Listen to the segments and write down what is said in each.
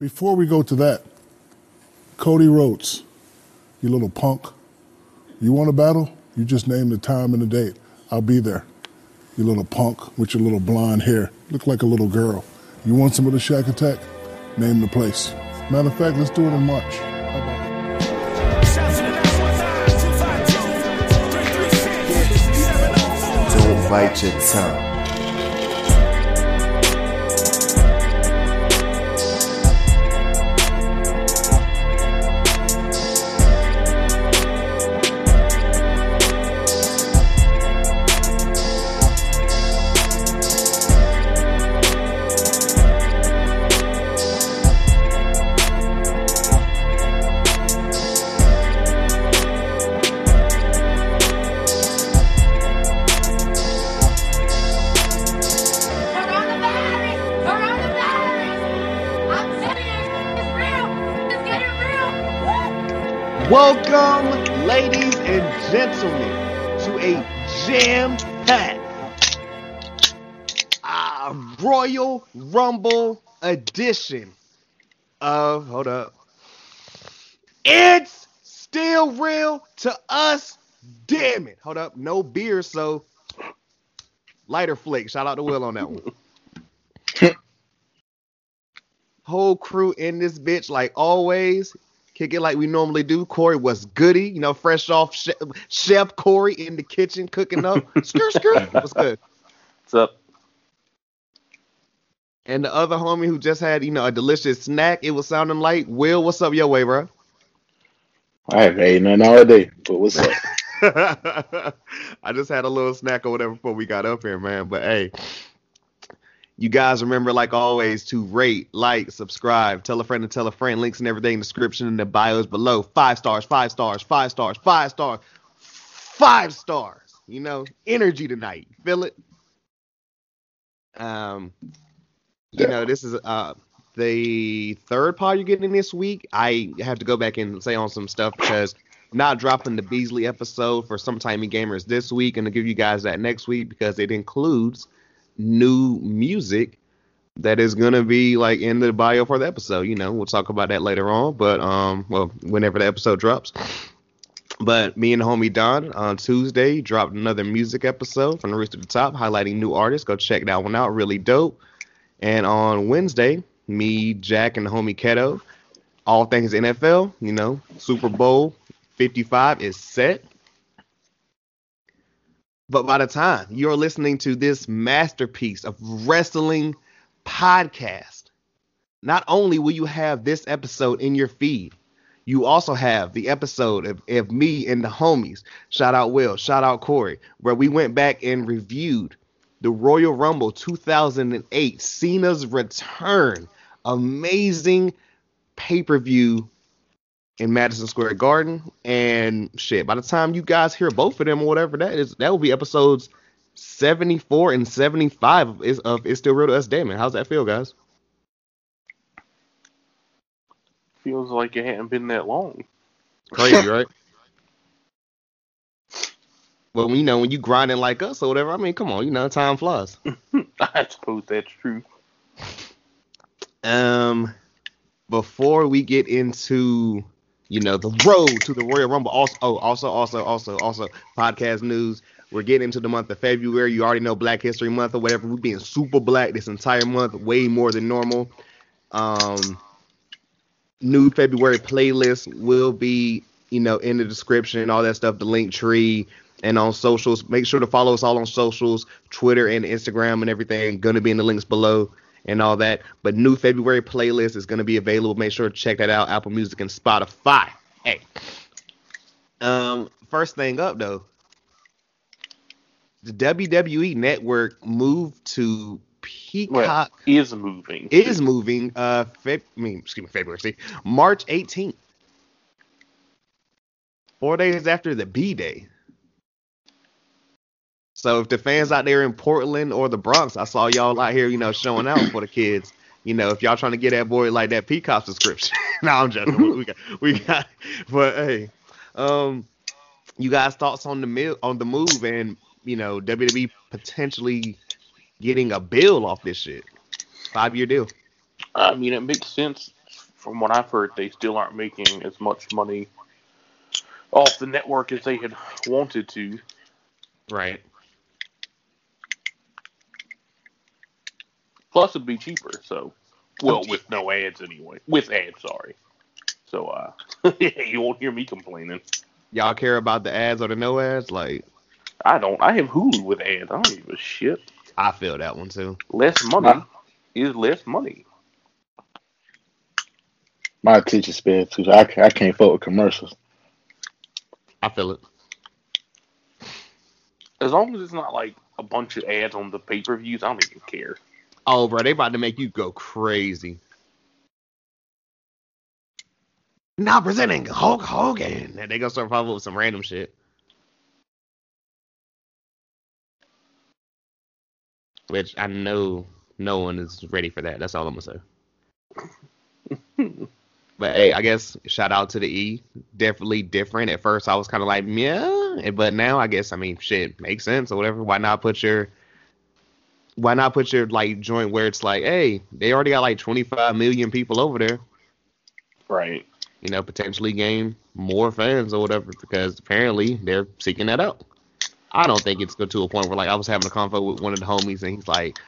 Before we go to that, Cody Rhodes, you little punk. You want a battle? You just name the time and the date. I'll be there. You little punk with your little blonde hair. Look like a little girl. You want some of the Shaq Attack? Name the place. Matter of fact, let's do it in March. Don't bite your tongue. Rumble edition of, hold up, It's Still Real to Us, damn it. Hold up, no beer, so lighter flick. Shout out to Will on that one. Whole crew in this bitch, like always. Kick it like we normally do. Corey was goody, you know, fresh off chef, chef Corey in the kitchen cooking up. skr skr. What's good? What's up? And the other homie who just had, you know, a delicious snack. It was sounding like Will. What's up your way, bro? I haven't ate nothing all day, but what's up? I just had a little snack or whatever before we got up here, man. But hey, you guys remember, like always, to rate, like, subscribe, tell a friend to tell a friend. Links and everything in the description and the bios below. Five stars, five stars, five stars, five stars, five stars. You know, energy tonight. Feel it? Um, you know, this is uh the third pod you're getting this week. I have to go back and say on some stuff because not dropping the Beasley episode for some Sometime Gamers this week and to give you guys that next week because it includes new music that is gonna be like in the bio for the episode. You know, we'll talk about that later on, but um, well, whenever the episode drops. But me and homie Don on Tuesday dropped another music episode from the Roost to the Top, highlighting new artists. Go check that one out, really dope. And on Wednesday, me, Jack, and the homie Keto, all things NFL, you know, Super Bowl 55 is set. But by the time you're listening to this masterpiece of wrestling podcast, not only will you have this episode in your feed, you also have the episode of, of me and the homies. Shout out Will, shout out Corey, where we went back and reviewed the Royal Rumble 2008, Cena's return. Amazing pay per view in Madison Square Garden. And shit, by the time you guys hear both of them or whatever that is, that will be episodes 74 and 75 of, is- of It's Still Real to Us Damon. How's that feel, guys? Feels like it hadn't been that long. Crazy, right? Well, you know, when you grinding like us or whatever, I mean, come on, you know, time flies. I suppose that's true. Um, before we get into, you know, the road to the Royal Rumble, also, oh, also, also, also, also, podcast news. We're getting into the month of February. You already know Black History Month or whatever. We're being super black this entire month, way more than normal. Um, new February playlist will be, you know, in the description and all that stuff, the link tree and on socials. Make sure to follow us all on socials, Twitter and Instagram and everything. Gonna be in the links below and all that. But new February playlist is gonna be available. Make sure to check that out, Apple Music and Spotify. Hey. Um, first thing up though. The WWE network moved to Peacock Well, is moving. is moving uh Feb- I mean excuse me February see March 18th. Four days after the B Day. So if the fans out there in Portland or the Bronx, I saw y'all out here, you know, showing out for the kids. You know, if y'all trying to get that boy like that Peacock subscription. no, I'm joking. we got we got but hey. Um you guys thoughts on the mil- on the move and you know, WWE potentially getting a bill off this shit. Five year deal. I mean, it makes sense from what I've heard, they still aren't making as much money off the network as they had wanted to. Right. Plus, it'd be cheaper. So, well, with no ads anyway. With ads, sorry. So, uh, yeah, you won't hear me complaining. Y'all care about the ads or the no ads? Like, I don't. I have Hulu with ads. I don't give a shit. I feel that one too. Less money Huh? is less money. My attention span too. I, I can't fuck with commercials. I feel it. As long as it's not like a bunch of ads on the pay per views, I don't even care. Oh, bro, they about to make you go crazy. Now presenting Hulk Hogan, and they gonna start popping with some random shit. Which I know no one is ready for that. That's all I'm gonna say. But hey, I guess shout out to the E. Definitely different. At first, I was kind of like, yeah, but now I guess I mean, shit makes sense or whatever. Why not put your, why not put your like joint where it's like, hey, they already got like 25 million people over there. Right. You know, potentially gain more fans or whatever because apparently they're seeking that out. I don't think it's good to a point where like I was having a convo with one of the homies and he's like,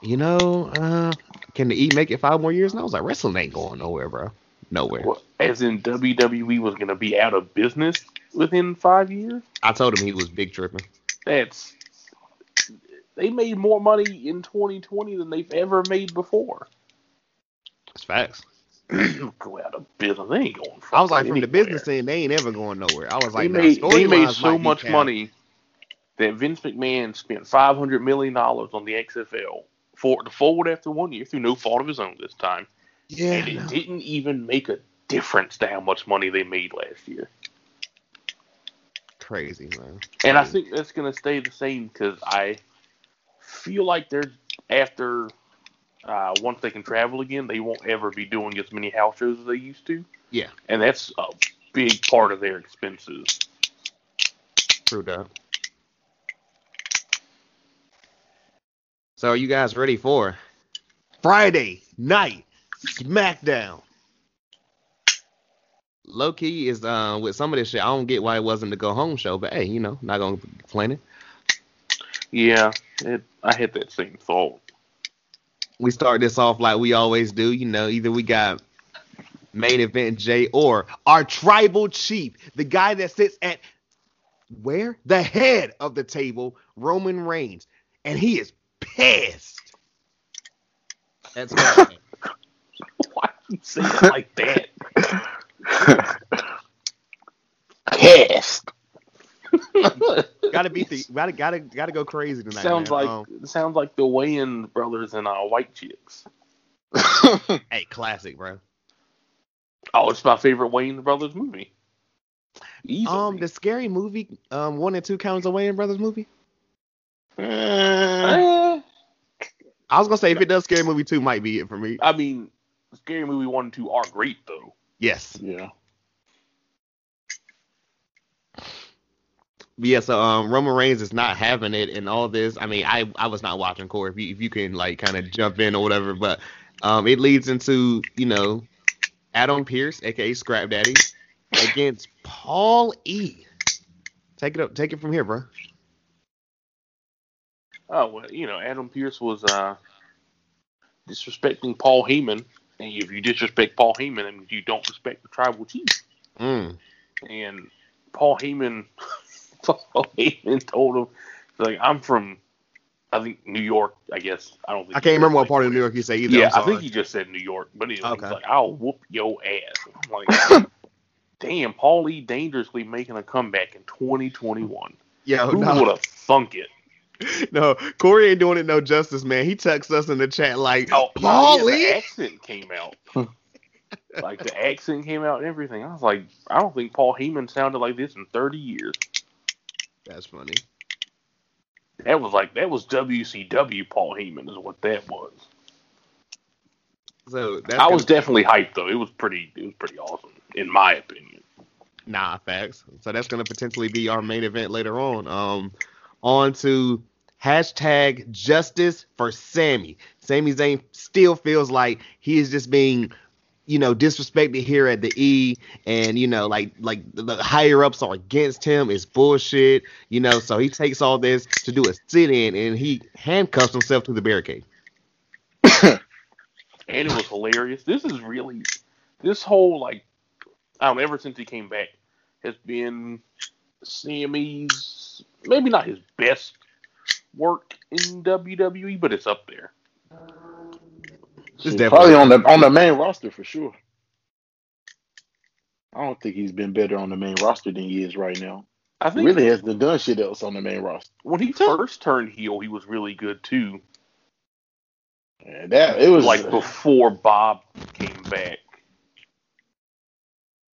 you know, uh, can the E make it five more years? And I was like, wrestling ain't going nowhere, bro. Nowhere. Well, as in WWE was going to be out of business within five years. I told him he was big tripping. That's they made more money in 2020 than they've ever made before. It's facts. Go out of business. They ain't going. I was like, from the business end, they ain't ever going nowhere. I was like, they now, made they made so much capped. money that Vince McMahon spent 500 million dollars on the XFL for to fold after one year through no fault of his own this time, Yeah, and it didn't even make a difference to how much money they made last year. crazy man. And I think that's going to stay the same because I feel like they're after uh, once they can travel again, they won't ever be doing as many house shows as they used to. Yeah. and that's a big part of their expenses. True that. So are you guys ready for Friday night SmackDown? Low key is uh, with some of this shit. I don't get why it wasn't the go home show, but hey, you know, not gonna complain it. Yeah, it, I had that same thought. We start this off like we always do. You know, either we got main event Jey or our tribal chief, the guy that sits at where the head of the table, Roman Reigns, and he is pissed. That's right. Why you say it like that? Pissed. Gotta beat the gotta gotta gotta go crazy tonight. sounds man. like Um, sounds like the Wayans brothers and uh, White Chicks. hey, classic, bro. Oh, it's my favorite Wayans brothers movie. Easily. Um, the scary movie, um, one and two counts away in Brothers movie. Eh, I was gonna say if it does scary movie two, might be it for me. I mean, Scary Movie one and two are great though. Yes. yeah. Yeah, so um, Roman Reigns is not having it and all this. I mean, I I was not watching Corey. If you if you can like kind of jump in or whatever, but um, it leads into you know Adam Pearce, aka Scrap Daddy, against Paul E. Take it up, take it from here, bro. Oh well, you know, Adam Pearce was uh, disrespecting Paul Heyman, and if you disrespect Paul Heyman, that means you don't respect the tribal chief. Mm. And Paul Heyman, Paul Heyman told him, like, "I'm from, I think New York. I guess I don't. Think I can't remember what part of New York you say either. Yeah, I'm think he just said New York, but anyway, Okay. he's like, "I'll whoop your ass." I'm like, "Damn, Paul E. dangerously making a comeback in 2021. Yeah, Who no. would have thunk it?" No, Corey ain't doing it no justice, man. He texts us in the chat like, Oh, oh Paul yeah, the accent came out. like the accent came out and everything. I was like, I don't think Paul Heyman sounded like this in 30 years. That's funny. That was like that was WCW Paul Heyman is what that was. So that's I was definitely hyped though. It was pretty. It was pretty awesome in my opinion. nah facts. So that's gonna potentially be our main event later on. Um, on to hashtag justice for Sami. Sami Zayn still feels like he is just being you know, disrespected here at the E, and you know, like like the higher ups are against him. It's bullshit, you know. So he takes all this to do a sit in, and he handcuffs himself to the barricade. and it was hilarious. This is really this whole like I don't know, ever since he came back has been Sami's maybe not his best work in WWE, but it's up there. It's definitely- probably on the on the main roster for sure. I don't think he's been better on the main roster than he is right now. I He think really hasn't done shit else on the main roster. when he first turned heel, he was really good too. And that it was Like before Bob came back,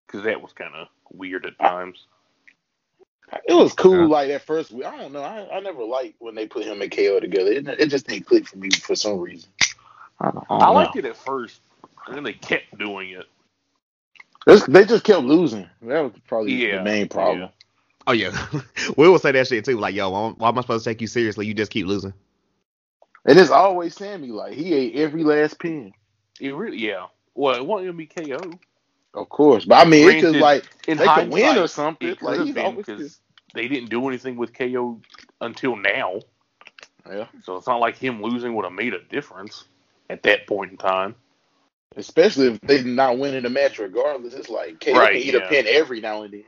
because that was kind of weird at times. It was cool, Yeah. like that first. I don't know. I, I never liked when they put him and KO together. It, it just didn't click for me for some reason. I, don't, I, I liked it at first, and then they kept doing it. It's- they just kept losing. That was probably Yeah, the main problem. yeah. Oh yeah, we will say that shit too. Like, yo, why, why am I supposed to take you seriously? You just keep losing. And it's always Sami. Like he ate every last pin, It really, yeah. Well, it wasn't gonna be KO. of course. But I mean, it's just Granted, like In they could win or something. it Like have been always because they didn't do anything with KO until now. yeah. So it's not like him losing would have made a difference at that point in time. Especially if they're not winning the match regardless. It's like KO Right, can eat yeah. a pin every now and then.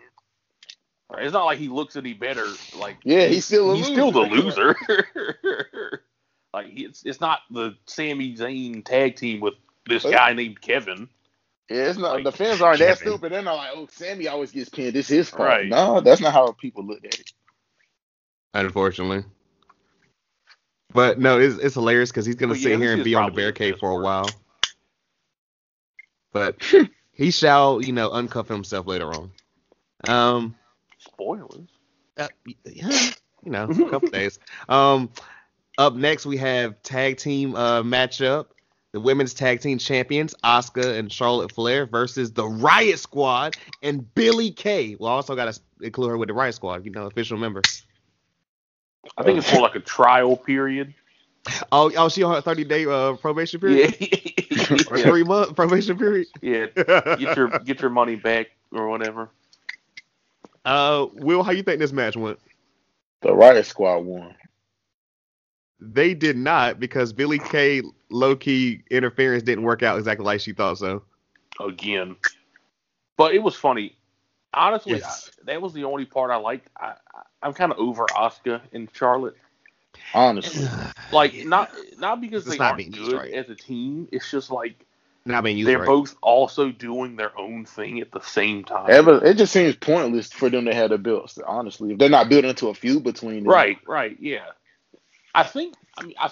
Right? It's not like he looks any better. Like Yeah, he's still a he's loser. still the loser. like it's it's not the Sami Zayn tag team with this guy named Kevin. Yeah, it's not Like, the fans aren't that stupid. They're not like, oh, Sami always gets pinned. It's his fault. Right. No, that's not how people look at it. Unfortunately. But no, it's, it's hilarious because he's gonna Well, sit this here and be on the probably his barricade for a work. while. But he shall, you know, uncuff himself later on. Um, Spoilers. uh, yeah, you know, a couple days. Um, up next we have tag team uh matchup. The women's tag team champions, Asuka and Charlotte Flair, versus the Riot Squad and Billie Kay. Well, also got to include her with the Riot Squad, you know, official member. I think it's more like a trial period. Oh, oh, she on her 30 day uh, probation period? Yeah. Yeah. three month probation period? yeah. Get your get your money back or whatever. uh, Will, how you think this match went? The Riot Squad won. They did not because Billie Kay low key interference didn't work out exactly like she thought so. again. But it was funny. Honestly, Yes. I, that was the only part I liked. I, I, I'm kind of over Asuka and Charlotte. Honestly, Like not not because It's they not aren't good right. as a team. It's just like Not being used they're right. both also doing their own thing at the same time. Ever, it just seems pointless for them to have the belts. Honestly, if they're not building into a feud between them. Right, right, yeah. I think. I mean, I,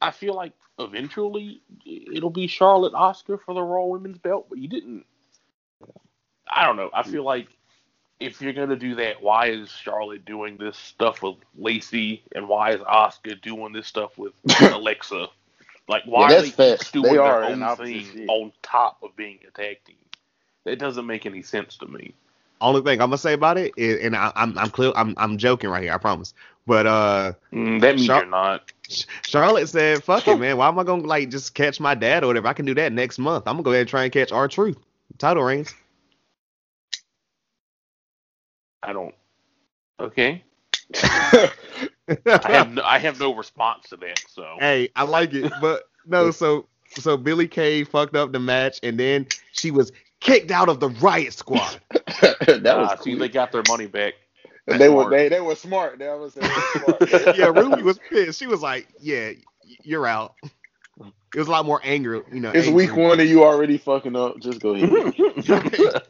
I feel like eventually it'll be Charlotte Asuka for the Raw Women's Belt, but you didn't. I don't know. I feel like if you're gonna do that, why is Charlotte doing this stuff with Lacey, and why is Asuka doing this stuff with Alexa? Like, why Yeah, are they facts. each doing They their are own opposite thing shit. on top of being a tag team? That doesn't make any sense to me. Only thing I'm gonna say about it is, and I, I'm I'm clear, I'm I'm joking right here, I promise. But uh, Mm, that means Char- you're not. Charlotte said, "Fuck it, man. Why am I gonna like just catch my dad or whatever? I can do that next month. I'm gonna go ahead and try and catch R-Truth title reigns." I don't. Okay. I have no, I have no response to that. So hey, I like it, but no. So so Billie Kay fucked up the match, and then she was kicked out of the Riot Squad. that was Ah, see, they got their money back. they were smart. they, they were smart. They was they were smart. yeah, Ruby was pissed. She was like, "Yeah, you're out." It was a lot more anger, you know. It's angry. week one and you already fucking up. Just go ahead.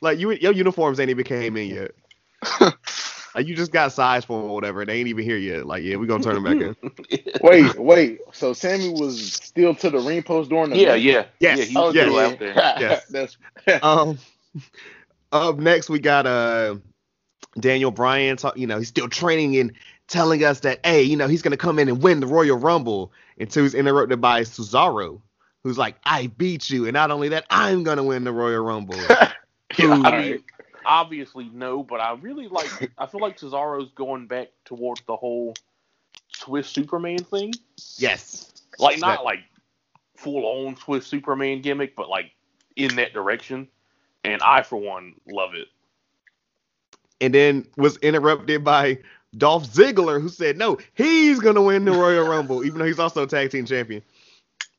Like you, your uniforms ain't even came in yet. like you just got size for them or whatever. They ain't even here yet. Like, yeah, we gonna turn them back in. wait, wait. So Sami was still to the ring post during the yeah, match? yeah, Yes. yeah. He Oh, was yes. still yeah. out there. Yes. That's Um, up next we got uh Daniel Bryan. Talk, you know, he's still training and telling us that hey, you know, he's gonna come in and win the Royal Rumble. Until he's interrupted by Cesaro, who's like, "I beat you, and not only that, I'm gonna win the Royal Rumble." Yeah, I mean, obviously no, but I really like. I feel like Cesaro's going back towards the whole Swiss Superman thing. yes, Like not like full on Swiss Superman gimmick, but like in that direction. And I, for one, love it. And then was interrupted by Dolph Ziggler, who said, no, he's going to win the Royal Rumble, even though he's also a tag team champion.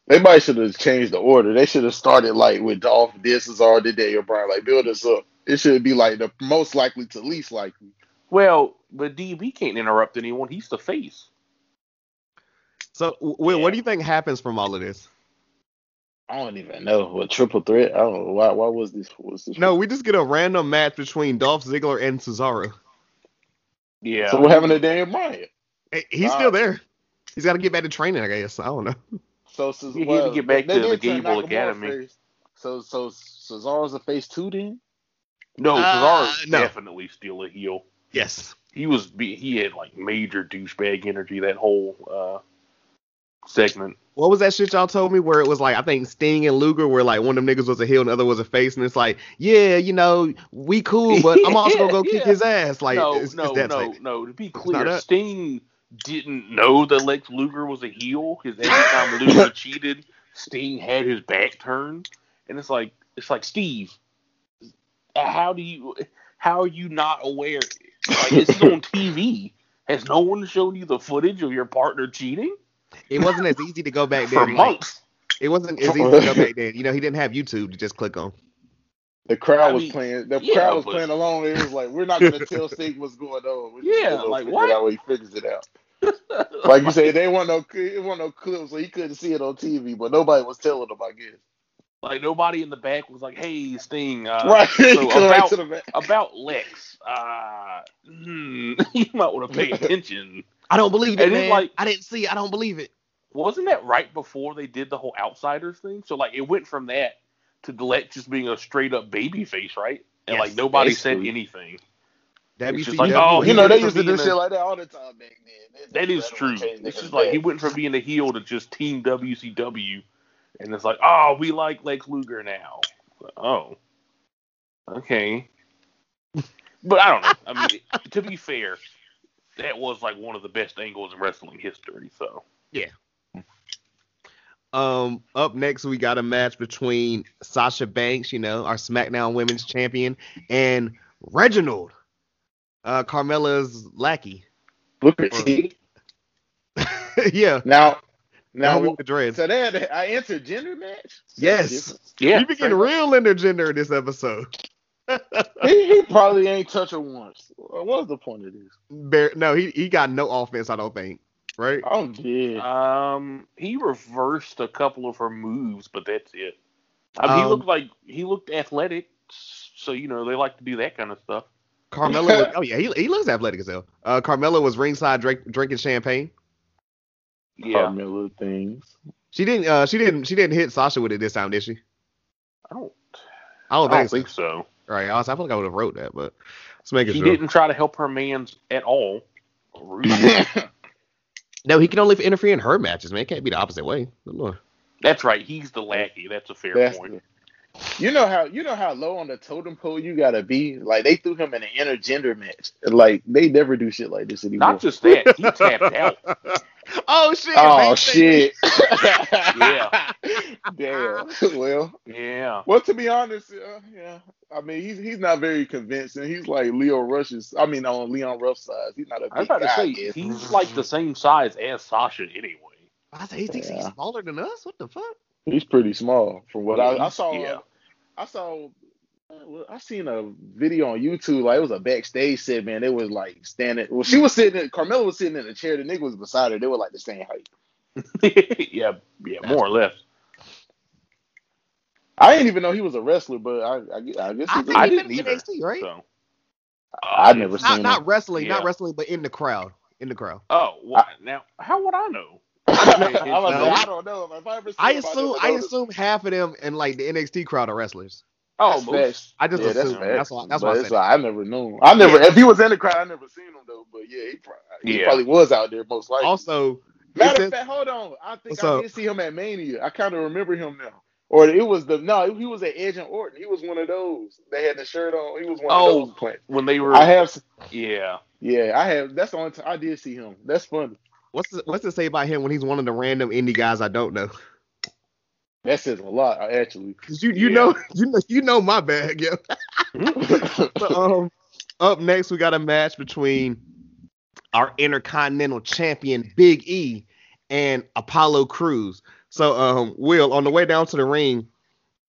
They might should have changed the order. They should have started like with Dolph, this is all the Daniel Bryan, like build us up. It should be like the most likely to least likely. Well, but DB can't interrupt anyone. He's the face. So, Will, what do you think happens from all of this? I don't even know. What triple threat? I don't know. Why why was this was this No, we just get a random match between Dolph Ziggler and Cesaro. Yeah. So what happened to Daniel Bryan? Hey, He's Wow. still there. He's got to get back to training, I guess. I don't know. So Ces- He had to get back to the turn Gable Academy. face. So so Cesaro's a face two then? no, Uh, Cesaro's no. definitely still a heel. Yes. He was he had like major douchebag energy that whole uh segment. What was that shit y'all told me where it was like I think Sting and Luger were like one of them niggas was a heel and the other was a face and it's like yeah you know we cool but I'm also gonna go kick his ass like no, it's, no, it's that no, type. no. To be not clear, that. Sting didn't know that Lex Luger was a heel because every time Luger cheated, Sting had his back turned, and it's like it's like Steve, how do you how are you not aware? Like this is on TV. Has no one shown you the footage of your partner cheating It wasn't as easy to go back there for then. like, months? it wasn't as easy to go back then. You know he didn't have YouTube to just click on. The crowd I was mean, playing. The yeah, crowd was but- playing along. It was like we're not gonna tell Sting what's going on. We're Yeah, gonna like, figure what? It out when he figures it out. Like you said, they want no it want no clips, so he couldn't see it on TV. But nobody was telling him. I guess. Like nobody in the back was like, "Hey, Sting, uh, right. so He come right about- to the about Lex, uh, hmm, you might want to pay attention." I don't believe it, And it's man. like- I didn't see. it. I don't believe it. Wasn't that right before they did the whole Outsiders thing? So like, it went from that to Lex just being a straight up baby face, right? And Yes, like nobody said anything. WCW. It's just like, oh, You know they used to do being shit a- like that all the time back then. That is true. change It's just like he went from being a heel to just Team WCW, and it's like, oh, we like Lex Luger now. Oh, okay. But I don't know. I mean, to be fair, that was like one of the best angles in wrestling history. So Um, up next we got a match between Sasha Banks, you know, our SmackDown Women's Champion, and Reginald, uh, Carmella's lackey. Look at you. yeah, Now, now now, with the dreads. so they had a- I intergender match. Yes, yeah, you be getting real intergender in this episode. he, he probably ain't touch her once. What was the point of this? Bear, no, he he got no offense, I don't think. Right? Oh yeah. Um, he reversed a couple of her moves, but that's it. I mean, he Um, looked like he looked athletic, so you know they like to do that kind of stuff. Carmella was, oh yeah, he, he looks athletic as hell. Uh, Carmella was ringside drink, drinking champagne. Yeah, Carmella things. She didn't. Uh, she didn't. She didn't hit Sasha with it this time, did she? I don't, I don't I think, don't think so. so. Right. I, was, I feel like I would have wrote that, but let's make it He sure. didn't try to help her man's at all. Rude. No, he can only interfere in her matches, man. It can't be the opposite way. That's right. He's the lackey. That's a fair That's point. the- you know how you know how low on the totem pole you gotta be. Like they threw him in an intergender match. Like they never do shit like this anymore. Not just that, he tapped out. oh shit! oh shit. Yeah. Damn. Well, Yeah. well, to be honest, uh, yeah. I mean, he's he's not very convincing. He's like Lio Rush's. I mean, on Leon Ruff's size, he's not a big I was about to guy. I say he's like the same size as Sasha anyway. I say he thinks he's smaller than us. What the fuck? He's pretty small from what I, I saw. Yeah. I saw. I seen a video on YouTube. Like it was a backstage set, man. It was like standing. Well, she was sitting. In, Carmella was sitting in a chair. The nigga was beside her. They were like the same height. yeah, yeah, more or less. I didn't even know he was a wrestler, but I, I, gu- I guess I he's think a- I he didn't finished either. NXT, right? So. Uh, I never Not seen not him. wrestling, not wrestling, but in the crowd. In the crowd. Oh, well, now how would I know? I, was No. like, I don't know. If I ever seen I assume never I assume half of them in like the NXT crowd are wrestlers. Oh, most. I just yeah. That's, That's why- that's But why I said like, I never knew. I never. If he was in the crowd, I never seen him though. But yeah, he, probably, he Yeah. probably was out there most likely. Also, Matter of fact, hold on. I think I up? did see him at Mania. I kind of remember him now. Or it was the no, he was at Edge and Orton. He was one of those. They had the shirt on. He was one Oh. of those playing. when they were. I have, yeah. yeah, I have. That's the only time I did see him. That's funny. what's the, what's to say about him when he's one of the random indie guys I don't know? That says a lot, actually. you you Yeah. know you know you know my bag, yo. So, um, up next, we got a match between our Intercontinental Champion Big E and Apollo Crews. So, um, Will, on the way down to the ring,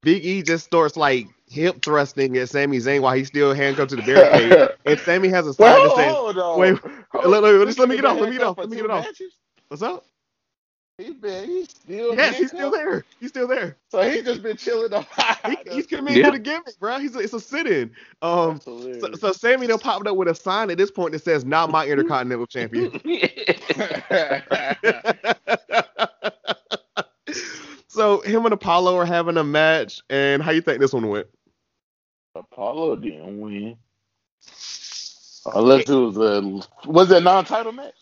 Big E just starts like hip thrusting at Sami Zayn while he's still handcuffed to the barricade, and Sami has a sign well, that says, hold on. wait, Hold let- let- on. just let me get off, let me get off, let me get off. "What's up?" He been, he's still Yes, he's still there. He's still there. So he just been chilling on. He, he's committed Yeah. to the gimmick, bro. He's a, it's a sit-in. Um, That's hilarious. so, so Sami done popped up with a sign at this point that says "Not my Intercontinental Champion." so him and Apollo are having a match, and how you think this one went? Apollo didn't win. Unless it was a was it a non-title match?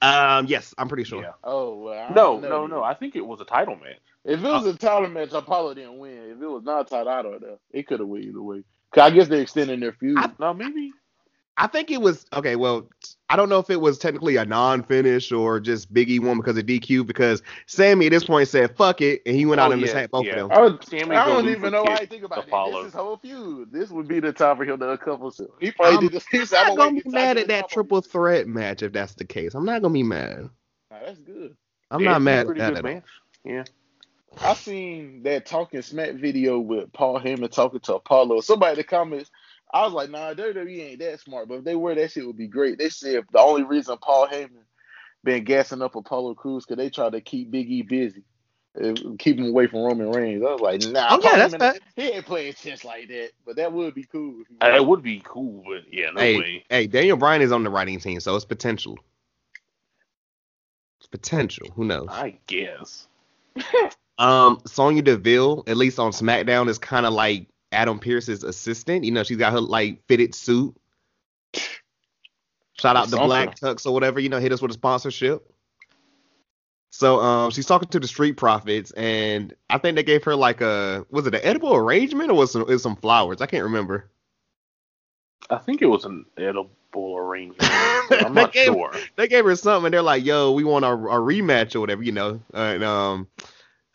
Um, yes, I'm pretty sure. Yeah. Oh well, No, no, then. no. I think it was a title match. If it was a title match, Apollo didn't win. If it was not a title, I don't know. It could have went either way. Cause I guess they're extending their feud. I- No, maybe. I think it was okay. Well, I don't know if it was technically a non-finish or just Big E won because of DQ. Because Sami at this point said "fuck it" and he went out Oh, and yeah, attacked both yeah. of them. I, was, Sammy I go don't even know how I think about Apollo. it. This is whole feud. This would be the time for him to uncuff himself. He probably I'm did this. He I'm "I'm not gonna be mad at that Fury." triple threat match if that's the case. I'm not gonna be mad. Nah, that's good. I'm Yeah, not mad at pretty that good at all. Yeah. I seen that talking smack video with Paul Heyman talking to Apollo. Somebody in the comments, I was like, nah, WWE ain't that smart, but if they were, that shit would be great. They said the only reason Paul Heyman been gassing up Apollo Crews because they try to keep Big E busy, uh, keep him away from Roman Reigns. I was like, nah, Oh, yeah, Paul that's Heyman, fact. he ain't playing chess like that, but that would be cool. if he Uh, was. Would be cool, but yeah, no hey, way. hey, Daniel Bryan is on the writing team, so it's potential. It's potential. Who knows? I guess. Um, Sonya Deville, at least on SmackDown, is kind of like Adam Pearce's assistant. You know, she's got her like fitted suit. Shout out to Black Tux or whatever. You know, hit us with a sponsorship. So um, she's talking to the Street Profits, and I think they gave her like a was it an edible arrangement or was some was some flowers? I can't remember. I think it was an edible arrangement. I'm They not gave- sure. They gave her something, and they're like, "Yo, we want a, a rematch or whatever," you know. And um,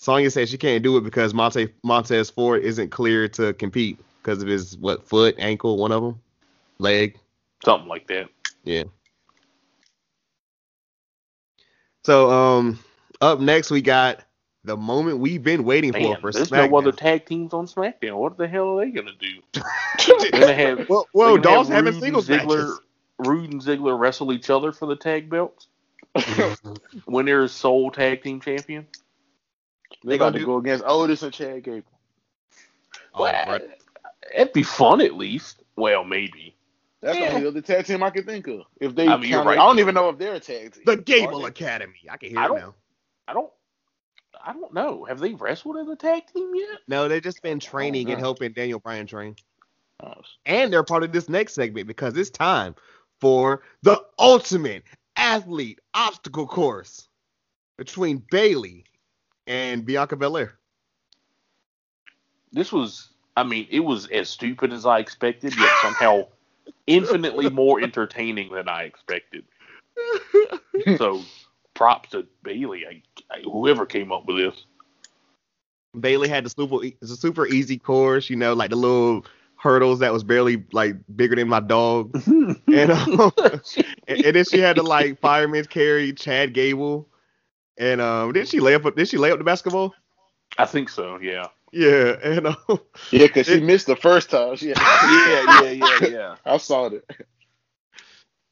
Sonya said she can't do it because Monte Montez Ford isn't clear to compete because of his what foot, ankle, one of them, leg. Something like that. Yeah. So um, up next we got the moment we've been waiting for for there's SmackDown. no other tag teams on SmackDown. What the hell are they gonna do? They're gonna have well, well, they're gonna Dolph's have having singles Ziggler, matches. Roode and Ziggler wrestle each other for the tag belts when they're sole tag team champion. They got to do- go against Otis and Chad Gable. Oh, Well, right. It'd be fun at least. Well, maybe. That's Yeah. the only other tag team I can think of. If they, I mean, counted- right. I don't even know if they're a tag team. The Gable? Academy. I can hear I it now. I don't. I don't know. Have they wrestled as a tag team yet? No, they've just been training and helping Daniel Bryan train. Oh, and they're part of this next segment because it's time for the ultimate athlete obstacle course between Bayley and Bianca Belair. this was. I mean, it was as stupid as I expected, yet somehow infinitely more entertaining than I expected. So, props to Bayley. I, I, whoever came up with this. Bayley had the super, a super easy course, you know, like the little hurdles that was barely like bigger than my dog, and, um, and, and then she had to like fireman's carry Chad Gable, and um, did she lay up? Did she lay up the basketball? I think so. Yeah. Yeah, and um, Yeah, because she missed the first time. She Yeah. Yeah. Yeah. Yeah. I saw it.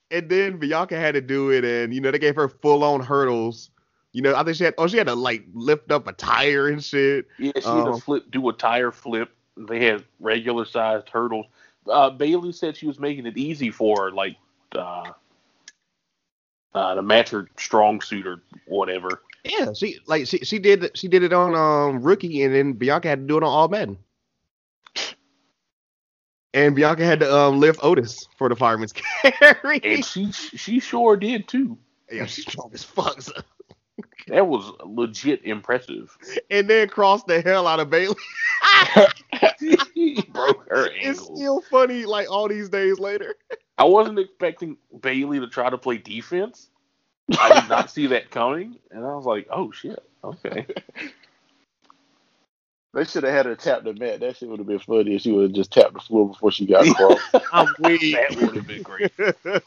And then Bianca had to do it, and you know they gave her full on hurdles. You know, I think she had oh she had to like lift up a tire and shit. Yeah, she had Oh. to flip, do a tire flip. They had regular sized hurdles. Uh, Bayley said she was making it easy for her, like uh, uh, to match her strong suit or whatever. Yeah, she like she she did she did it on um rookie, and then Bianca had to do it on all Madden. And Bianca had to um lift Otis for the fireman's carry. And she she sure did too. yeah, she's strong as fuck. so- That was legit impressive. And then crossed the hell out of Bayley. Broke her It's still funny, like all these days later. I wasn't expecting Bayley to try to play defense. I did not see that coming, and I was like, "Oh shit, okay." They should have had her tap the mat. That shit would have been funny if she would have just tapped the floor before she got across. I'm weak. That would have been great.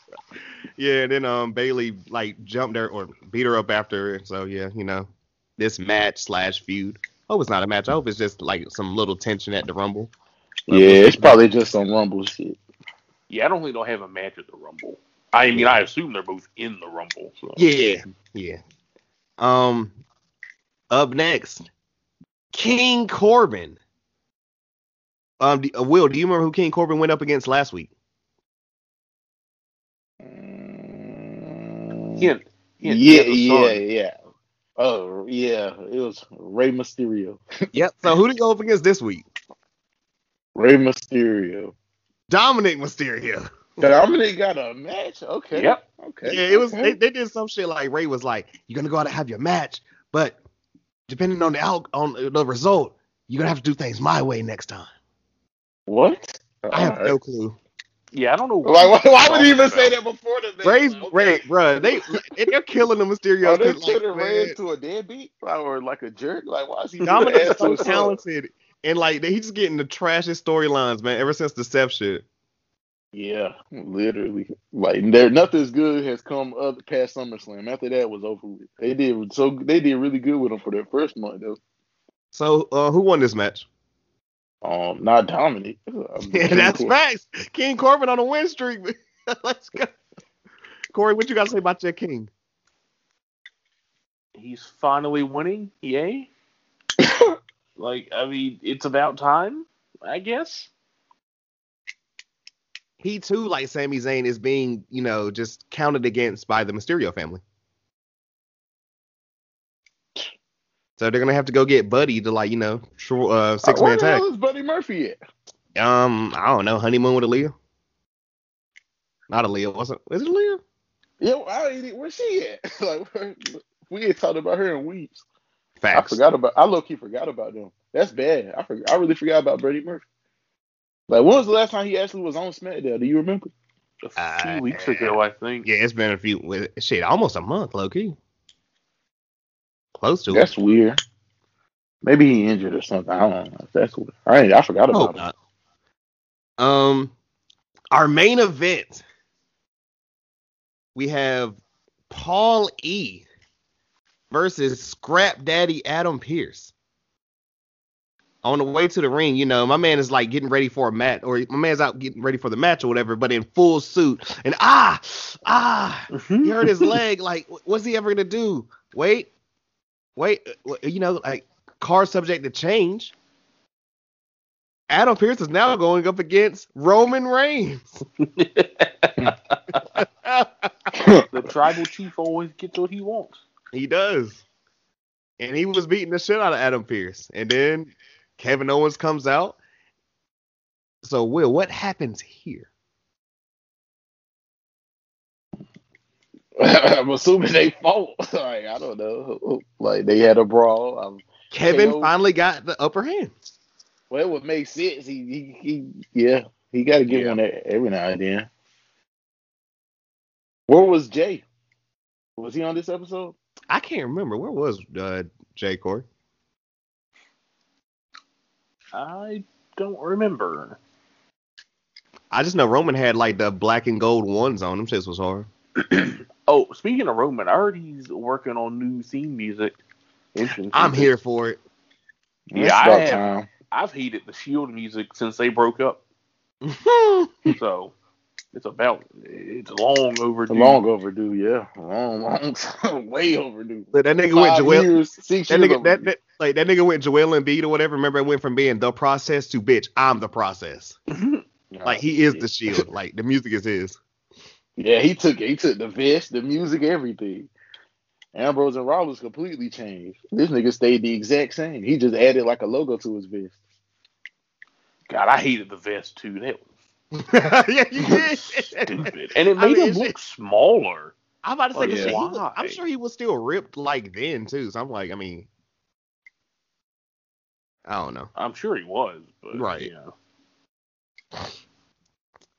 yeah, and then um Bayley like jumped her or beat her up after. So yeah, you know, this match slash feud. I hope it's not a match. I hope it's just like some little tension at the Rumble. yeah, it's probably just some rumble shit. Yeah, I don't think they'll have a match at the Rumble. I mean, I assume they're both in the Rumble. So. Yeah, yeah. Um, up next, King Corbin. Um, do- uh, Will, do you remember who King Corbin went up against last week? Hint. hint, yeah, a yeah, yeah. Oh, yeah. It was Rey Mysterio. Yep. So who did he go up against this week? Rey Mysterio. Dominic Mysterio. Dominic got a match. Okay. Yep. Okay. Yeah, it was. okay. They, they did some shit like Rey was like, "You're gonna go out and have your match, but depending on the out on the result, you're gonna have to do things my way next time." what? I have Alright. no clue. Yeah, I don't know. Like, why, why would he even say that? that before the match? Rey's Okay. Rey, bruh, they they're killing the Mysterio. Are they 'cause, like, turning man, Rey into a deadbeat or like a jerk? Like, why is he Dominic's so talented. son? Talented, and like he's just getting the trashiest storylines, man. Ever since Deception. Yeah, literally. Like, there nothing's good has come up past SummerSlam. After that was over with. They did so. They did really good with him for their first month though. So uh, who won this match? Um, not Dominic. Yeah, that's facts. King Corbin on a win streak. Let's go. Corey, what you got to say about your king? He's finally winning. Yay. Like, I mean, it's about time, I guess. He too, like Sami Zayn, is being, you know, just counted against by the Mysterio family. So they're gonna have to go get Buddy to like, you know, tr- uh, six Where man tag. hell is Buddy Murphy at? Um, I don't know, honeymoon with Aaliyah. Not Aaliyah, wasn't? Is it Aaliyah? Yeah, I where's she at? like, we ain't talked about her in weeks. I forgot about. I low key forgot about them. That's bad. I forgot. I really forgot about Brady Murphy. Like, when was the last time he actually was on SmackDown? Do you remember? A few Uh, weeks ago, I think. Yeah, it's been a few. Shit, almost a month, low key. Close to it. That's weird. Maybe he injured or something. I don't know. That's weird. I ain't, I forgot about him. not. Um, our main event. We have Paul E versus Scrap Daddy Adam Pearce. On the way to the ring, you know, my man is like getting ready for a match, or my man's out getting ready for the match or whatever, but in full suit. And ah, ah, he hurt his leg. Like, what's he ever gonna do? Wait, wait, uh, you know, like car subject to change. Adam Pearce is now going up against Roman Reigns. the tribal chief always gets what he wants. He does. And he was beating the shit out of Adam Pearce. And then Kevin Owens comes out. So, Will, what happens here? I'm assuming they fought. like, I don't know. Like, they had a brawl. Um, Kevin KO. finally got the upper hand. well, it would make sense. He, he, he yeah. He got to get Yeah. one every now and then. Where was Jey? Was he on this episode? I can't remember. Where was uh, Jey Corey? I don't remember. I just know Roman had like the black and gold ones on him. Shit was hard. Oh, speaking of Roman, I heard he's working on new theme music. Interesting. I'm here for it. Yeah, It's I about have. time. I've hated the Shield music since they broke up. So it's about it's long overdue. Long overdue, yeah. Long, long, way overdue. But that nigga went Five Joel. years, six That years nigga, that, overdue. that like that nigga went Joel Embiid or whatever. Remember, it went from being the process to bitch. I'm the process. Like he is the shield. Like the music is his. Yeah, he took he took the vest, the music, everything. Ambrose and Rollins completely changed. This nigga stayed the exact same. He just added like a logo to his vest. God, I hated the vest too. That was yeah, you did. stupid, and it I made mean, him look smaller. I'm about to say, Oh, 'cause yeah. he was- I'm sure he was still ripped like then too. So I'm like, I mean, I don't know. I'm sure he was, but Right. Know.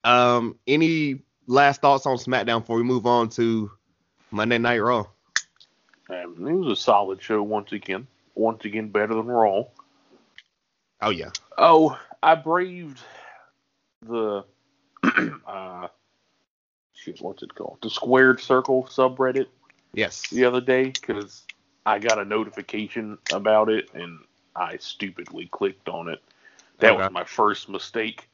Um, any last thoughts on SmackDown before we move on to Monday Night Raw? Um, it was a solid show once again. Once again, better than Raw. Oh yeah. Oh, I braved the uh shit, what's it called? The squared circle subreddit Yes. the other day because I got a notification about it and I stupidly clicked on it. That Okay. was my first mistake.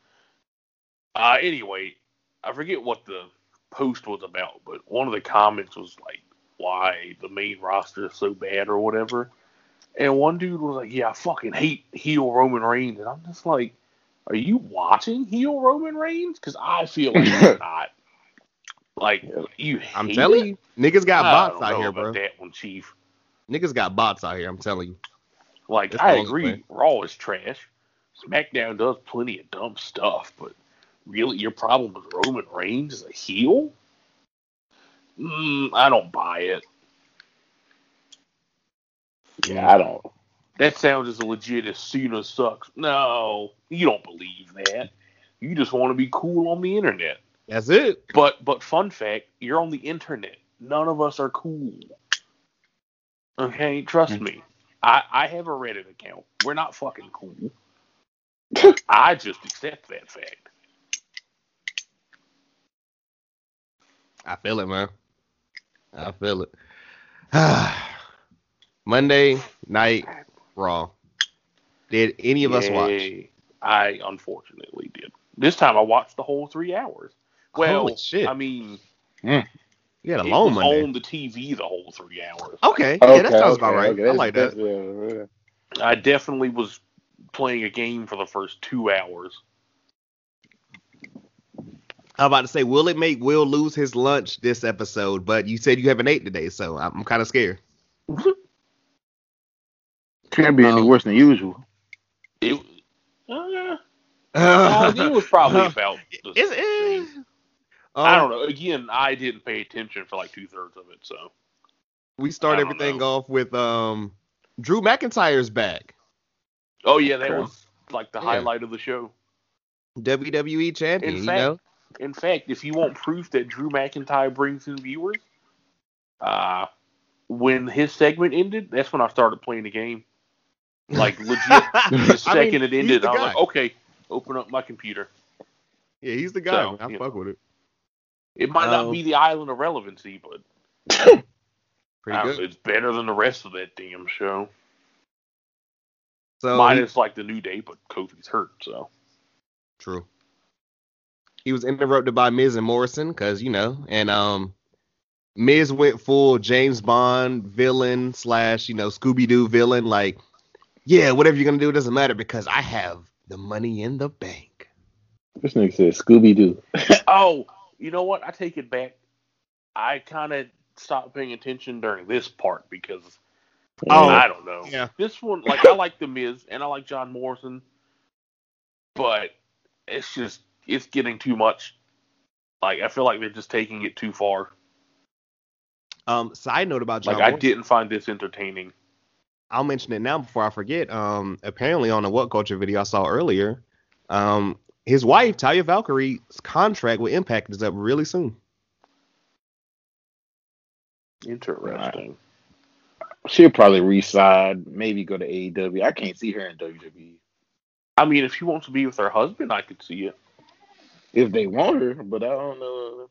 Uh anyway, I forget what the post was about, but one of the comments was like why the main roster is so bad or whatever. And one dude was like, "Yeah, I fucking hate heel Roman Reigns," and I'm just like, "Are you watching heel Roman Reigns? Because I feel like you're not. Like you, I'm telling it? you, niggas got I bots don't out know here, about bro. That one, Chief. Niggas got bots out here. I'm telling you. Like That's I agree, way. Raw is trash. SmackDown does plenty of dumb stuff, but really, your problem with Roman Reigns is a heel? Mm, I don't buy it. Yeah, I don't. That sounds as legit as Cena sucks. No, you don't believe that. You just want to be cool on the internet. That's it. But but fun fact, you're on the internet. None of us are cool. Okay, trust mm. me. I, I have a Reddit account. We're not fucking cool. I just accept that fact. I feel it, man. I feel it. Monday night Raw. Did any of us watch? I unfortunately did. This time I watched the whole three hours. Well, Holy shit. I mean, mm. You had a it long was on the TV the whole three hours. Okay, yeah, that sounds about right. okay, I like that. that's- yeah, I definitely was playing a game for the first two hours. I'm about to say, will it make Will lose his lunch this episode? But you said you haven't ate today, so I'm kind of scared. Can't be any Um, worse than usual. It, uh, uh, it was probably about the It's, same. eh. I Um, don't know. Again, I didn't pay attention for like two thirds of it, so We start everything know. off with um Drew McIntyre's back, oh yeah, that Okay. was like the Yeah. highlight of the show. WWE champion. In you fact- know, In fact, if you want proof that Drew McIntyre brings in viewers, uh, when his segment ended, that's when I started playing the game. Like legit, the second it ended, I was guy. like, okay, open up my computer. yeah, he's the guy. So, man. I you fuck with it. It might Um, not be the island of relevancy, but Pretty good. it's better than the rest of that damn show. So Minus like the new day, but Kofi's hurt, so True. He was interrupted by Miz and Morrison because you know, and um, Miz went full James Bond villain slash you know Scooby Doo villain. Like, yeah, whatever you're gonna do it doesn't matter because I have the money in the bank. This nigga said Scooby Doo. Oh, you know what? I take it back. I kind of stopped paying attention during this part because Oh, I don't know. yeah. This one, like, I like The Miz and I like John Morrison, but it's just it's getting too much. Like, I feel like they're just taking it too far. Um, side note about John Like, I didn't find this entertaining. I'll mention it now before I forget. Um, apparently on a What Culture video I saw earlier, um, his wife Taya Valkyrie's contract with Impact is up really soon. Interesting. She'll probably reside, maybe go to AEW. I can't see her in WWE I mean, if she wants to be with her husband, I could see it. if they want her, but I don't know.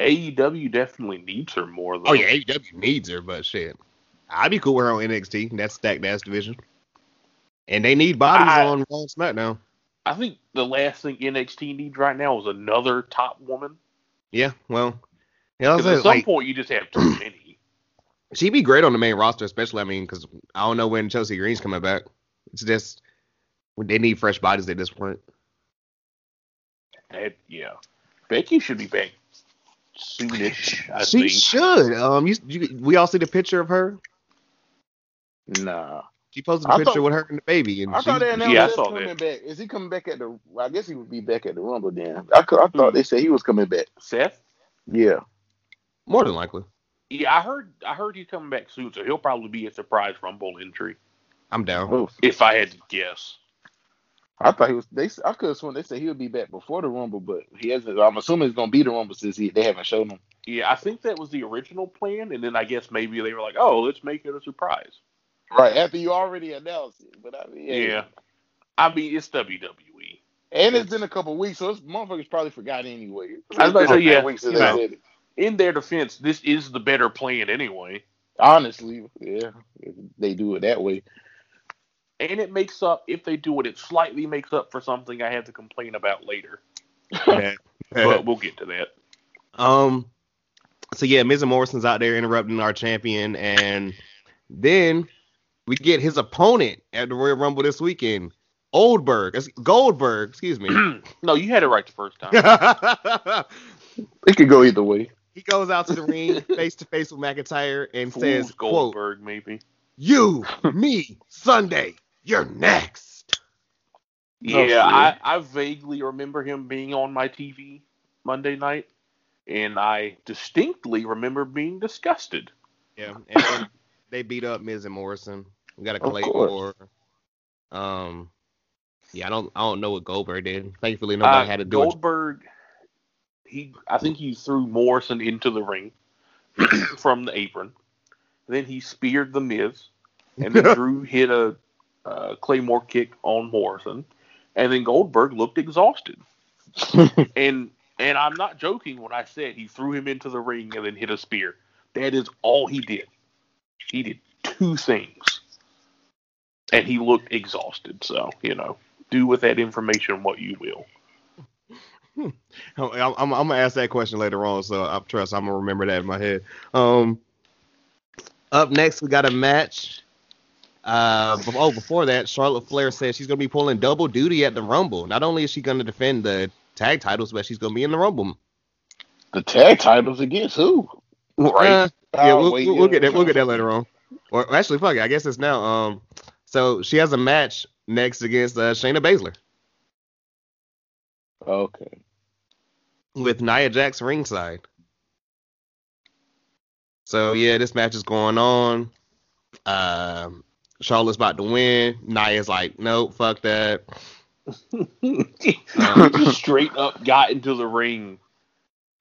AEW definitely needs her more though. Oh yeah, AEW needs her, but shit, I'd be cool with her on NXT. That's stacked ass division, and they need bodies I- on Raw and SmackDown. I think the last thing NXT needs right now is another top woman. Yeah, well, yeah, I was 'Cause at some like, point, you just have too many. she'd be great on the main roster, especially I mean, because I don't know when Chelsea Green's coming back. It's just they need fresh bodies at this point. Yeah, Becky should be back soonish. I she think. should. Um, you, you, we all see the picture of her. Nah. She posted I a picture thought- with her and the baby, and I she, thought they announced Yeah, I coming that. back. Is he coming back at the? I guess he would be back at the Rumble then. I, I thought Hmm. they said he was coming back. Seth. Yeah. more than likely. Yeah, I heard. I heard he's coming back soon, so he'll probably be a surprise Rumble entry. I'm down. Oh, If I had to guess. I thought he was. They. I could have sworn they said he would be back before the Rumble, but he hasn't. I'm assuming it's gonna be the Rumble since he, they haven't shown him. Yeah, I think that was the original plan, and then I guess maybe they were like, "Oh, let's make it a surprise." Right after you already announced it, but I mean, Yeah. I mean, it's WWE. And it's been a couple weeks, so it's motherfuckers probably forgot anyway. I was about to say, yeah, weeks you know. In their defense, this is the better plan anyway, Honestly, yeah, if they do it that way. and it makes up. If they do it, it slightly makes up for something I have to complain about later. But we'll get to that. Um. So yeah, Miz and Morrison's out there interrupting our champion, and then we get his opponent at the Royal Rumble this weekend, Oldberg, ex- Goldberg, excuse me. no, you had it right the first time. It could go either way. he goes out to the ring face to face with McIntyre and says, Fools "quote Goldberg, maybe. You, me, Sunday, you're next." Yeah. Oh, I, I vaguely remember him being on my TV Monday night, and I distinctly remember being disgusted. Yeah, and then they beat up Miz and Morrison. We got a Claymore. Um, yeah, I don't, I don't know what Goldberg did. Thankfully, nobody Uh, had to do it. Goldberg, he, I think he threw Morrison into the ring from the apron. Then he speared the Miz, and then Drew hit a uh, Claymore kick on Morrison, and then Goldberg looked exhausted. and and I'm not joking when I said he threw him into the ring and then hit a spear. That is all he did. He did two things, and he looked exhausted. So you know, do with that information what you will. I'm, I'm, I'm gonna ask that question later on, so I trust I'm gonna remember that in my head. Um, up next we got a match. Uh, oh, before that, Charlotte Flair says she's gonna be pulling double duty at the Rumble. Not only is she gonna defend the tag titles, but she's gonna be in the Rumble. The tag titles against who? Right. Uh, yeah, Oh, we'll, we'll, we'll get that. We'll get that later on. Or actually, fuck it. I guess it's now. Um, so she has a match next against uh, Shayna Baszler Okay. with Nia Jax ringside. So yeah, this match is going on. Um, Charlotte's about to win. Nia's like, nope, fuck that. just straight up got into the ring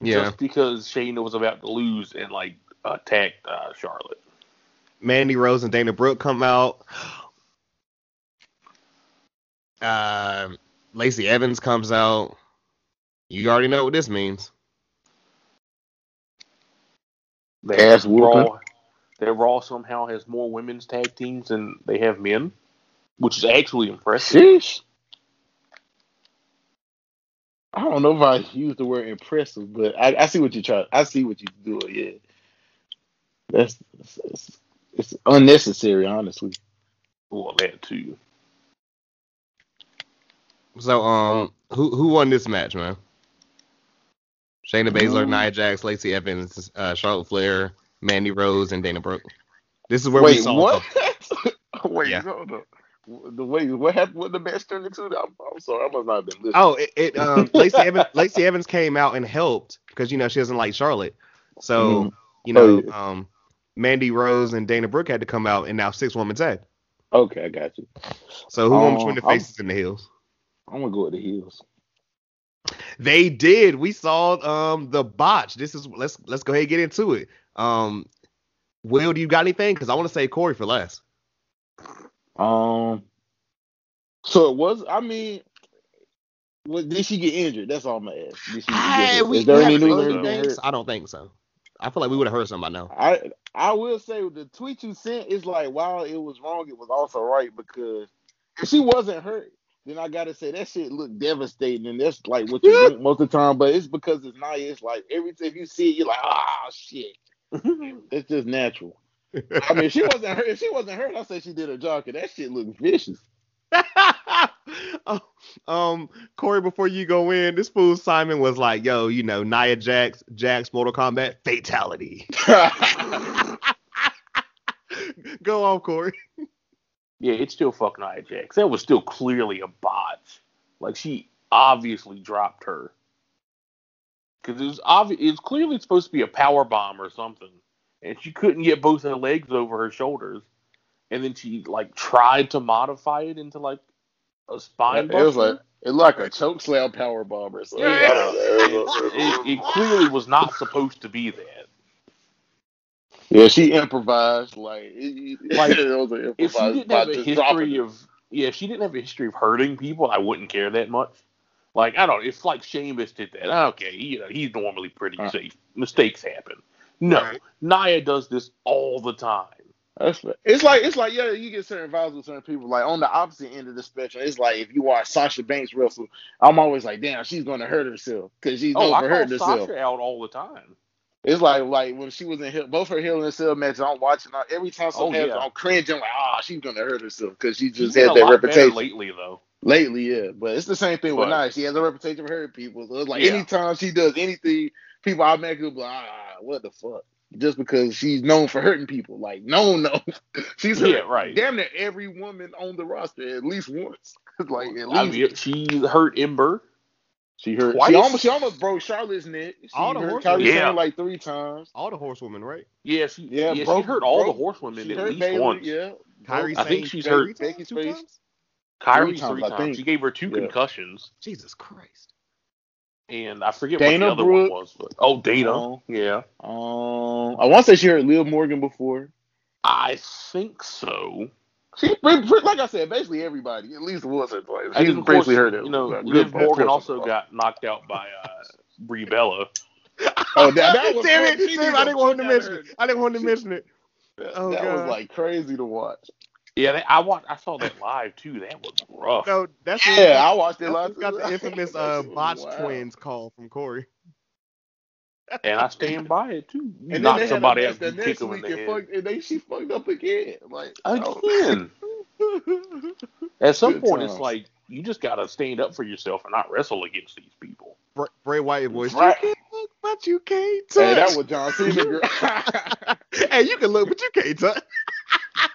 Yeah, just because Shayna was about to lose and like attacked uh, Charlotte. Mandy Rose and Dana Brooke come out. Um, Lacey Evans comes out. You already know what this means. That Ass whooping. Raw, that Raw somehow has more women's tag teams than they have men, which is actually impressive. Sheesh. I don't know if I use the word impressive, but I, I see what you try. I see what you do. Yeah, that's it's, it's unnecessary, honestly. Well, that too. So, um, who who won this match, man? Shayna Baszler, Um, Nia Jax, Lacey Evans, uh, Charlotte Flair, Mandy Rose, and Dana Brooke. This is where we Wait, saw. what? Wait, Yeah. hold on. The way what happened? What the match turned into? I'm, I'm sorry, I must not have been listening. Oh, it, it um, Lacey Evans, Lacey Evans came out and helped because you know she doesn't like Charlotte. So Mhm. you know, Oh, yeah. um, Mandy Rose and Dana Brooke had to come out and now six woman tag. Okay, I got you. So who won Oh, between the I'm- faces and the heels? I'm gonna go with the heels. They did. We saw um the botch. This is let's let's go ahead and get into it. Um, Will, do you got anything? Because I want to say Corey for last. Um, so it was. I mean, what, did she get injured? That's all I'm gonna ask. Did she, Hey, is, we, is there any haven't news heard or anything? things? hurt? I don't think so. I feel like we would have heard something by now. I I will say the tweet you sent is like while it was wrong, it was also right because if she wasn't hurt, then I gotta say that shit looked devastating, and that's like what you think most of the time. But it's because it's not. It's like every time you see it, you're like, ah, shit. it's just natural. I mean, if she wasn't hurt. If she wasn't hurt, I say she did her job. Cause that shit looked vicious. Oh, um, Corey, before you go in, this fool Simon was like, "Yo, you know, Nia Jax, Jax, Mortal Kombat, fatality." go on, Corey. Yeah, it's still fucking Nia Jax. That was still clearly a botch. Like she obviously dropped her because it was obvious. It was clearly supposed to be a power bomb or something, and she couldn't get both her legs over her shoulders. And then she like tried to modify it into like a spine. it was like it like a choke slam power bomb or something. Yeah, know. it, it, it clearly was not supposed to be that. Yeah, she improvised like Like, it was an If you improvised didn't have a history of yeah, if she didn't have a history of hurting people, I wouldn't care that much. Like I don't. If like Sheamus did that, okay, you know he's normally pretty Uh. safe. Mistakes happen. No, Right. Nia does this all the time. That's. It's like it's like yeah, you get certain vibes with certain people. Like on the opposite end of the spectrum, it's like if you watch Sasha Banks wrestle, I'm always like, damn, she's gonna hurt herself because she's Oh, for hurting herself. Sasha out all the time. It's like like when she was in Hill- both her Hill and Cell matches. I'm watching her every time something Oh, happens, yeah. I'm cringing like, ah, she's gonna hurt herself because she just been had that reputation lately, though. lately. Yeah, but it's the same thing with Nia. She has a reputation for hurting people. So it's like Yeah. anytime she does anything, people automatically be like, ah, what the fuck. Just because she's known for hurting people, like no, no, she's hurt right. damn near every woman on the roster at least once. like at I least mean, she hurt Ember. she hurt. Twice? She almost she almost broke Charlotte's neck. She All the hurt horses. Kairi Yeah. Like three times. All the horsewomen, right? Yeah, she Yeah, yeah, broke- she hurt all broke- the horsewomen She at least Bayley, once. yeah. Kairi I think she's three hurt. times, Becky's two times? Kairi Three times, three I times. think. She gave her two Yeah. concussions, Jesus Christ. And I forget Dana what the other one was. But, oh, Dana. Oh. Yeah, Um, I want to say she hurt Liv Morgan before. I think so. She, like I said, basically everybody, at least once or twice. She's of course, basically hurt it. You know, good Liv Morgan also got knocked out by uh, Brie Bella. Oh, that, that was Damn it, damn, I didn't want to out of mention it. I didn't want to mention it. Oh, that was like crazy to watch. Yeah, they, I watched. I saw that live too. That was rough. No, that's Yeah, I watched it live. what's got the infamous uh, shit was botch wild. twins call from Corey. and I stand by it too. You And then knock they had somebody out, the next them in week the and, head. fucked, and they she fucked up again. Like oh. Again. At some Good point, it's like you just gotta stand up for yourself and not wrestle against these people. Bray, Bray Wyatt voice. Right. You can look, but you can't touch. Hey, that was John Cena. Girl. hey, you can look, but you can't touch.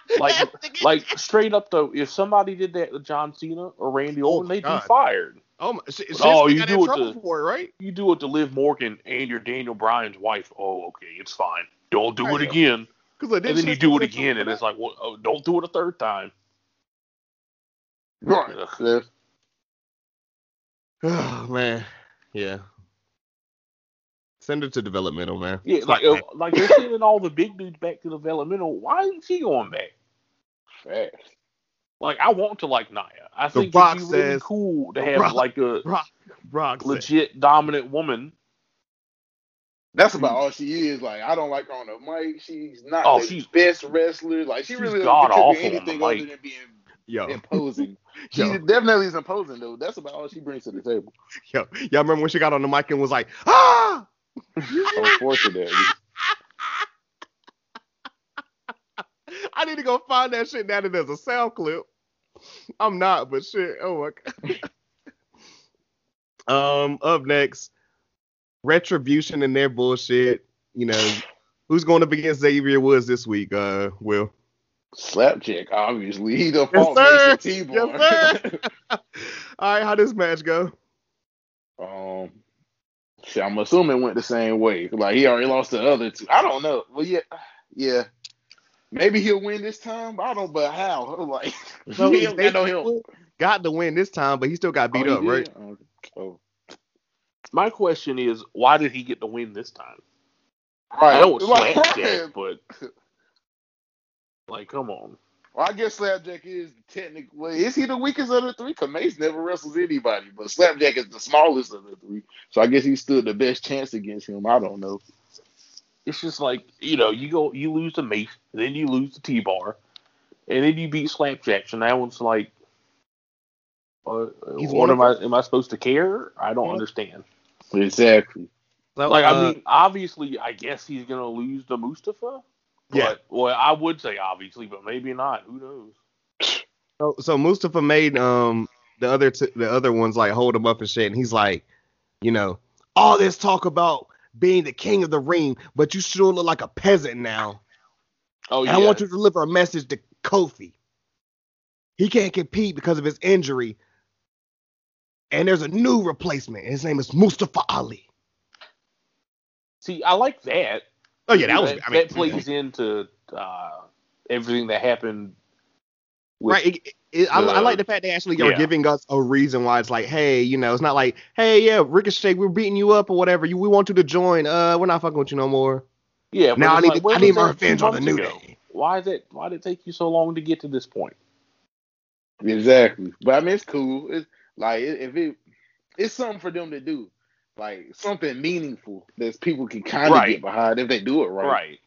Like, like straight up though, if somebody did that to John Cena or Randy Oh, Orton, they'd God. be fired. oh my, sh- Oh, you got do it trouble to- for it, right? You do it to Liv Morgan and you're Daniel Bryan's wife. Oh, okay, it's fine. Don't do it Right. again. Because And then you do it again, and it's like, well, oh, don't do it a third time. right. Ugh. Oh man, yeah. Send her to developmental, man. Yeah, like uh, like they're sending all the big dudes back to developmental. Why isn't she going back? Fast. Like I want to like Nia. I The think Rock it'd be really says- cool to have Rock- like a Rock, Rock, said- legit dominant woman. That's about all she is. Like I don't like her on the mic. She's not Oh, the she's- best wrestler. Like she really doesn't god contribute awful on the anything other than being Yo, imposing. she Yo. definitely is imposing though. That's about all she brings to the table. yo, y'all remember when she got on the mic and was like, ah? Unfortunately. Need to go find that shit now that there's a sound clip. I'm not, but shit. Oh my god. um, up next, retribution and their bullshit. You know, who's going up against Xavier Woods this week? Uh, Will. Slapjack, obviously. He the Yes, fault sir. Mason T-Bar. Yes, sir. All right, how this match go? um, shit, I'm assuming it went the same way. Like he already lost the other two. I don't know. Well, yeah, yeah. Maybe he'll win this time. I don't. But how? Like So he don't got no help. Got the win this time, but he still got beat Oh, up, he right? Oh, Oh, My question is, why did he get the win this time? right. I know it's Like, slapjack, but like, come on. Well, I guess Slapjack is technically is he the weakest of the three? Cause Mace never wrestles anybody, but Slapjack is the smallest of the three. So I guess he stood the best chance against him. I don't know. It's just like you know, you go, you lose the Mace, then you lose the T-bar, and then you beat Slapjack. So now it's like, uh, what am I? Am I supposed to care? I don't Yeah. understand. Exactly. So, Like, I uh, mean, obviously, I guess he's gonna lose the Mustafa. But, Yeah. Well, I would say obviously, but maybe not. Who knows? So, so Mustafa made um the other t- the other ones like hold him up and shit, and he's like, you know, all this talk about being the king of the ring, but you sure look like a peasant now. Oh yeah. I want you to deliver a message to Kofi. He can't compete because of his injury, and there's a new replacement. His name is Mustafa Ali. See, I like that. Oh yeah, that was. that, I mean, that plays into uh, everything that happened. With, right. It, it, I, I like the fact they actually are yeah. giving us a reason why it's like, hey, you know, it's not like, hey, yeah, Ricochet, we're beating you up or whatever. You, we want you to join. Uh, we're not fucking with you no more. Yeah. but Now I need like, to, where I need my revenge on the new ago? day. Why is it? Why did it take you so long to get to this point? Exactly. But I mean, it's cool. It's like if it, it's something for them to do, like something meaningful that people can kind of Right. get behind if they do it right. Right.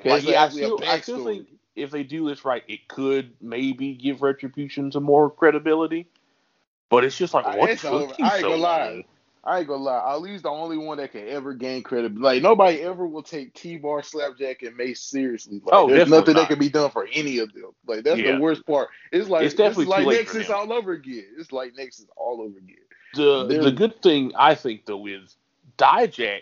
'Cause Like, it's yeah, I actually a still, I still think if they do this right, it could maybe give Retribution some more credibility. But it's just like, what it's took I ain't so gonna lie. long? I ain't gonna lie. Ali's the only one that can ever gain credibility. Like nobody ever will take T-Bar, Slapjack, and Mace seriously. Like, Oh, there's nothing that can be done for any of them. Like that's Yeah. the worst part. It's like It's definitely it's like Nexus all over again. It's like Nexus all over again. The They're- the good thing I think though is Dijak,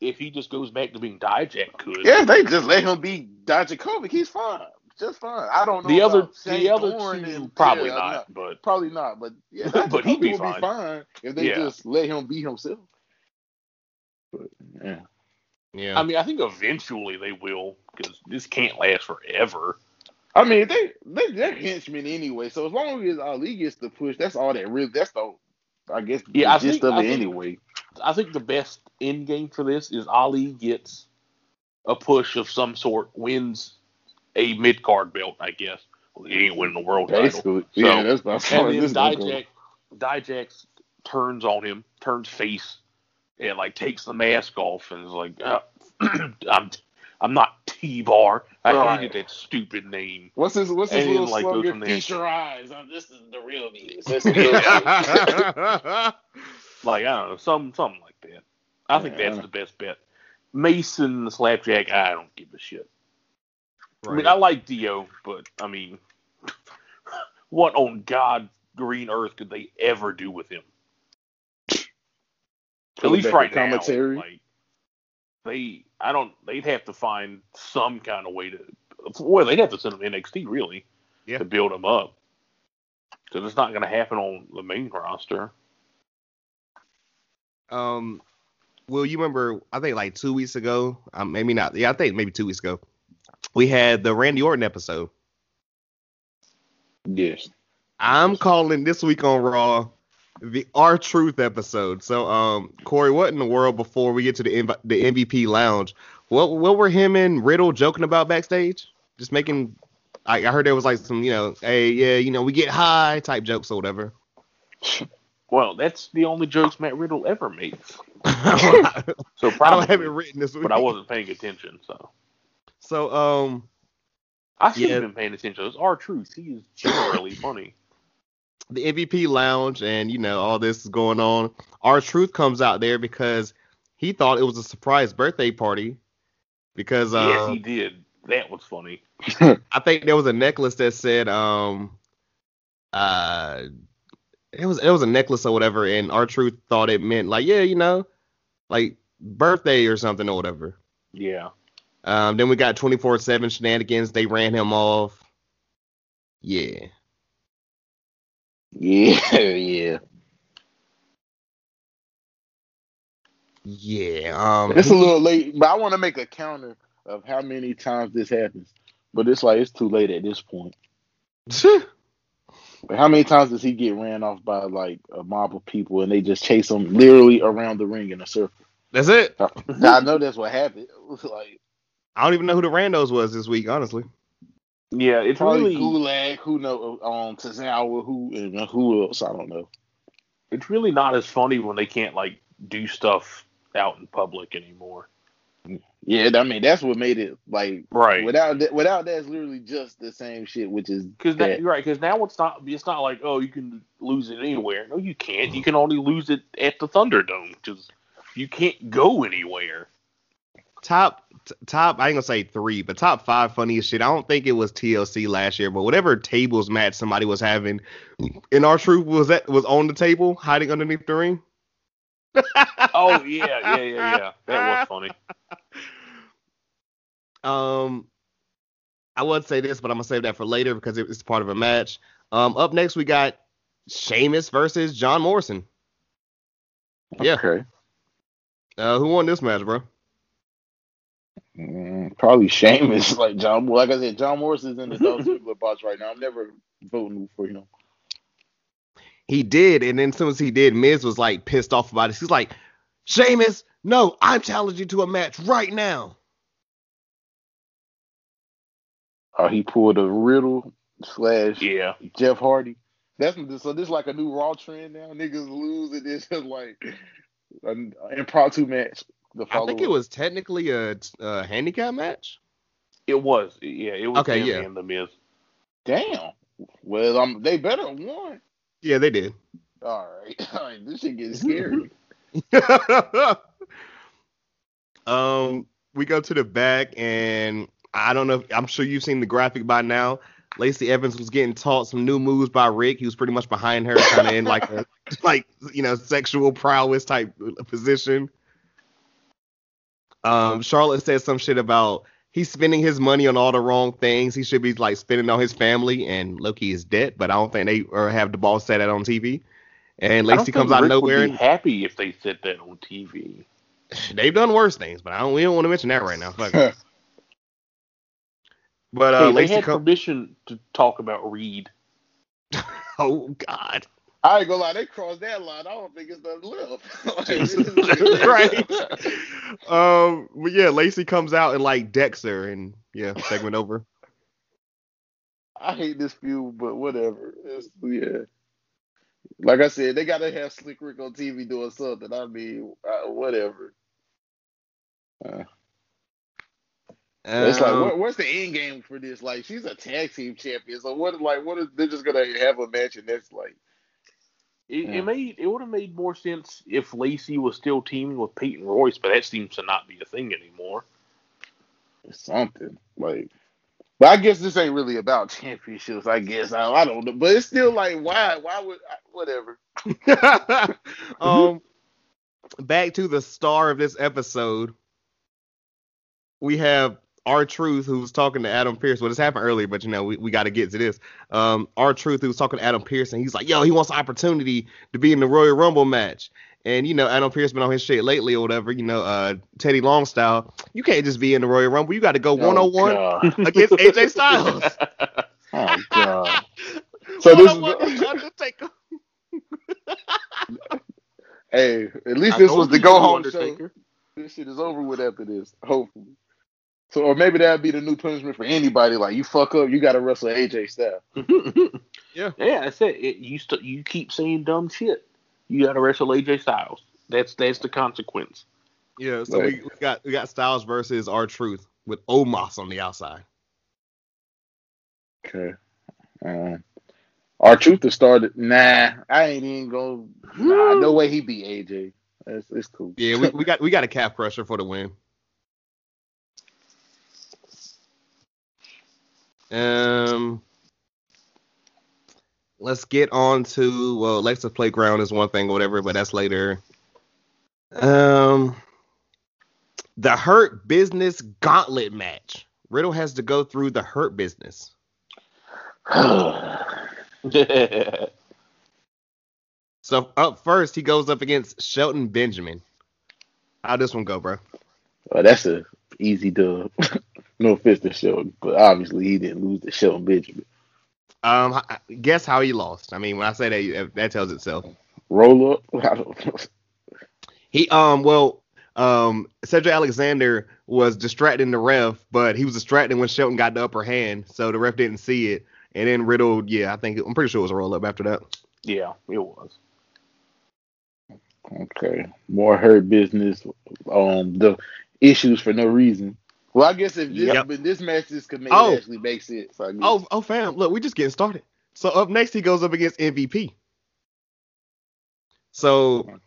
if he just goes back to being Dijak, could. Yeah, they just let him be Dijakovic, he's fine. Just fine. I don't know. the other about Shane the other Thorne two and- probably yeah, not, but Probably not, but yeah, But he'd be Dijakovic will fine. be fine if they Yeah. just let him be himself. But yeah. Yeah. I mean, I think eventually they will because this can't last forever. I mean, they they they're henchmen anyway. So as long as Ali gets the push, that's all that really. That's the, I guess, Yeah, I the think- of I it think- anyway. I think the best end game for this is Ali gets a push of some sort, wins a mid card belt, I guess. He ain't winning the world title. Basically, yeah, So- that's as far And then. Dijak, Dijak turns on him, turns face, and like takes the mask off, and is like, uh, "I'm, I'm not T-Bar. I Right. hated that stupid name." What's his What's his little like, slogan? Feast your eyes. Oh, this is the real me. This is the real me. Like I don't know, some something like that. I think that's the best bet. Mason the Slapjack, I don't give a shit. I mean, I like Dio, but I mean, what on God green earth could they ever do with him? At least right in now, commentary. like they, I don't. They'd have to find some kind of way to. Well, they'd have to send him to NXT really Yeah. to build him up, because it's not going to happen on the main roster. Um, well, you remember? I think like two weeks ago. Um, maybe not. Yeah, I think maybe two weeks ago. We had the Randy Orton episode. yes. I'm calling this week on Raw the R-Truth episode. So, um, Corey, what in the world before we get to the the MVP lounge? What what were him and Riddle joking about backstage? Just making. I, I heard there was like some, you know, hey, yeah, you know, we get high type jokes or whatever. Well, that's the only jokes Matt Riddle ever makes. So probably, haven't written this week. but I wasn't paying attention. So So, um, I should Yeah. have been paying attention. It's R-Truth. He is generally funny. the MVP lounge and you know all this is going on. R-Truth comes out there because he thought it was a surprise birthday party because uh, yes, he did. That was funny. I think there was a necklace that said um uh it was it was a necklace or whatever and R-Truth thought it meant like yeah you know like birthday or something or whatever. Yeah. Um then we got 24/7 shenanigans they ran him off. Yeah. Yeah, yeah. Yeah. Um It's a little late, but I want to make a counter of how many times this happens. But it's like it's too late at this point. But how many times does he get ran off by like a mob of people and they just chase him literally around the ring in a circle? That's it. I know that's what happened. It was like I don't even know who the randos was this week, honestly. Yeah, it's probably really Gulak, who know um Tozawa, who and who else? I don't know. it's really not as funny when they can't like do stuff out in public anymore. Yeah, I mean that's what made it like Right. without that, without that, it's literally just the same shit, which is Because that. you're right. Because now it's not. It's not like oh you can lose it anywhere. No, you can't. You can only lose it at the Thunderdome. Because you can't go anywhere. Top t- top, I ain't gonna say three, but top five funniest shit. I don't think it was TLC last year, but whatever tables match somebody was having, and R-Truth was that was on the table, hiding underneath the ring. Oh yeah, yeah, yeah, yeah. That was funny. Um, I would say this, but I'm gonna save that for later because it- it's part of a match. Um, up next we got Sheamus versus John Morrison. Yeah. Okay. Uh, who won this match, bro? Mm, probably Sheamus. Like John, like I said, John Morris is in the Dolph Ziggler box right now. I'm never voting for him. He did, and then as soon as he did, Miz was like pissed off about it. He's like, Sheamus, no, I'm challenging you to a match right now. Uh, he pulled a Riddle slash Yeah. Jeff Hardy. That's so. This is like a new Raw trend now. Niggas lose and it's just like an impromptu match. I think it was technically a, a handicap match. It was. Yeah, it was. Okay, yeah. and the Miz. Damn. Well, um, they better won. Yeah, they did. All right. All right. This shit getting scary. um, we go to the back, and I don't know. If, I'm sure you've seen the graphic by now. Lacey Evans was getting taught some new moves by Ric. He was pretty much behind her, kind of in like a like you know sexual prowess type position. Um, Charlotte said some shit about he's spending his money on all the wrong things. He should be like spending on his family, and Loki is dead. But I don't think they or have the ball set that on TV. And Lacey comes out of nowhere. Would be and- happy if they said that on TV. They've done worse things, but I don't. We don't want to mention that right now. Fuck. But uh, hey, they Lacey had come. permission to talk about Reed. Oh God. I ain't gonna lie, they crossed that line. I don't think it's the left. Like, right. Um. But yeah, Lacey comes out and like decks her, and yeah, segment over. I hate this feud, but whatever. It's, yeah. Like I said, they gotta have Slick Ric on TV doing something. I mean, uh, whatever. Uh, it's like, Um, what, what's the end game for this? Like, she's a tag team champion, so what? Like, what is they're just gonna have a match and that's like, It, Yeah. it made it would have made more sense if Lacey was still teaming with Peyton Royce, but that seems to not be a thing anymore. something like. But I guess this ain't really about championships. I guess I, I don't know, but it's still like, why? Why would whatever? um. Back to the star of this episode. We have R-Truth who's talking to Adam Pearce. Well, this happened earlier, but you know we, we got to get to this. Um, R-Truth who's talking to Adam Pearce, and he's like, "Yo, he wants an opportunity to be in the Royal Rumble match." And you know, Adam Pearce been on his shit lately or whatever. You know, uh, Teddy Long style. You can't just be in the Royal Rumble. You got to go one on one against AJ Styles. Oh god. So this is One-on-one the- against Undertaker. Hey, at least I this was the go home show. This shit is over with after this, hopefully. So, or maybe that'd be the new punishment for anybody. Like you fuck up, you got to wrestle AJ Styles. Yeah. yeah, that's it. it you st- you keep saying dumb shit. You got to wrestle AJ Styles. That's that's the consequence. Yeah, so Right. we, we got we got Styles versus R-Truth with Omos on the outside. Okay. Um, R-Truth has started. Nah, I ain't even go. Nah, no way he beat AJ. That's it's cool. Yeah, we, we got we got a calf crusher for the win. Um, let's get on to well, Alexa Playground is one thing or whatever, but that's later. Um, the Hurt Business Gauntlet match. Riddle has to go through the Hurt Business. So up first, he goes up against Shelton Benjamin. How'd this one go, bro? Well, that's a easy dub. no offense to Shelton, but obviously he didn't lose to Shelton Benjamin. Um, guess how he lost. I mean, when I say that, that tells itself. Roll up. I don't know. He um, well, um, Cedric Alexander was distracting the ref, but he was distracting when Shelton got the upper hand, so the ref didn't see it. And then Riddle, yeah, I think I'm pretty sure it was a roll up after that. yeah, it was. Okay. More hurt business. Um, the issues for no reason. Well, I guess if this, Yep. but this match just could make Oh. it actually make sense. I. Oh, oh, fam, look, we're just getting started. So up next, he goes up against MVP. So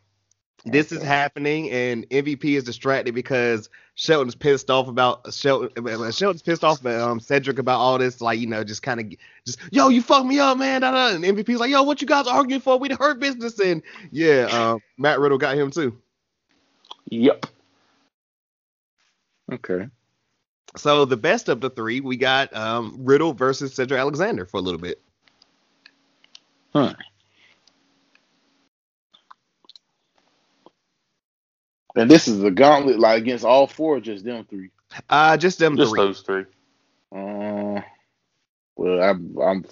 this is happening, and MVP is distracted because Shelton's pissed off about Shelton. uh, Shelton's pissed off at um, Cedric about all this, like you know, just kind of just yo, you fucked me up, man. Da, da. And MVP's like, yo, what you guys arguing for? We the hurt business, and yeah, um, Matt Riddle got him too. Yep. Okay. So the best of the three, we got um, Riddle versus Cedric Alexander for a little bit. Huh. And this is the gauntlet like against all four, or just them three. Uh, just them Just three. those three. Uh, well, I'm, I'm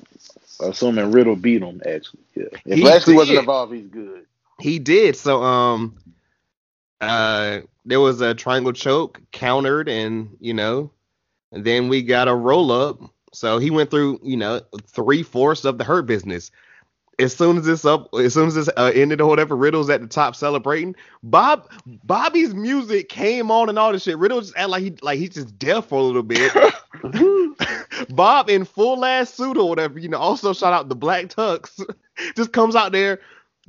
assuming Riddle beat him. Actually, yeah. If He Lashley wasn't involved, he's good. He did. So um uh there was a triangle choke countered and you know and then we got a roll up. So he went through, you know, three fourths of the hurt business. as soon as this up, as soon as this uh, ended or whatever, Riddle's at the top celebrating. Bob, Bobby's music came on and all this shit. Riddle just act like he like he's just deaf for a little bit. Bob in full last suit or whatever, you know. Also shout out the Black Tux, just comes out there.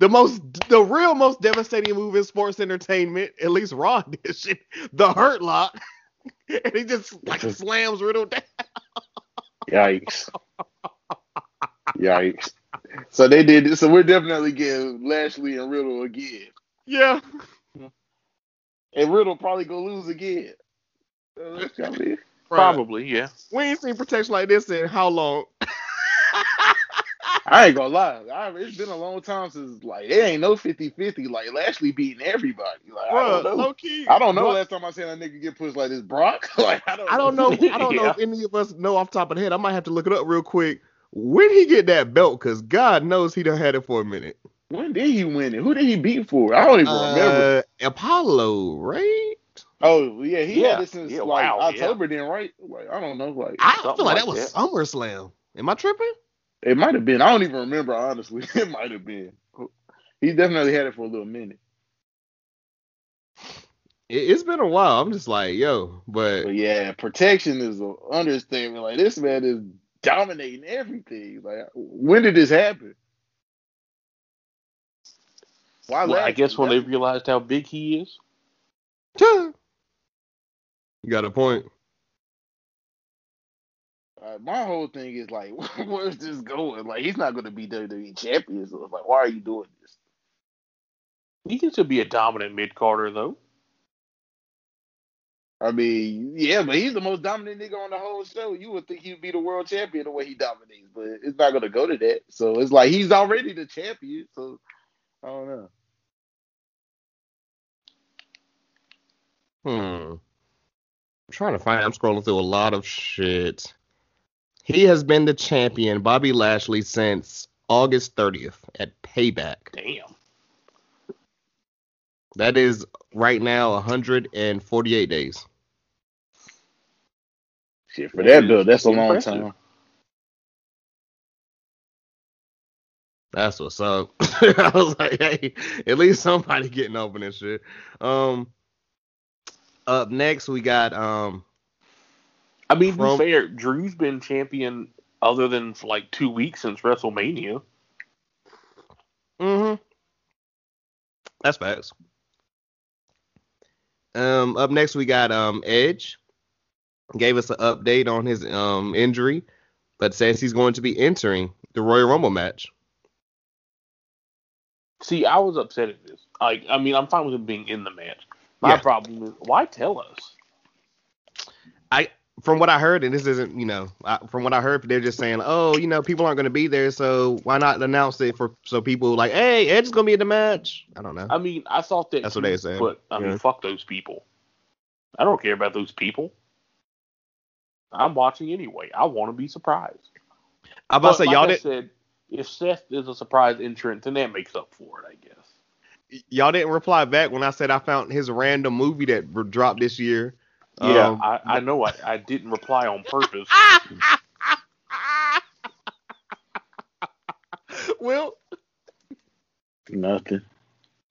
The most, the real most devastating move in sports entertainment, at least Raw did shit. The Hurt Lock, and he just like slams Riddle down. Yikes. Yikes. So they did. So we're definitely getting Lashley and Riddle again, Yeah, and Riddle probably gonna lose again. Uh, Probably, yeah. we ain't seen protection like this in how long? I ain't gonna lie. I, it's been a long time since like it ain't no 50-50. Like Lashley beating everybody. Like I don't know. low key. I don't know Bruh, last time I seen a nigga get pushed like this. Brock. like I don't. I don't know. I don't know Yeah. if any of us know off the top of the head. I might have to look it up real quick. When he get that belt? Cause God knows he done had it for a minute. When did he win it? Who did he beat for? I don't even remember. Uh, Apollo, right? Oh yeah, he Yeah. had it since Yeah, like wow, October then, right? Like I don't know. Like I feel Something like, like that was that. SummerSlam. Am I tripping? It might have been. I don't even remember honestly. It might have been. He definitely had it for a little minute. It, it's been a while. I'm just like, yo, but But yeah, protection is an understatement. Like this man is dominating everything. Like when did this happen? Why? Well, I guess when they realized how big he is. you got a point. Uh, my whole thing is like, where's this going? Like he's not going to be WWE champion. So it's like, why are you doing this? He can still be a dominant mid carder though. I mean, yeah, but he's the most dominant nigga on the whole show. You would think he'd be the world champion the way he dominates, but it's not gonna go to that. So it's like he's already the champion. So I don't know. Hmm. I'm trying to find. I'm scrolling through a lot of shit. He has been the champion, Bobby Lashley, since August 30th at Payback. Damn. That is right now 148 days. Shit for that bill, that's a long time. That's what's up. I was like, hey, at least somebody getting open and shit. Um, up next we got um, I mean, to From- be fair, Drew's been champion other than for like two weeks since WrestleMania. mm-hmm. That's facts. Um, up next we got um Edge. Gave us an update on his um injury, but says he's going to be entering the Royal Rumble match. See, I was upset at this. Like, I mean, I'm fine with him being in the match. My Yeah. problem is, why tell us? From what I heard, and this isn't, you know, I, from what I heard, they're just saying, oh, you know, people aren't going to be there, so why not announce it for so people like, hey, Edge is going to be in the match. I don't know. I mean, I thought that. That's what too, they said. But I mean, fuck those people. I don't care about those people. I'm watching anyway. I want to be surprised. I'm about to But say like y'all I didn't said, if Seth is a surprise entrant, then that makes up for it, I guess. y'all didn't reply back when I said I found his random movie that dropped this year. Yeah, Um, I, I know. I, I didn't reply on purpose. well, Nothing.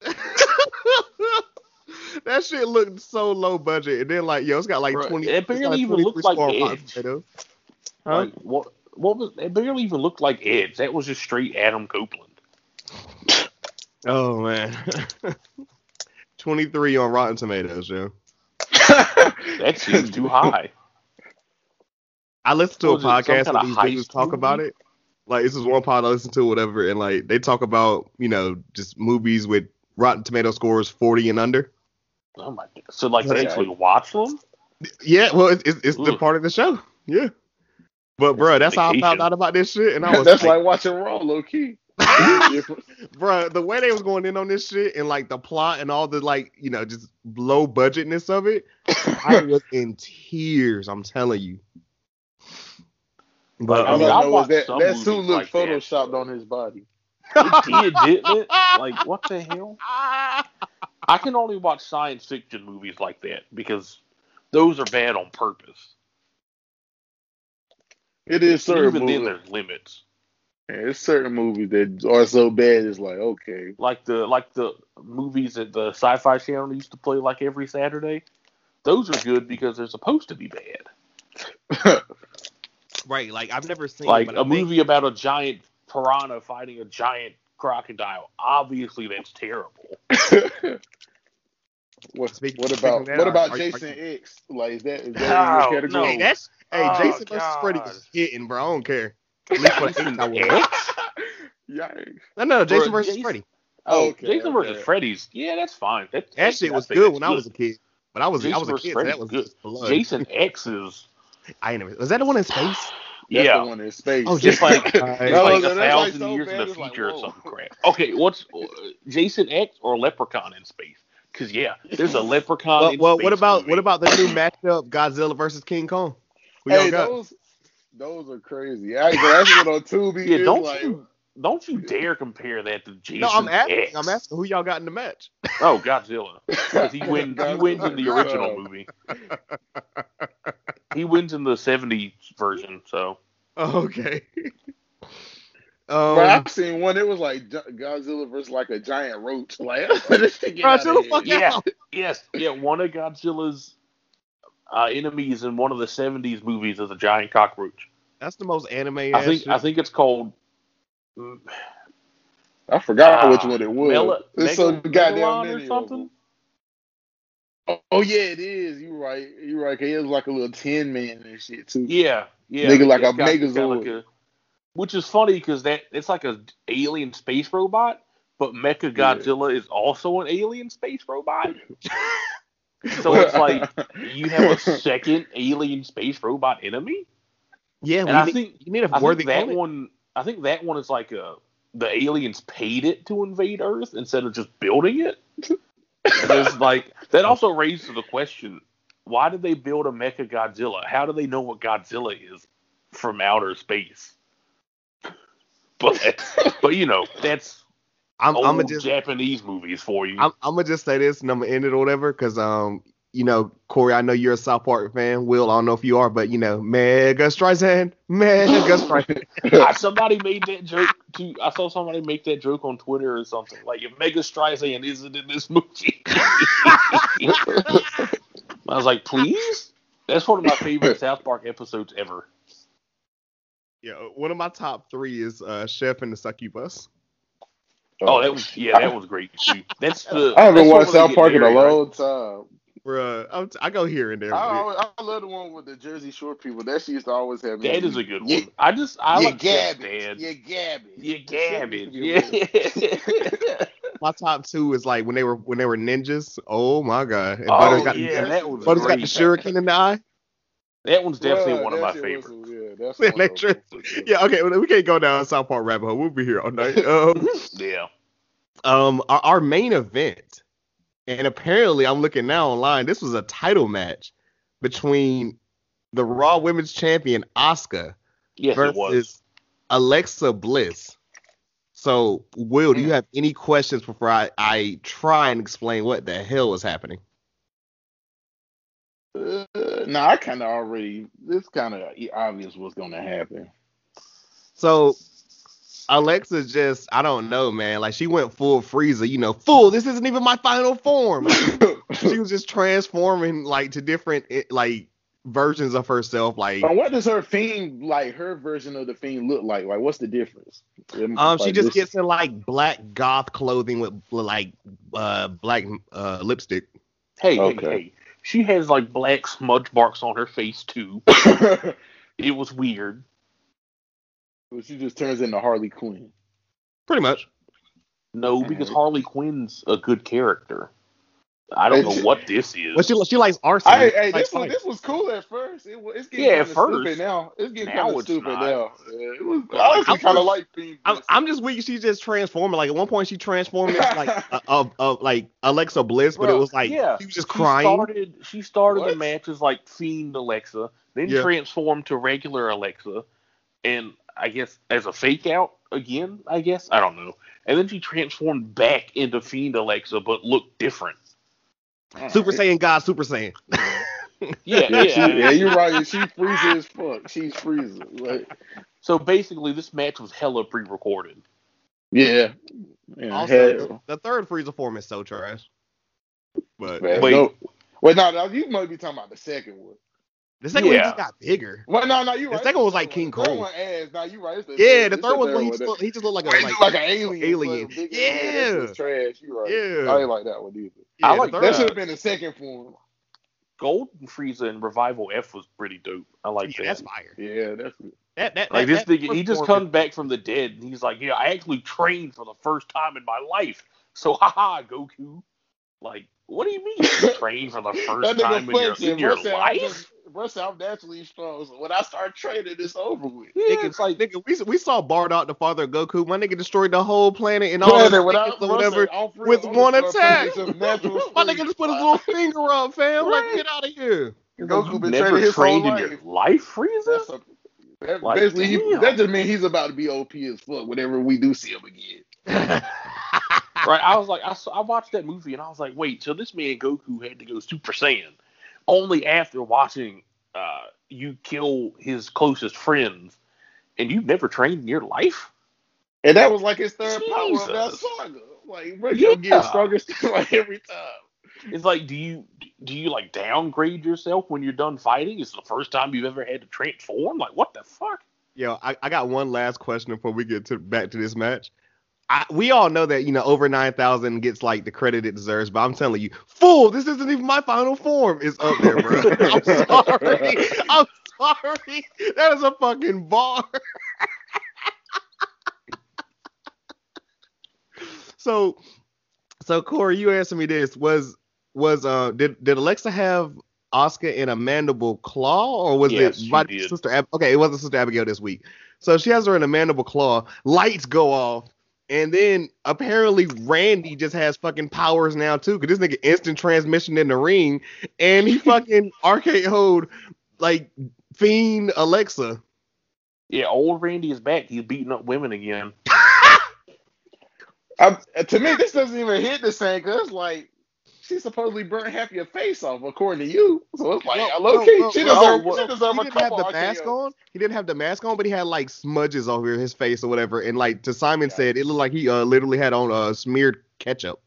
that shit looked so low budget, and then like yo, it's got like Bruh, twenty. it it's got barely even looked like score Edge. Tomatoes. Huh? Like what? What was? It barely even looked like Edge. That was just straight Adam Copeland. Oh man, twenty three on Rotten Tomatoes, yo. That seems too high. I listened to a Was it some podcast kinda where these dudes talk about it. Like this is one pod I listen to, whatever, and like they talk about you know just movies with Rotten Tomato scores forty and under. Oh my god! So like, they actually watch them? Yeah, well, it's it's, it's the part of the show. Yeah, but bro, that's how I found out about this shit, and I was That's like, like watching Raw, low key. bro, the way they was going in on this shit and like the plot and all the like, you know, just low budgetness of it, I was in tears. I'm telling you. But I All I, mean, I know watched that that suit looked like that. photoshopped on his body. It did, didn't it? Like, what the hell? I can only watch science fiction movies like that because those are bad on purpose. It is And sir even then, there's limits. Man, There's certain movies that are so bad. It's like okay. like the like the movies that the Sci-Fi Channel used to play like every Saturday. Those are good because they're supposed to be bad. Right. Like I've never seen Like but a I think- movie about a giant piranha fighting a giant crocodile. Obviously, that's terrible. what, Speak- what about what about are- Jason are- X? Like is that is that No, in your category? Hey, that's hey, Oh, Jason versus Freddy God. was hitting, bro. I don't care. At least for the Jason eight, I would. Yikes. No, no, Jason Jason- versus Freddy. Oh, Okay, Jason versus. Freddy's. Yeah, that's fine. That, That shit was I think good when I was a kid. But I was I was a versus kid, so that was good. blood. Jason X is I ain't never, was that the one in space? That's yeah. the one in space. Oh, Just like Alright. it's No, like no, a that's like thousand so years bad, in the it's like, future or whoa. something crap. Okay, what's uh, Jason X or Leprechaun in space? Because yeah, there's a Leprechaun. Well, in well space what about movie. what about the new matchup Godzilla versus King Kong? Who y'all hey, got? those those are crazy. I that's what on Tubi Yeah, is don't like. you don't you dare compare that to Jason No, I'm asking. X. I'm asking who y'all got in the match. Oh, Godzilla. 'Cause he wins. He wins in the original movie. He wins in the '70s version. So Oh, okay. Bro, um, I've seen one. It was like Godzilla versus like a giant roach. Like, this shit get bro, outta chill the fuck Yeah. out. yes, yeah, one of Godzilla's uh, enemies in one of the '70s movies is a giant cockroach. That's the most anime. I think I think it's called. I forgot uh, which one it was. Mela- There's so goddamn many or something. Oh, oh, yeah, it is. You're right. You right. 'cause He was like a little tin man and shit too. Yeah, yeah, Nigga like a got- kinda Megazord. like a- which is funny because that it's like a alien space robot, but Mecha Yeah. Godzilla is also an alien space robot. so it's like you have a second alien space robot enemy, yeah. and we I need, think you need a I worthy that one. I think that one is like a the aliens paid it to invade Earth instead of just building it. There's like that also raises the question: Why did they build a Mecha Godzilla? How do they know what Godzilla is from outer space? But but you know that's I'm, I'm gonna just Japanese movies for you. I'm, I'm gonna just say this and I'm gonna end it or whatever because um you know Corey I know you're a South Park fan Will I don't know if you are but you know Mecha Streisand Mecha Streisand somebody made that joke too. I saw somebody make that joke on Twitter or something like if Mecha Streisand isn't in this movie. I was like, please. That's one of my favorite South Park episodes ever. yeah one of my top three is uh Chef and the Succubus Oh, that was yeah, that was great too. That's the. I haven't watched South Park in a married, right? long time. Bruh, I'm t- I go here and there I, I, I love the one with the Jersey Shore people. That she used to always have me. That is a good one. Yeah, I just I yeah, like Chef's Gabbage. dad. Yeah, Gabbage. Yeah, That Gabbage. shit used to be Yeah. my top two is like when they were when they were ninjas oh my god and Oh, Butters got yeah, the, that was Butters got the great. shuriken in the eye that one's definitely Bruh, one of my favorites. Was- yeah, that's Yeah, one they of true. them, for sure. yeah okay well, we can't go down South Park rabbit hole we'll be here all night um Yeah. um our, our main event and apparently i'm looking now online this was a title match between the raw women's champion Asuka Yes, it was. versus alexa bliss so will do you have any questions before I, I try and explain what the hell was happening Uh, nah, I kind of already. This kind of obvious what's gonna happen. so alexa just i don't know man like she went full Frieza you know fool this isn't even my final form she was just transforming like to different eh, like versions of herself like And what does her fiend like? Her version of the fiend look like? Like, what's the difference? Um, she just this- gets in like black goth clothing with like uh black uh lipstick. Hey, Okay. hey, hey. She has like black smudge marks on her face too. It was weird. Well, she just turns into Harley Quinn. Pretty much. No, because Harley Quinn's a good character. I don't know what this is. But she she likes arson. Hey, hey, Like this was this was cool at first. It, was- it's getting Yeah, kind at of first. stupid now. It's getting Now kind of stupid not. now. Yeah, it was. I honestly I'm kind of just- like Fiend. I'm, I'm just weak. She's just transforming. Like at one point, she transformed into like a, of of like Alexa Bliss, but it was like yeah, she was just She crying. started, she started the What? match as like Fiend Alexa, then Yeah. transformed to regular Alexa, and I guess as a fake out again, I guess. I don't know. And then she transformed back into Fiend Alexa, but looked different. Super Saiyan God, Super Saiyan. Yeah, Yeah, she, yeah. yeah, you're right. She freezing as fuck. She's freezing. Like, So basically, this match was hella pre-recorded. yeah. yeah Also, hell. the, the third Frieza form is so trash. But Man, Wait. no. Wait, no, no, you might be talking about the second one. the second one Yeah. just got bigger. Well, no, no, you The right. second one was like King the third Kong. one ass. No, you right. The Yeah, the it's third one, he just, look, he just looked like a like, like an alien. alien. It's like Yeah. that trash. You right. Yeah. I ain't like that one either. Yeah, I like third That should have been the second form. Golden Frieza and Revival F was pretty dope. I like Yeah, that. that's fire. Yeah, that's. That that Like that, this that nigga, he just comes back from the dead, and he's like, "Yeah, I actually trained for the first time in my life." So, haha, Goku. Like, what do you mean you trained for the first time in your, in your Bro said, life? Just- Bro I'm naturally strong. So when I start training, it's over with. Yeah, Nigga, it's like nigga, we, we saw Bardock, the father of Goku. My nigga destroyed the whole planet and all Planet the without- or whatever said, with I'm one attack. put it to natural My nigga just put his little finger up, fam. Like, Right. get out of here. Goku you been never training his trained whole in your life. life, Frieza. That, Like, basically, he, that just means he's about to be OP as fuck whenever we do see him again. right? I was like, I, saw, I watched that movie and I was like, wait, so this man Goku had to go Super Saiyan only after watching uh, you kill his closest friends, and you've never trained in your life? And that was like his third power of that saga. Like, bro, Yeah. you get stronger like every time. It's like, do you do you like downgrade yourself when you're done fighting? It's the first time you've ever had to transform. Like, what the fuck? Yo, I, I got one last question before we get to back to this match. I, we all know that you know over nine thousand gets like the credit it deserves, but I'm telling you, fool, this isn't even my final form. It's up there, bro. I'm sorry. I'm sorry. That is a fucking bar. so, so Corey, you answer me this: was was uh did did Alexa have Asuka in a mandible claw, or was Yes, it my sister? Ab- okay, it wasn't Sister Abigail this week. So she has her in a mandible claw. Lights go off. And then apparently Randy just has fucking powers now too, because this nigga instant transmission in the ring, and he fucking RKO'd like fiend Alexa. Yeah, old Randy is back. He's beating up women again. I, to me, this doesn't even hit the same because, like, she supposedly burnt half your face off, according to you. So it's like, Well, low well, key, well, she well, deserves well, she deserve he didn't have couple the mask RKOs. on. He didn't have the mask on, but he had like smudges over his face or whatever. And like to Simon said, it looked like he uh literally had on uh smeared ketchup.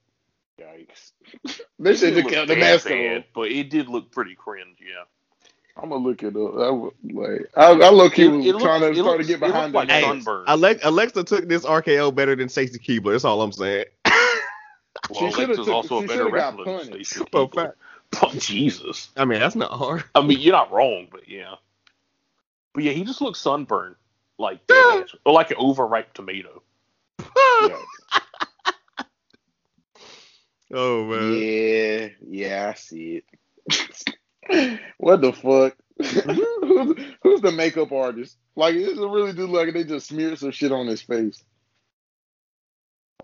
Yikes. They It should have the mask bad, on. but it did look pretty cringe. Yeah. I'm gonna look it up. I would, like, I, I low key It- was it looks- trying to it looks- to get it behind like the Hey, mask. sunburn. Alex- Alexa took this RKO better than Stacy Keibler. That's all I'm saying. Well, She should've Alexa's took- also she a better should've got wrestler than punished. Stacy Oh, fact. Oh, Jesus. I mean, that's not hard. I mean, you're not wrong, but yeah. But yeah, he just looks sunburned, like dead or like an overripe tomato. Yeah. Oh man. Yeah, yeah, I see it. what the fuck? Mm-hmm. who's, who's the makeup artist? Like, it really do look like they just smeared some shit on his face.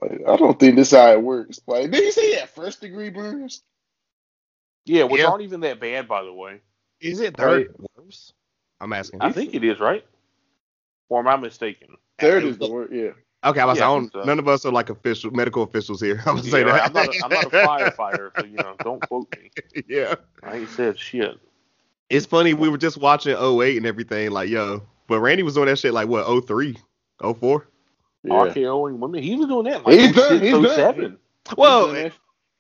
Like, I don't think this how it works. Like, did he say he had first degree burns? Yeah, which Yeah. aren't even that bad, by the way. Is it third worse? I'm asking. I think it is, right? Or am I mistaken? Third is the word. Yeah. Okay, I was Yeah, I I don't, so. none of us are like official medical officials here. I'm gonna say Yeah, that. right, I'm, not a, I'm not a firefighter, so you know, don't quote me. yeah. I ain't said shit. It's funny, we were just watching 08 and everything, like, yo. But Randy was doing that shit like what, 03? 04? Yeah. RKOing women. He was doing that. Like, He's done- he's done. 07. Well, He's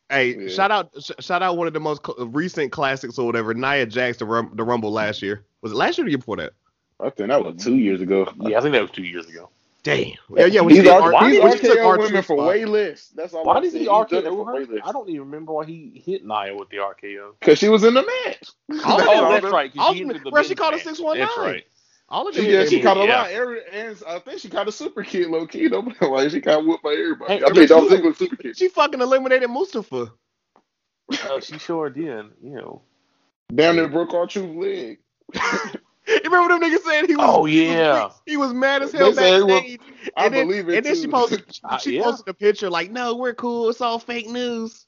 hey, Yeah. shout out sh- shout out one of the most cl- recent classics or whatever, Nia Jax the, rum- the Rumble last year. Was it last year or the year before that? I think that was two years ago. Yeah, I think that was two years ago. Damn. Yeah, yeah, when he's she, R- R- why he's took RKO R2 women for spot. way less. That's all. Why I'm did saying. he it RKO her? I don't even remember why he hit Nia with the RKO. Because she was in the match. All of Oh, that's right. 'cause all she of them- ended the bro, she called a match. 619. That's right. All of She, yeah, she caught a Yeah. lot. Every, and I think she caught a superkick low key. though. like she got whooped by everybody. Hey, I mean, but Dolph you- Ziggler superkick. She fucking eliminated Mustafa. Uh, she sure did. You know. Damn near broke R-Truth leg. You remember them niggas saying he was? Oh, he was- yeah. he was, mad as hell They said backstage. I and then, believe it And then she too. posted, Uh, she yeah. posted a picture like, "No, we're cool. It's all fake news."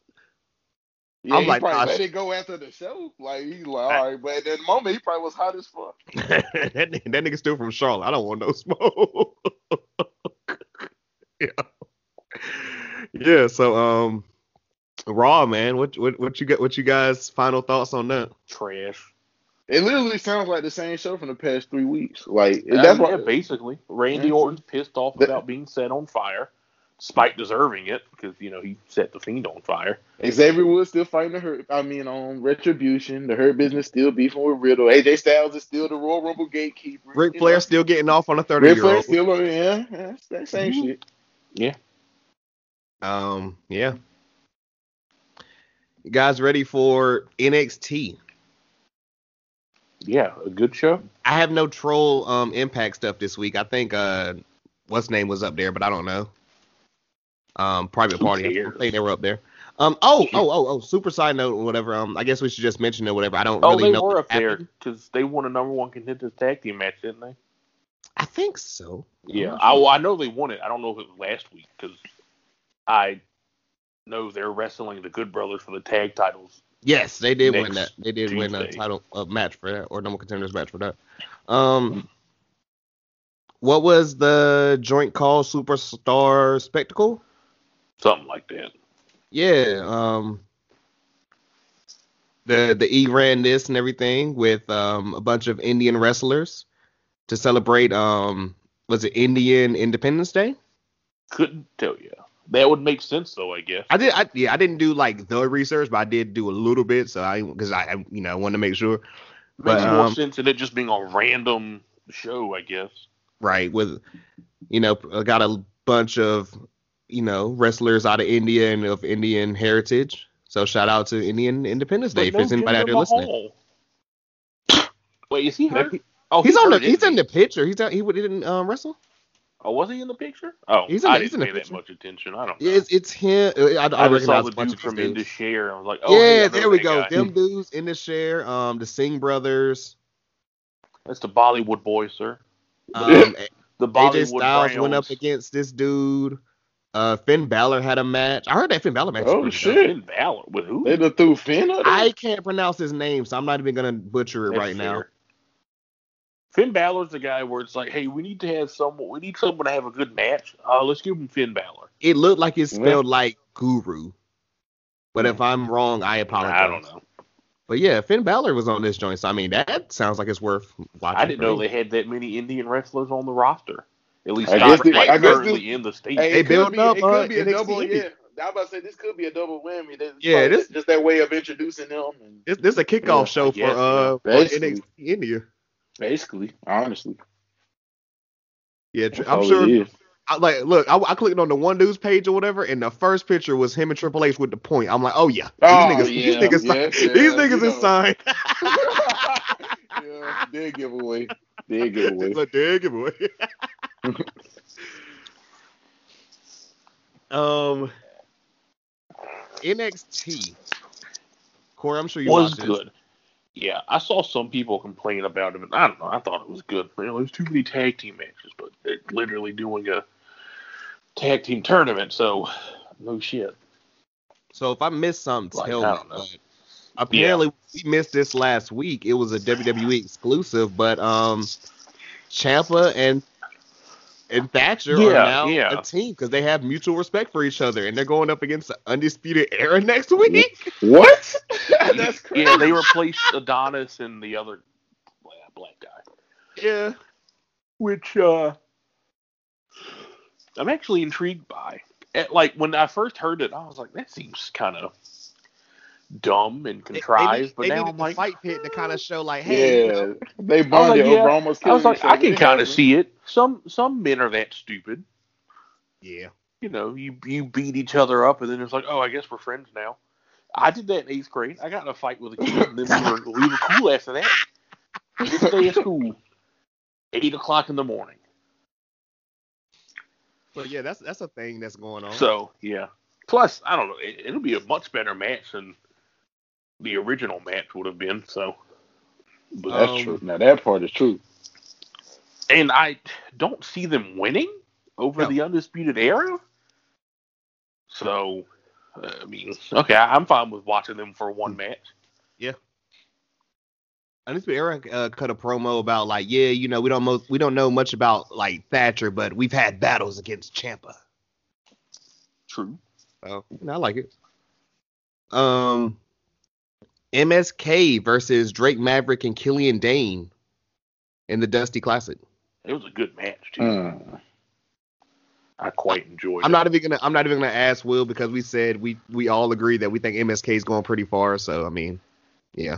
Yeah, I'm he like, probably gosh. let it go after the show. Like he's like, all right, but at that moment he probably was hot as fuck. that, nigga- that nigga still from Charlotte. I don't want no smoke. yeah. Yeah. So, um, Raw, man. What what what you got? What you guys' final thoughts on that? Trash. It literally sounds like the same show from the past three weeks. Like that's yeah, why. basically. Randy Orton pissed off That- about being set on fire, despite deserving it, because you know he set the fiend on fire. Xavier Woods still fighting the hurt. I mean, on retribution, the hurt business still beefing with Riddle. AJ Styles is still the Royal Rumble gatekeeper. Ric you Flair know. still getting off on a 30 Ric year Flair old. still on yeah, yeah, it's that same Mhm. shit. Yeah. Um, yeah. You guys ready for NXT? Yeah, a good show. I have no troll um impact stuff this week. I think uh what's name was up there, but I don't know. Um private Who party. I think they were up there. Um oh oh oh oh super side note or whatever. Um I guess we should just mention it or whatever. I don't Oh, really they know. were up there because they won a number one contenders tag team match, didn't they? I think so. Yeah, I, well, I know they won it. I don't know if it was last week because I know they're wrestling the Good Brothers for the tag titles. Yes, they did win that. They did win a title a match for that or number contenders match for that. Um what was the joint call superstar spectacle? Something like that. Yeah, um the the E ran this and everything with um a bunch of Indian wrestlers to celebrate um was it Indian Independence Day? Couldn't tell you. That would make sense, though. I guess. I did I yeah, I didn't do like the research, but I did do a little bit so I cuz I I, you know, I wanted to make sure. Makes more um, sense than it just being a random show. I guess. right with you know I got a bunch of you know wrestlers out of India and of Indian heritage. So shout out to Indian Independence Day But if there's anybody out there listening. Wait, is he hurt? Oh, He's on the he's in the picture. He's out, he he didn't um, wrestle. Oh, was he in the picture? Oh, He's in I the- he's didn't in the pay that much attention. I don't know. It's it's him. I, I, I just saw recognize the a bunch dude of from Into dudes. Share. I was like, oh, yeah, there we go. guy. Them dudes in the share. Um, the Singh brothers. That's the Bollywood boys, sir. Um, The AJ Bollywood Styles went up against this dude. Uh, Finn Balor had a match. I heard that Finn Balor match. Oh, shit. dope. Finn Balor with who? They done threw Finn up? I can't pronounce his name, so I'm not even gonna butcher it That's right now. fair. Finn Balor's the guy where it's like, hey, we need to have someone. We need someone to have a good match. Uh, let's give him Finn Balor. It looked like it's Yeah. spelled like Guru, but if I'm wrong, I apologize. I don't know. But yeah, Finn Balor was on this joint, so I mean that sounds like it's worth watching. I didn't know me. they had that many Indian wrestlers on the roster. At least I not guess they- like I guess currently this- in the state. Hey, They it could built up, it could be a NXT double. Indy. Yeah, I was about to say this could be a double whammy. This, Yeah, probably this- just that way of introducing them. And This, this is a kickoff Yeah, show for guess, uh for Basically. NXT India. basically, honestly, Yeah, tr- that's I'm sure. I, like, look, I, I clicked on the one dude's page or whatever, and the first picture was him and Triple H with the point. I'm like, oh yeah, these Oh, niggas, these yeah, niggas, yes, signed- yeah, these niggas is signed. yeah, dead giveaway. Dead giveaway. it's a dead giveaway. um, NXT. Corey, I'm sure you was good. Yeah, I saw some people complain about it, but I don't know. I thought it was good. You know, there's too many tag team matches, but they're literally doing a tag team tournament, so no shit. So if I missed something, Like, tell me. don't know. but Apparently, we missed this last week. It was a WWE exclusive, but um, Ciampa and and Thatcher are Yeah, now yeah. a team because they have mutual respect for each other, and they're going up against the Undisputed Era next week. What? That's crazy. Yeah, they replaced Adonis and the other black guy. Yeah, which uh I'm actually intrigued by. Eh, Like when I first heard it, I was like, that seems kind of dumb and They- they, contrived. but they now needed I'm like, fight pit to kind of show like, hey, you Yeah, know, they I was bonded like, yeah. over almost I was killing like, each I can kind of see it. Some some men are that stupid. yeah, You know, you you beat each other up, and then it's like, oh, I guess we're friends now. I did that in eighth grade. I got in a fight with a kid, and then we were we were cool after that. This day at school, eight o'clock in the morning. but yeah, that's that's a thing that's going on. So yeah. Plus, I don't know. It, it'll be a much better match than the original match would have been. So, but, That's Um, true. Now that part is true. and I don't see them winning over No. the undisputed era. So, uh, I mean, okay, I- I'm fine with watching them for one match. Yeah. Undisputed Era uh, cut a promo about like, yeah, you know, we don't mo- we don't know much about like Thatcher, but we've had battles against Ciampa. True. So you know, I like it. Um, MSK versus Drake Maverick and Killian Dain in the Dusty Classic. It was a good match too. Hmm. I quite enjoyed. I'm it. not even gonna I'm not even gonna ask Will because we said we we all agree that we think MSK is going pretty far. So I mean, yeah.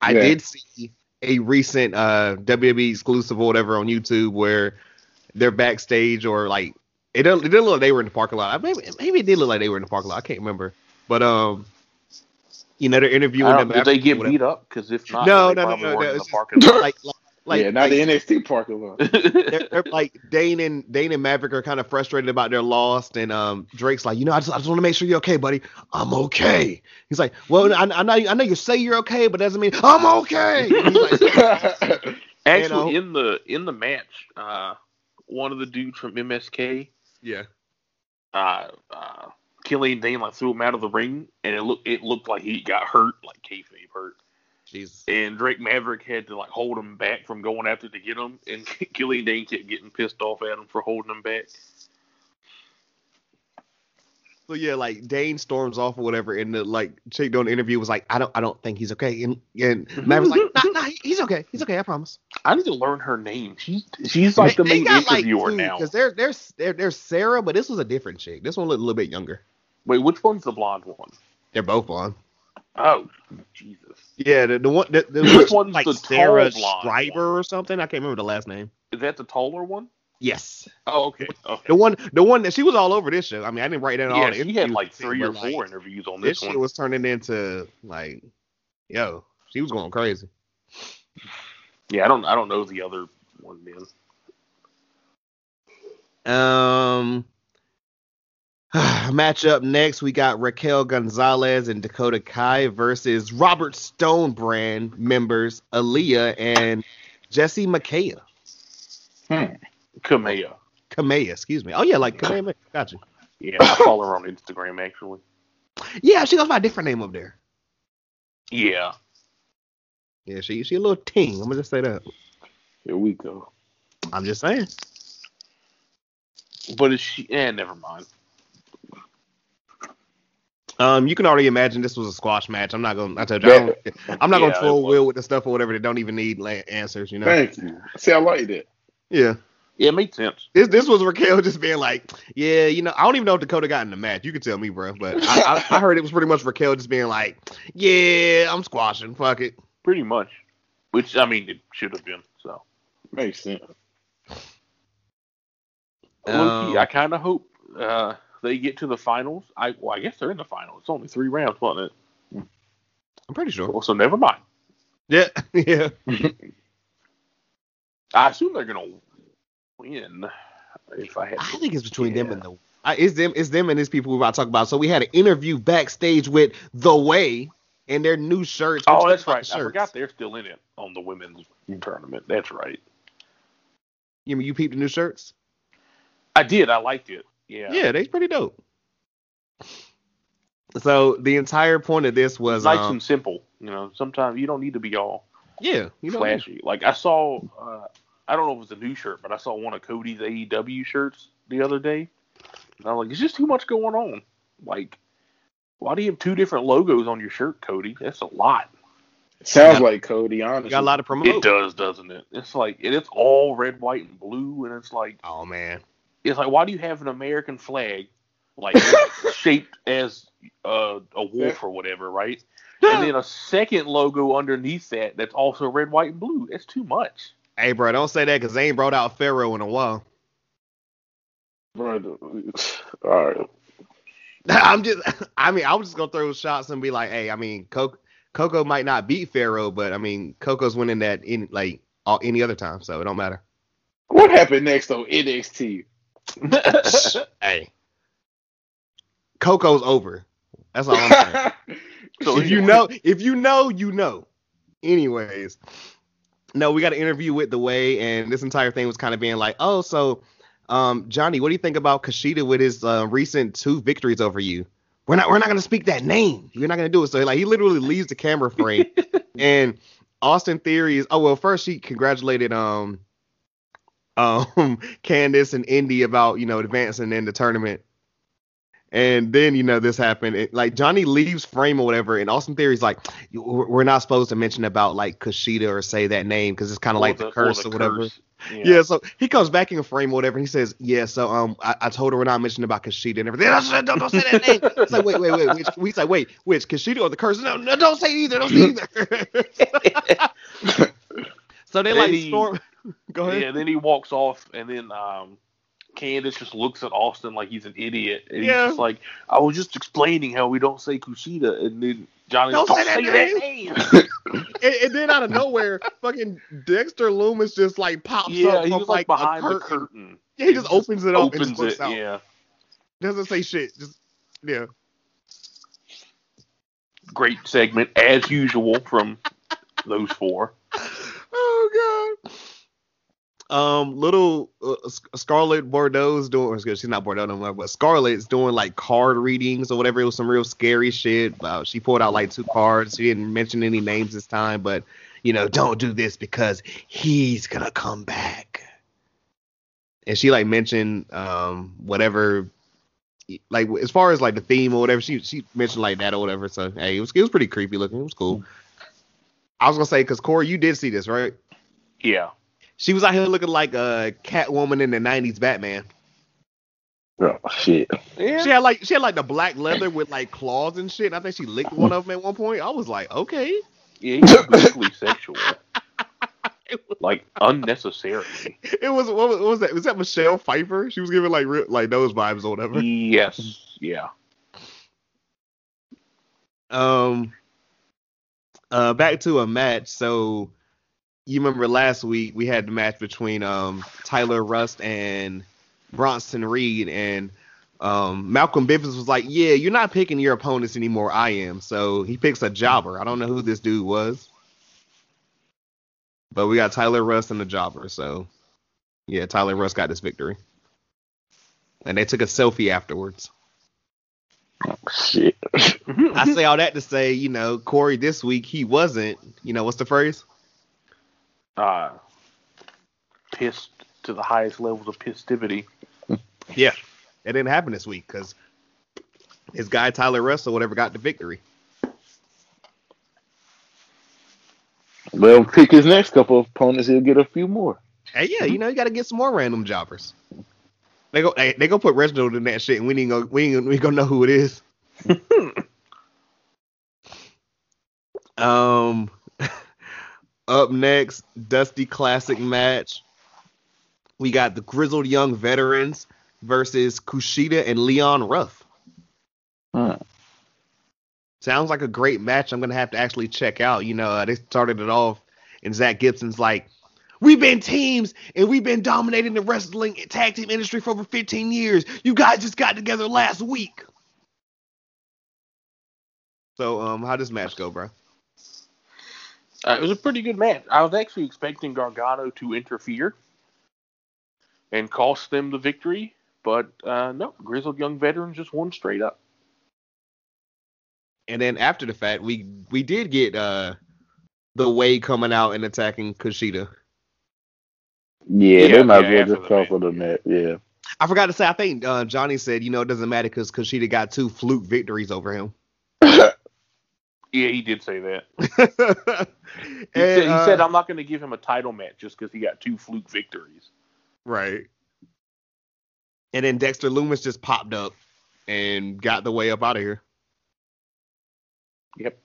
I Yeah. did see a recent uh WWE exclusive or whatever on YouTube where they're backstage or like it didn't, it didn't look like they were in the parking lot. Maybe maybe it did look like they were in the parking lot. I can't remember. But um, you know they're interviewing them. don't, did they get beat up? Because if not, No, they no, no, no, weren't no, it's the just- parking like like like yeah, not like, the NXT parking lot. they're, they're like Dain and Dain and Maverick are kind of frustrated about their loss, and um, Drake's like, you know, I just, I just want to make sure you're okay, buddy. I'm okay. He's like, well, I, I know, I know you say you're okay, but that doesn't mean I'm okay. And he's like, Actually, know? in the in the match, uh, one of the dudes from MSK, yeah, uh, uh, Killian Dain, like threw him out of the ring, and it looked it looked like he got hurt, like kayfabe hurt. Jesus. And Drake Maverick had to like hold him back from going after to get him, and Killian Dain kept getting pissed off at him for holding him back. So yeah, like Dain storms off or whatever, and the like chick doing the interview was like, I don't, I don't think he's okay, and and Maverick's like, nah, nah, he's okay, he's okay, I promise. I need to learn her name. She's she's like the main interviewer now. because they're they're they're Sarah, but this was a different chick. This one looked a little bit younger. Wait, which one's the blonde one? They're both blonde. Oh, Jesus. Yeah, the, the one the, the Which one's like the Sarah tall blonde Schreiber one? or something. I can't remember the last name. Is that the taller one? Yes, Oh, okay. Okay. the one the one that she was all over this show. I mean, I didn't write down all Yeah, she had like three or but, like, four interviews on This this, shit one. was turning into like, yo, she was going crazy. Yeah, I don't I don't know the other one then. Um, match up next, we got Raquel Gonzalez and Dakota Kai versus Robert Stone brand members Aaliyah and Jessi Makaya. Kamea. Kamea, excuse me. Oh yeah, like Kamea. Gotcha. Yeah, I follow her on Instagram actually. Yeah, she goes by a different name up there. Yeah. Yeah, she she a little ting. I'm gonna just say that. Here we go. I'm just saying. But is she eh, never mind. Um, you can already imagine this was a squash match. I'm not gonna. I told you, yeah. I am not Yeah, gonna troll it. Will with the stuff or whatever. They don't even need answers. You know. Thank you. See, I like that. Yeah. Yeah, it made sense. This this was Raquel just being like, yeah, you know, I don't even know if Dakota got in the match. You can tell me, bro. But I, I, I heard it was pretty much Raquel just being like, yeah, I'm squashing. Fuck it. Pretty much. Which I mean it should have been, so. Makes sense. Low-key, Um, I kinda hope uh they get to the finals. I well, I guess they're in the finals. It's only three rounds, wasn't it? I'm pretty sure. Well, so never mind. Yeah, yeah. I assume they're gonna win. If I had, I think it's between them and the. I, it's them. It's them and these people we're about to talk about. So we had an interview backstage with The Way and their new shirts. Oh, that's right. the I forgot they're still in it on the women's tournament. That's right. You mean you peeped the new shirts? I did. I liked it. Yeah. Yeah, they're pretty dope. So the entire point of this was nice um, and simple. You know, sometimes you don't need to be all yeah, you know, flashy. Like I saw, uh, I don't know if it was a new shirt, but I saw one of Cody's AEW shirts the other day. And I was like, it's just too much going on. Like, why do you have two different logos on your shirt, Cody? That's a lot. It Sounds Yeah. like Cody, honestly. you got a lot of promo. It does, doesn't it? It's like and it's all red, white, and blue, and it's like Oh man, it's like why do you have an American flag like shaped as uh, a wolf or whatever, right? And then a second logo underneath that that's also red, white, and blue. That's too much. hey bro, don't say that because they ain't brought out Pharaoh in a while. Bro, all right. I'm just, I mean, I was just gonna throw shots and be like, hey, I mean, Coco, Coco might not beat Pharaoh, but I mean, Coco's winning that in like all, any other time, so it don't matter. What happened next on NXT? Hey, Coco's over. That's all I'm saying. So if you know, if you know, you know. Anyways, no, we got an interview with the way, and this entire thing was kind of being like, oh, so, um, Johnny, what do you think about Kushida with his uh, recent two victories over you? We're not, we're not gonna speak that name. You're not gonna do it. So like, he literally leaves the camera frame, and Austin Theory is. Oh well, first she congratulated um, um, Candice and Indi about you know advancing in the tournament. And then you know this happened. It, like Johnny leaves frame or whatever, and Austin Theory's like, "We're we're not supposed to mention about like Kushida or say that name because it's kind of like the, curse or, whatever." curse. Yeah. so he comes back in a frame or whatever. And he says, "Yeah, so um, I, I told her we're not mentioning about Kushida and everything. Don't, don't, don't say that name." It's like, wait, wait, wait. Which, we say, wait, which Kushida or the curse? No, no, don't say either. Don't say either. so they like Then storm. Go ahead. Yeah, then he walks off, and then um, Candice just looks at Austin like he's an idiot, and Yeah. he's just like, "I was just explaining how we don't say Kushida," and then Johnny, Don't don't, say that say name." that name. and, and then out of nowhere, fucking Dexter Lumis just like pops yeah, up he from like, like a behind the curtain. curtain. Yeah, he just opens it up and Opens just looks it, out. yeah. Doesn't say shit. Just yeah. Great segment as usual from those four. Um, little uh, Sc- Scarlett Bordeaux's doing. She's not Bordeaux no more, but Scarlett's doing like card readings or whatever. It was some real scary shit. Uh, she pulled out like two cards. She didn't mention any names this time, but you know, don't do this because he's gonna come back. And she like mentioned um whatever, like as far as like the theme or whatever. She she mentioned like that or whatever. So hey, it was it was pretty creepy looking. It was cool. I was gonna say because Corey, you did see this right? Yeah. She was out here looking like a Catwoman in the '90s Batman. Oh shit. Yeah. She had like she had like the black leather with like claws and shit. And I think she licked one of them at one point. I was like, okay. Yeah, he's basically sexual. Like unnecessarily. It was what was, what was that? Was that Michelle Pfeiffer? She was giving like real, like those vibes or whatever. Yes. Yeah. Um. Uh, back to a match. So you remember last week we had the match between um Tyler Rust and Bronson Reed, and um Malcolm Bivens was like, "Yeah, you're not picking your opponents anymore. I am." So he picks a jobber. I don't know who this dude was, but we got Tyler Rust and the jobber. So yeah, Tyler Rust got this victory, and they took a selfie afterwards. Shit. I say all that to say, you know, Corey this week he wasn't. You know, what's the phrase? Uh, pissed to the highest levels of pistivity. Yeah, it didn't happen this week because his guy Tyler Russell whatever got the victory. Well, pick his next couple of opponents. He'll get a few more. Hey, yeah, you know, you got to get some more random jobbers. They go, they, they go put Reginald in that shit, and we ain't go, we ain't, we gonna know who it is. um, up next, Dusty Classic match. We got the Grizzled Young Veterans versus Kushida and Leon Ruff. Hmm. Sounds like a great match. I'm gonna have to actually check out. You know, uh, they started it off, and Zach Gibson's like, "We've been teams, and we've been dominating the wrestling tag team industry for over 15 years. You guys just got together last week." So, um, how does match go, bro? Uh, it was a pretty good match. I was actually expecting Gargano to interfere and cost them the victory, but uh, no, Grizzled Young Veterans just won straight up. And then after the fact, we we did get uh the way coming out and attacking Kushida. Yeah, Yeah, they might yeah, as well just the call match. for the match. Yeah. I forgot to say, I think uh, Johnny said, you know, it doesn't matter because Kushida got two fluke victories over him. Yeah, he did say that. and, He, said, he uh, said, I'm not going to give him a title match just because he got two fluke victories. right. And then Dexter Lumis just popped up and got the way up out of here. Yep.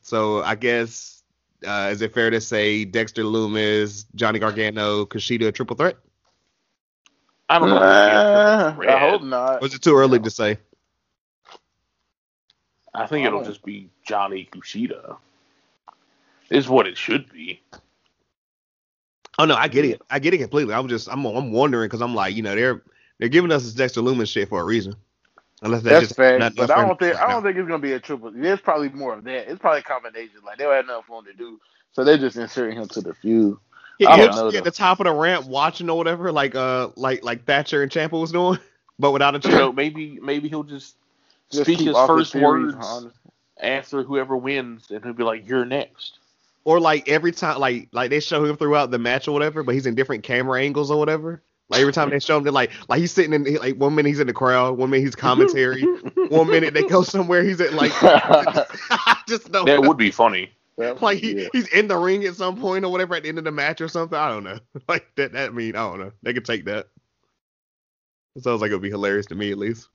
So I guess uh, is it fair to say Dexter Lumis, Johnny Gargano, Kushida a triple threat? I don't know. if Nah, it's hope not. Was it too early to say? I think it'll Oh. just be Johnny Kushida. Is what it should be. Oh no, I get it. I get it completely. I'm just I'm I'm wondering because I'm like, you know, they're they're giving us this Dexter Lumis shit for a reason. Unless that's, That's just fact, not but I don't think work I don't out. think it's gonna be a triple. There's probably more of that. It's probably a combination. Like they don't have enough for him to do, so they're just inserting him to the feud. He, I he'll don't just be at the top of the ramp watching or whatever, like uh like like Thatcher and Ciampa was doing, but without a You chair. know, maybe maybe he'll just, Just speak his first words honest. after whoever wins, and he'll be like, "You're next." Or like every time, like like they show him throughout the match or whatever, but he's in different camera angles or whatever. Like every time they show him, they're like, like he's sitting in like one minute he's in the crowd, one minute he's commentary, one minute they go somewhere he's at like, I just don't. That would be funny. like he, yeah. he's in the ring at some point or whatever at the end of the match or something. I don't know. Like that. That mean I don't know. They could take that. It sounds like it would be hilarious to me at least.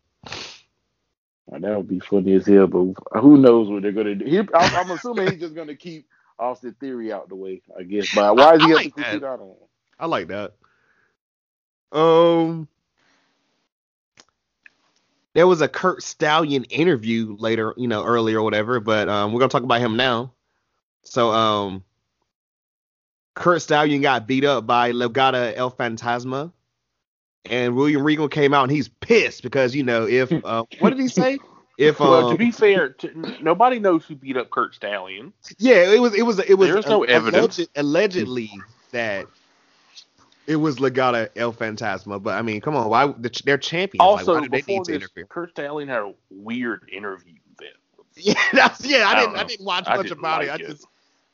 That would be funny as hell, but who knows what they're gonna do? He, I'm, I'm assuming he's just gonna keep Austin Theory out the way, I guess. But why is I he like have to that. out on? I like that. Um, there was a Curt Stallion interview later, you know, earlier or whatever, but um, we're gonna talk about him now. So, um, Curt Stallion got beat up by Legado del Fantasma, and William Regal came out and he's pissed because you know if uh, what did he say? If well, to um, be fair, to, nobody knows who beat up Curt Stallion. Yeah, it was it was it was There's no evidence. alleged- allegedly that it was Legado del Fantasma, but I mean, come on, why the, they're champions? Also, like, why do they before need to this, interfere? Curt Stallion had a weird interview that Yeah, that's yeah. I, I didn't don't I didn't watch I much didn't about it. like I just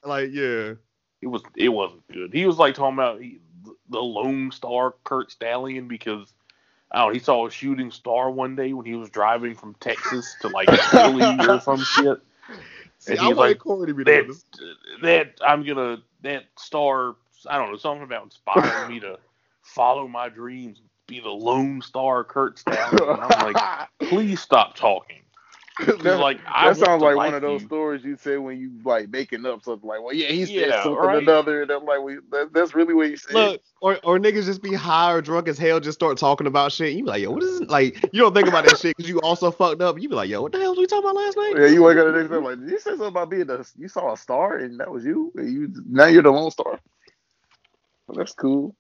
like yeah. it was it wasn't good. He was like talking about he, the Lone Star Curt Stallion because I don't know, he saw a shooting star one day when he was driving from Texas to like Philly or some shit. See, And I he's like, Corey to be That that I'm gonna that star I don't know something about inspiring me to follow my dreams, be the Lone Star Curt Stallion. And I'm like, please stop talking. He's That- like, I that sounds to like one of those you. stories you say when you like making up something like, well, yeah, he said Yeah, something right. another, and I'm like, well, that, that's really what he said. Look, or or niggas just be high or drunk as hell, just start talking about shit. You be like, yo, what is it? like? You don't think about that shit because you also fucked up. You be like, yo, what the hell was we talking about last night? Yeah, you wake up the next day like, did you say something about being the? You saw a star and that was you. And you now you're the lone star. Well, that's cool.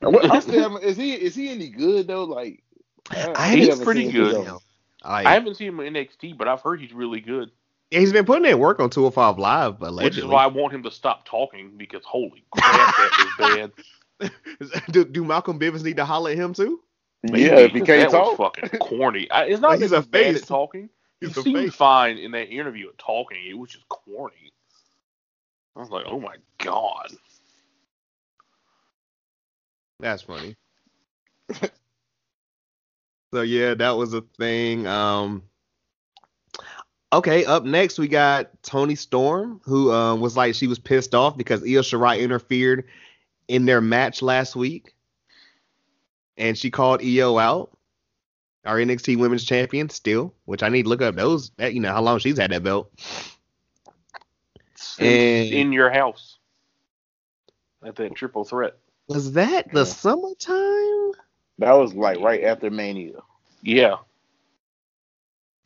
And what, I still is he is he any good though? Like, I, I still He's pretty good. him go. Like, I haven't seen him in NXT, but I've heard he's really good. he's been putting in work on 205 Live, but Which is why I want him to stop talking because holy crap, that was bad. do, do Malcolm Bivens need to holler at him too? Yeah, if he because can't that talk. was fucking corny. I, it's not Like, he's a he's bad face. at talking. He's he a seemed face. fine in that interview at talking. It was just corny. I was like, oh my god. That's funny. so yeah, that was a thing. Um Okay, up next we got Toni Storm, who uh, was like she was pissed off because Io Shirai interfered in their match last week, and she called Io out, our NXT Women's Champion, still. Which I need to look up those. That you know how long she's had that belt. Since And- in your house. At that triple threat. Was that the Yeah. summertime? That was like right after Mania. Yeah.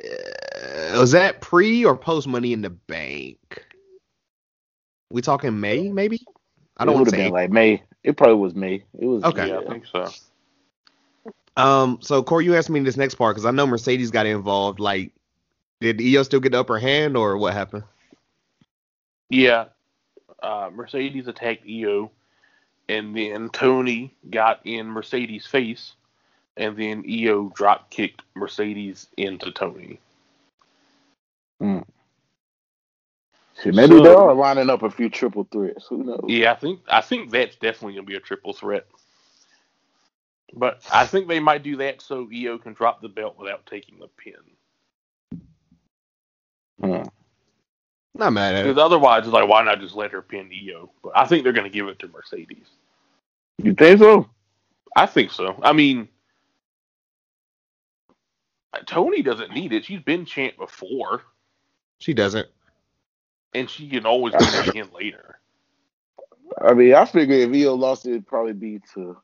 Uh, was that pre or post Money in the Bank? We talking May, maybe? I don't it want would to have say. been like May. It probably was May. It was Okay. Yeah, yeah. I think so. Um, so Corey, you asked me this next part because I know Mercedes got involved. Like, did Io still get the upper hand or what happened? Yeah. Uh, Mercedes attacked Io, and then Toni got in Mercedes' face, and then Io drop kicked Mercedes into Toni. Shit, maybe So- they are lining up a few triple threats. Who knows? Yeah, I think I think that's definitely gonna be a triple threat. But I think they might do that so Io can drop the belt without taking the pin. Hmm. Not mad at Because it. otherwise, it's like, why not just let her pin Io? But I think they're going to give it to Mercedes. You think so? I think so. I mean, Toni doesn't need it. She's been champ before, She doesn't. and she can always win it again later. I mean, I figure if Io lost it, it'd probably be to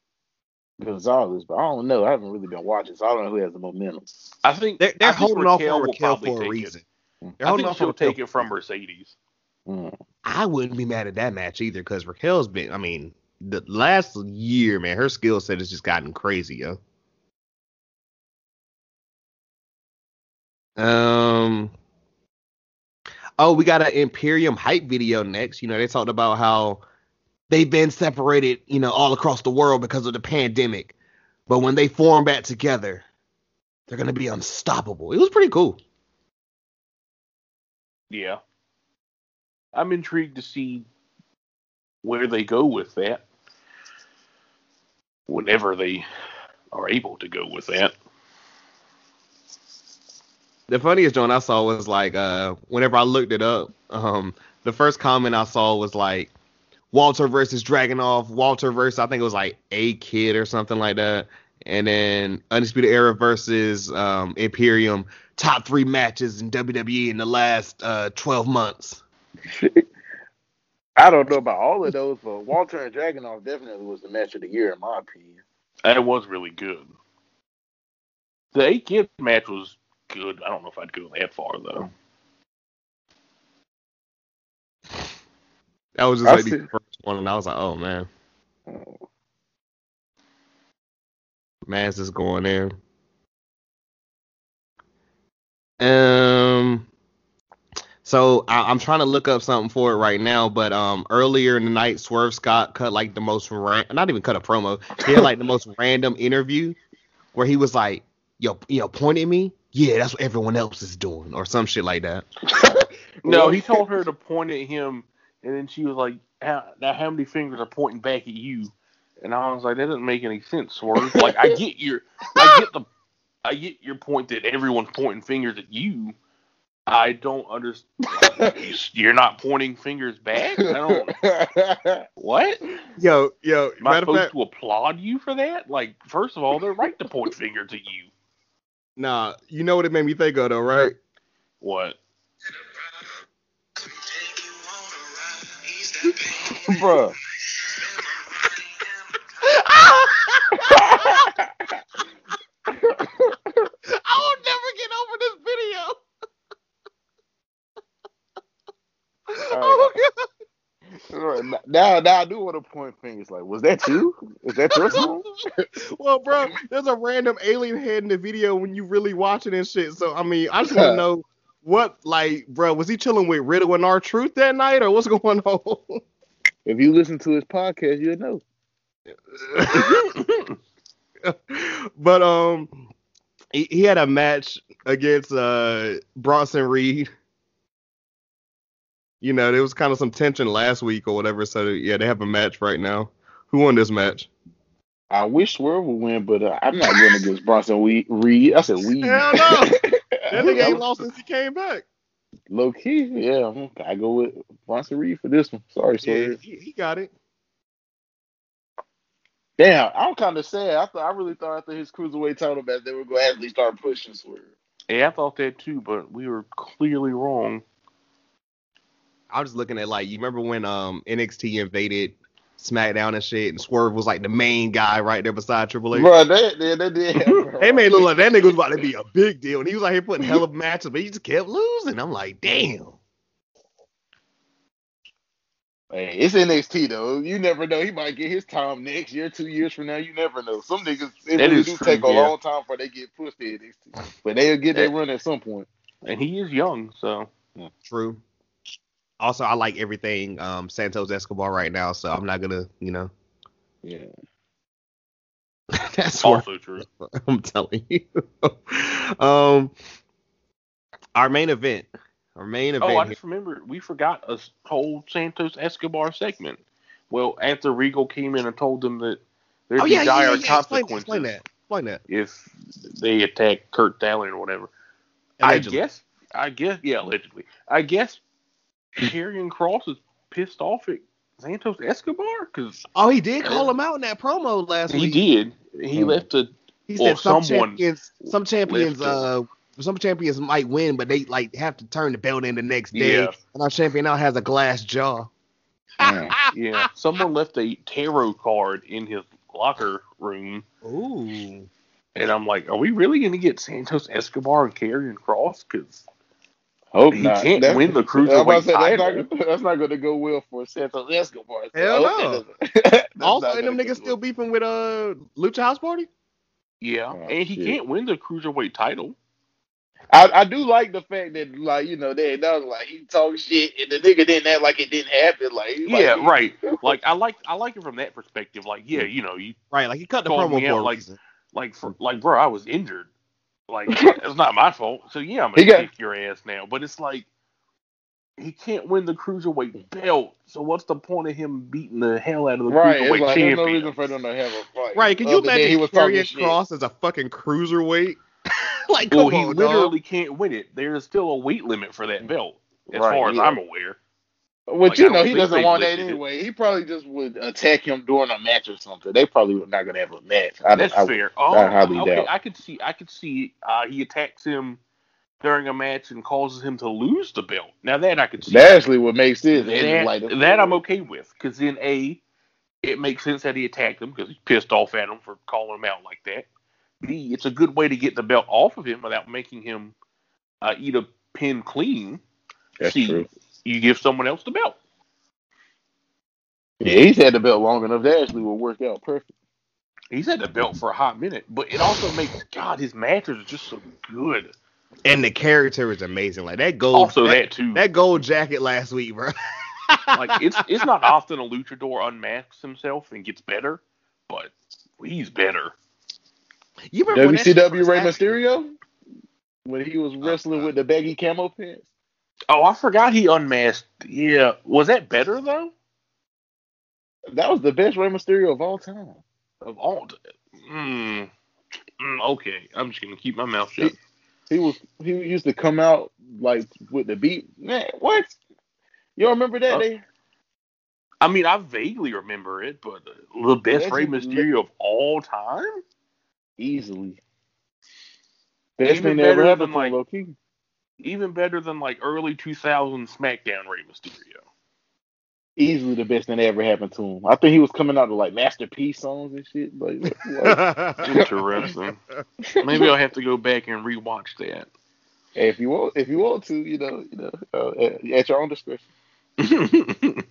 Gonzalez, but I don't know. I haven't really been watching, so I don't know who has the momentum. I think They're, they're I think holding off on will Raquel for a reason. It. They're I holding think off she'll on Raquel take it from. Mercedes. Hmm. I wouldn't be mad at that match either because Raquel's been. I mean, the last year, man, her skill set has just gotten crazy, yo. Um. Oh, we got an Imperium hype video next. You know, they talked about how they've been separated, you know, all across the world because of the pandemic. But when they form back together, they're gonna be unstoppable. It was pretty cool. Yeah. I'm intrigued to see where they go with that. whenever they are able to go with that. The funniest joint I saw was like uh whenever I looked it up, um the first comment I saw was like Walter versus Dragunov, Walter versus I think it was like A Kid or something like that. And then Undisputed Era versus um, Imperium, top three matches in WWE in the last uh, 12 months. I don't know about all of those, but Walter and Dragunov definitely was the match of the year in my opinion. That was really good. The A Kid match was good. I don't know if I'd go that far though. That was just I like the first one, and I was like, oh man, man's just going in. Um, so I, I'm trying to look up something for it right now, but um, earlier in the night, Swerve Scott cut like the most ran- not even cut a promo. He had like the most random interview where he was like, "Yo, yo, point at me." Yeah, that's what everyone else is doing, or some shit like that. No, he told her to point at him, and then she was like, how, "Now, how many fingers are pointing back at you?" And I was like, "That doesn't make any sense, Swerve. Like, I get your, I get the, I get your point that everyone's pointing fingers at you. I don't understand. You're not pointing fingers back. I don't. What? Yo, yo, Am I matter supposed fact, to applaud you for that? Like, first of all, they're right to point fingers at you. nah, you know what it made me think of though, right? What? Bruh. I will never get over this video. oh god. Alright, Now, now I do want to point fingers. Like, was that you? Is that your well, bro, there's a random alien head in the video when you really watching and shit. So I mean, I just want to know what, like, bro, was he chilling with Riddle and R-Truth that night, or what's going on? If you listen to his podcast, you'll know. but um, he, he had a match against uh Bronson Reed. You know, there was kind of some tension last week or whatever. So yeah, they have a match right now. Who won this match? I wish Swerve would win, but uh, I'm not going against Bronson Weed, Reed. I said Weed. Hell no. That nigga ain't lost since he came back. Low key, yeah. I'm- go with Bronson Reed for this one. Sorry, Yeah, he, he got it. Damn, I'm kind of sad. I thought I really thought after his cruiserweight title match they were going to actually start pushing Swerve. Yeah, I thought that too, but we were clearly wrong. I was just looking at like you remember when um NXT invaded SmackDown and shit, and Swerve was like the main guy right there beside Triple H. Bro, they, they, they did. They made it look like that nigga was about to be a big deal, and he was out here putting hell of matches, but he just kept losing. I'm like, damn. Hey, it's NXT though. You never know. He might get his time next year, two years from now. You never know. Some niggas it That really do true, take a yeah. long time before they get pushed to NXT, but they'll get their run at some point. And he is young, so True. Also, I like everything um Santos Escobar right now, so I'm not gonna, you know. Yeah. That's what also true. I'm telling you. um, our main event. Our main event. Oh, I just remember we forgot a whole Santos Escobar segment. Well, after Regal came in and told them that there'd oh be yeah, yeah, dire yeah, yeah. Consequences explain that. Explain that. if they attack Curt Stallion or whatever. I guess. I guess. Yeah, allegedly. I guess Karrion Cross is pissed off at Santos Escobar because Oh, he did call him out in that promo last he week. He did. He Hmm. left a He said some someone champions, some champions, left uh, some champions might win, but they like have to turn the belt in the next day. Yeah. And our champion now has a glass jaw. Yeah. yeah. Someone left a tarot card in his locker room, Ooh. and I'm like, are we really going to get Santos Escobar and Karrion Cross? Because Hope He not. can't That's- win the I'm about to cruiserweight say, that's title. not, that's not going to go well for Santos Escobar. So Hell no. that doesn't- that's Also, not and them niggas still well. beefing with uh Lucha House Party. yeah, Oh, and he shit. can't win the cruiserweight title. I, I do like the fact that like you know they that was like he talk shit and the nigga didn't act like it didn't happen. Like Yeah, like, right. Like I like I like it from that perspective. Like, yeah, you know, you Right, like he cut the Called promo for out like- reason. like for like, bro, I was injured. Like it's not my fault. So yeah, I'm gonna got- kick your ass now. But it's like he can't win the cruiserweight belt. So what's the point of him beating the hell out of the Right. Cruiserweight like there's no champion? reason for them to have a fight. Right? Can you imagine he was talking Karrion shit. Cross as a fucking cruiserweight? like, well, come he on, literally dog. can't win it. There's still a weight limit for that belt, as Right, far as yeah. I'm aware. Which Like, you know he doesn't want that lifted it. anyway. He probably just would attack him during a match or something. They probably were not gonna have a match. I, That's I, fair. Oh, I highly okay. doubt. I could see. I could see. Uh, he attacks him during a match and causes him to lose the belt. Now that I could see. That actually would make sense. And that, like, that I'm okay with because then a, it makes sense that he attacked him because he's pissed off at him for calling him out like that. B, it's a good way to get the belt off of him without making him uh, eat a pin clean. That's C, true. you give someone else the belt. Yeah, he's had the belt long enough. That actually will work out perfect. He's had the belt for a hot minute, but it also makes God his matches are just so good. And the character is amazing. Like that gold. Also, that, that too. that gold jacket last week, bro. like it's it's not often a luchador unmasks himself and gets better, but he's better. You remember when that shit WCW first Rey happened? Mysterio when he was wrestling with the baggy camo pants. Oh, I forgot he unmasked. Yeah, was that better though? That was the best Rey Mysterio of all time. Of all, mm, mm, okay, I'm just gonna keep my mouth shut. He was he used to come out like with the beat. Man, what? You don't remember that? Uh, They I mean, I vaguely remember it, but the best Rey Legend- Mysterio of all time. Easily best Even thing that ever happened to like- low key. Even better than like early 2000 SmackDown Rey Mysterio. Easily the best thing that ever happened to him. I think he was coming out to like Master P songs and shit. Like, like Interesting. Maybe I'll have to go back and rewatch that. hey, if you want, if you want to, you know, you know, uh, at, at your own discretion.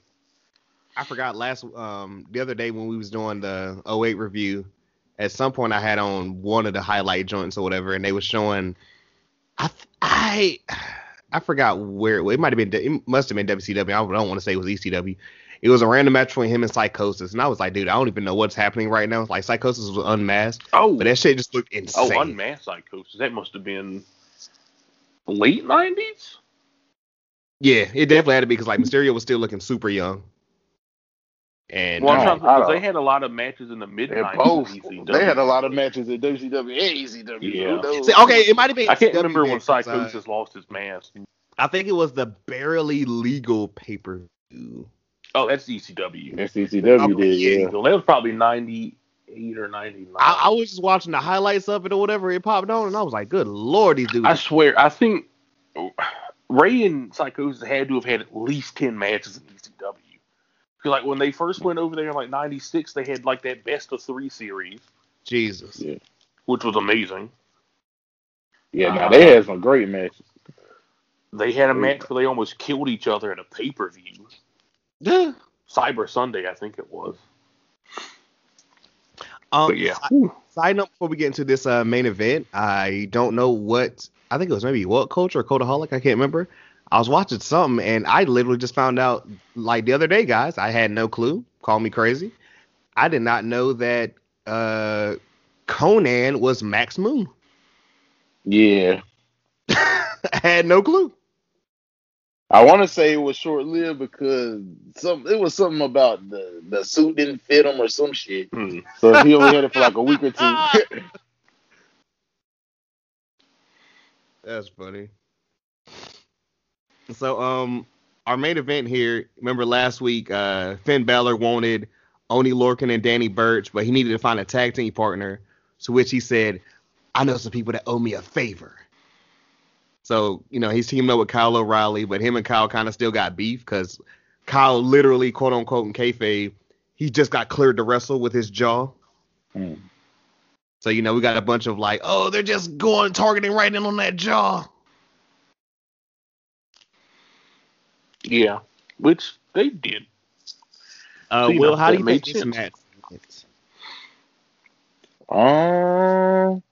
I forgot last um the other day when we was doing the 08 review. At some point, I had on one of the highlight joints or whatever, and they were showing. I th- I I forgot where it, it might have been. It must have been WCW. I don't want to say it was ECW. It was a random match between him and Psicosis, and I was like, dude, I don't even know what's happening right now. Like Psicosis was unmasked, oh, but that shit just looked oh, insane. oh, unmasked Psicosis. That must have been late 90s. Yeah, it definitely had to be because like Mysterio was still looking super young. And Well, I'm No, trying to I think, 'cause don't- they had a lot of matches in the mid They're 90s. both. in ECW. They had a lot of matches at WCW and ECW. Yeah. See, okay, it might have been. I can't remember when then, 'cause, uh, Psicosis lost his mask. I think it was the barely legal pay per view. Oh, that's ECW. That's ECW Okay, did, yeah. So that was probably 98 or 99. I, I was just watching the highlights of it or whatever. It popped on, and I was like, "Good lord, these dudes!" I swear, I think Rey and Psicosis had to have had at least 10 matches in ECW. Because, like, when they first went over there in, like, 96, they had, like, that best of three series, Jesus. Yeah. which was amazing. Yeah, now they had some great matches. They had a match where they almost killed each other at a pay per view. Yeah. Cyber Sunday, I think it was. Um, But yeah. si- Side note before we get into this uh, main event, I don't know what I think it was maybe what coach or Codeaholic, I can't remember. I was watching something and I literally just found out like the other day, guys. I had no clue. Call me crazy. I did not know that uh, Konnan was Max Moon. Yeah. I had no clue. I want to say it was short lived because some it was something about the the suit didn't fit him or some shit. Hmm. So he only had it for like a week or two. That's funny. So, um, our main event here. Remember last week, uh, Finn Balor wanted Oni Lorcan and Danny Burch, but he needed to find a tag team partner. To which he said, "I know some people that owe me a favor." So, you know, he's teaming up with Kyle O'Reilly, but him and Kyle kind of still got beef because Kyle literally, quote unquote, in kayfabe, he just got cleared to wrestle with his jaw. Hmm. So, you know, we got a bunch of like, oh, they're just going targeting right in on that jaw. Yeah. Which they did. Uh, So, Will, know, how do you made think this sense. match? Um,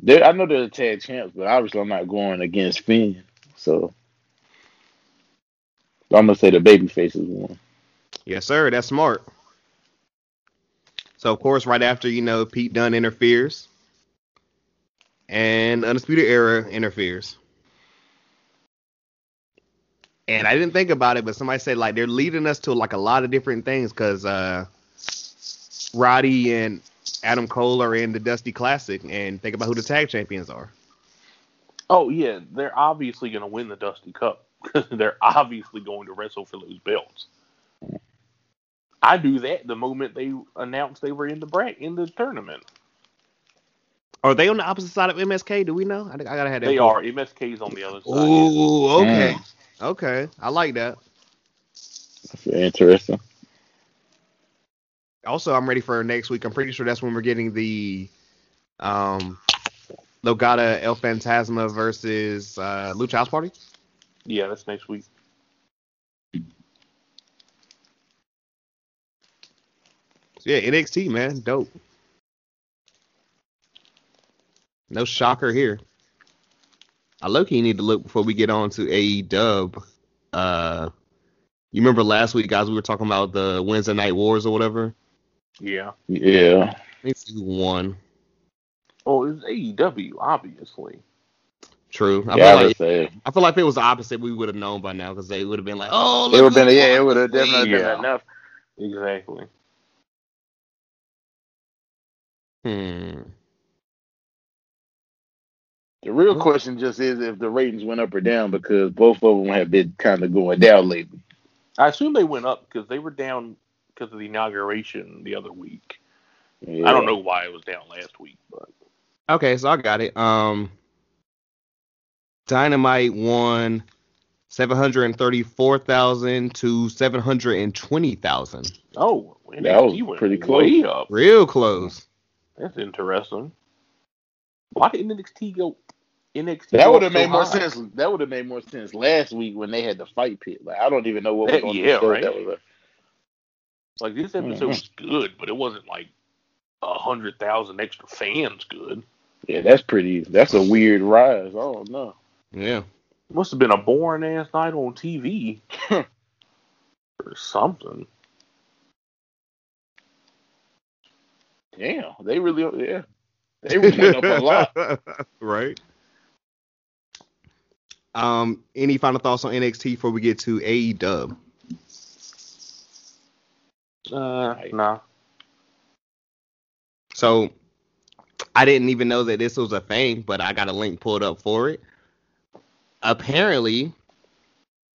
they I know they're the tag champs, but obviously I'm not going against Finn. So I'm gonna say the baby faces won. Yes, sir. That's smart. So, of course, right after you know Pete Dunn interferes, and Undisputed Era interferes. And I didn't think about it, but somebody said like they're leading us to like a lot of different things because uh, Roddy and Adam Cole are in the Dusty Classic, and think about who the tag champions are. Oh yeah, they're obviously going to win the Dusty Cup because they're obviously going to wrestle for those belts. I do that the moment they announced they were in the bracket in the tournament. Are they on the opposite side of MSK? Do we know? I, I gotta have that. They pulled. are MSK's on the other side. Ooh, okay, okay, I like that. That's interesting. Also, I'm ready for next week. I'm pretty sure that's when we're getting the um Legado del Fantasma versus uh, Lucha House Party. Yeah, that's next week. So yeah, NXT man, dope. No shocker here. I low key need to look before we get on to AEW. Uh, you remember last week, guys? We were talking about the Wednesday Night Wars or whatever. Yeah. Yeah. Let me see who won. Oh, it was AEW, obviously. True. I yeah, feel I like say I feel like if it was the opposite, we would have known by now because they would have been like, "Oh, it look would have who been. Yeah, it would have this week." definitely been Yeah. enough. Exactly. Hmm. The real question just is if the ratings went up or down because both of them have been kind of going down lately. I assume they went up because they were down because of the inauguration the other week. Yeah. I don't know why it was down last week, but Okay, so I got it. Um, Dynamite won seven hundred thirty-four thousand to seven hundred twenty thousand. oh, That was went pretty close. up. Real close. That's interesting. Why didn't NXT go? NXT That would up have so made more high? sense. That would have made more sense last week when they had the fight pit. Like I don't even know what was on Yeah, the show right. that was. Like this episode Mhm. was good, but it wasn't like a hundred thousand extra fans good. Yeah, that's pretty. That's a weird rise. I don't know. Yeah. Must have been a boring ass night on TV or something. Damn, they really. Yeah, they went up a lot. right. Um, any final thoughts on NXT before we get to AEW? Uh, nah. So I didn't even know that this was a thing, but I got a link pulled up for it. Apparently,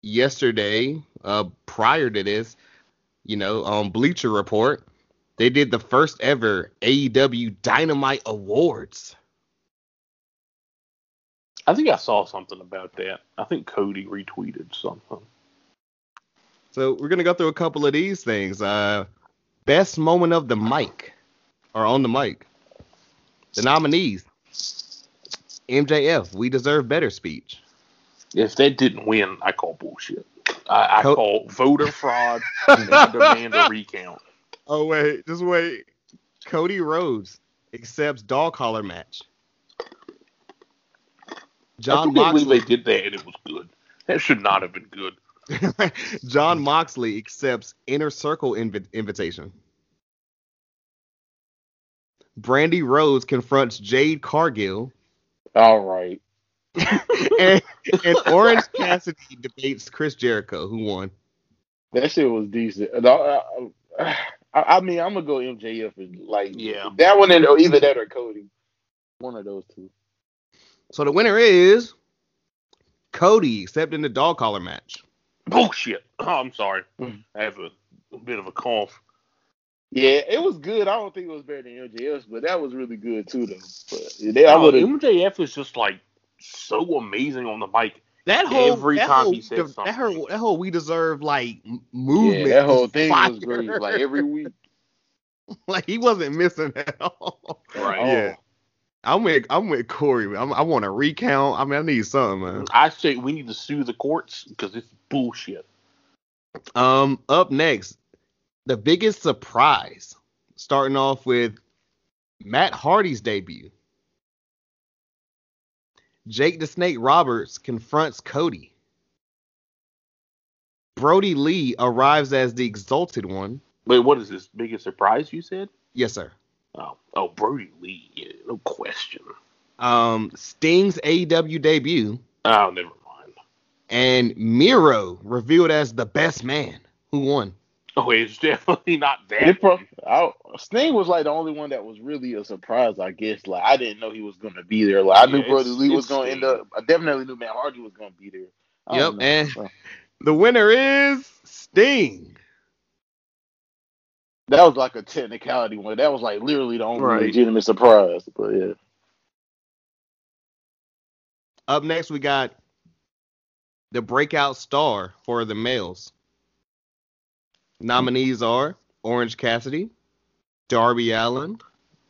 yesterday, uh, prior to this, you know, on Bleacher Report, they did the first ever AEW Dynamite Awards. I think I saw something about that. I think Cody retweeted something. So we're gonna go through a couple of these things. Uh, best moment of the mic, or on the mic. The nominees: MJF, "We Deserve Better" speech. If that didn't win, I call bullshit. I, I Co- call voter fraud and demand a recount. Oh wait, just wait. Cody Rhodes accepts dog collar match. Jon Moxley. they did that and it was good. That should not have been good. Jon Moxley accepts inner circle invi- invitation. Brandi Rhodes confronts Jade Cargill, All right. and, and Orange Cassidy debates Chris Jericho, who won. That shit was decent. I, I, uh, uh, I, I mean, I'm gonna go MJF. and, Like, Yeah. that one, and, either that or Cody. One of those two. So the winner is Cody except in the dog collar match. Bullshit. Oh, I'm sorry. Hmm. I have a, a bit of a cough. Yeah, it was good. I don't think it was better than MJF's, but that was really good too, though. But yeah, they, I Oh, would. MJF is just like so amazing on the mic. That whole Every that time whole, he said that, something. whole that whole we deserve like m- Yeah, movement. that whole thing fire. was great. Like every week. like he wasn't missing at all. Right. Yeah. I'm with I'm with Corey. I'm, I want a recount. I mean, I need something, man. I say we need to sue the courts because it's bullshit. Um, up next, the biggest surprise. Starting off with Matt Hardy's debut. Jake the Snake Roberts confronts Cody. Brodie Lee arrives as the exalted one. Wait, what is this biggest surprise you said? Yes, sir. Oh, oh, Brodie Lee, yeah, no question. Um, Sting's AEW debut Oh, never mind. And Miro revealed as the best man. Who won? Oh, it's definitely not that. Pro- I, Sting was like the only one that was really a surprise, I guess. Like I didn't know he was gonna be there. Like I knew Brodie Lee was gonna end up. I definitely knew Matt Hardy was gonna be there. I Yep, don't know. and the winner is Sting. That was like a technicality one. That was like literally the only Right. legitimate surprise. But yeah, Up next, we got the breakout star for the males. Nominees are Orange Cassidy, Darby Allin.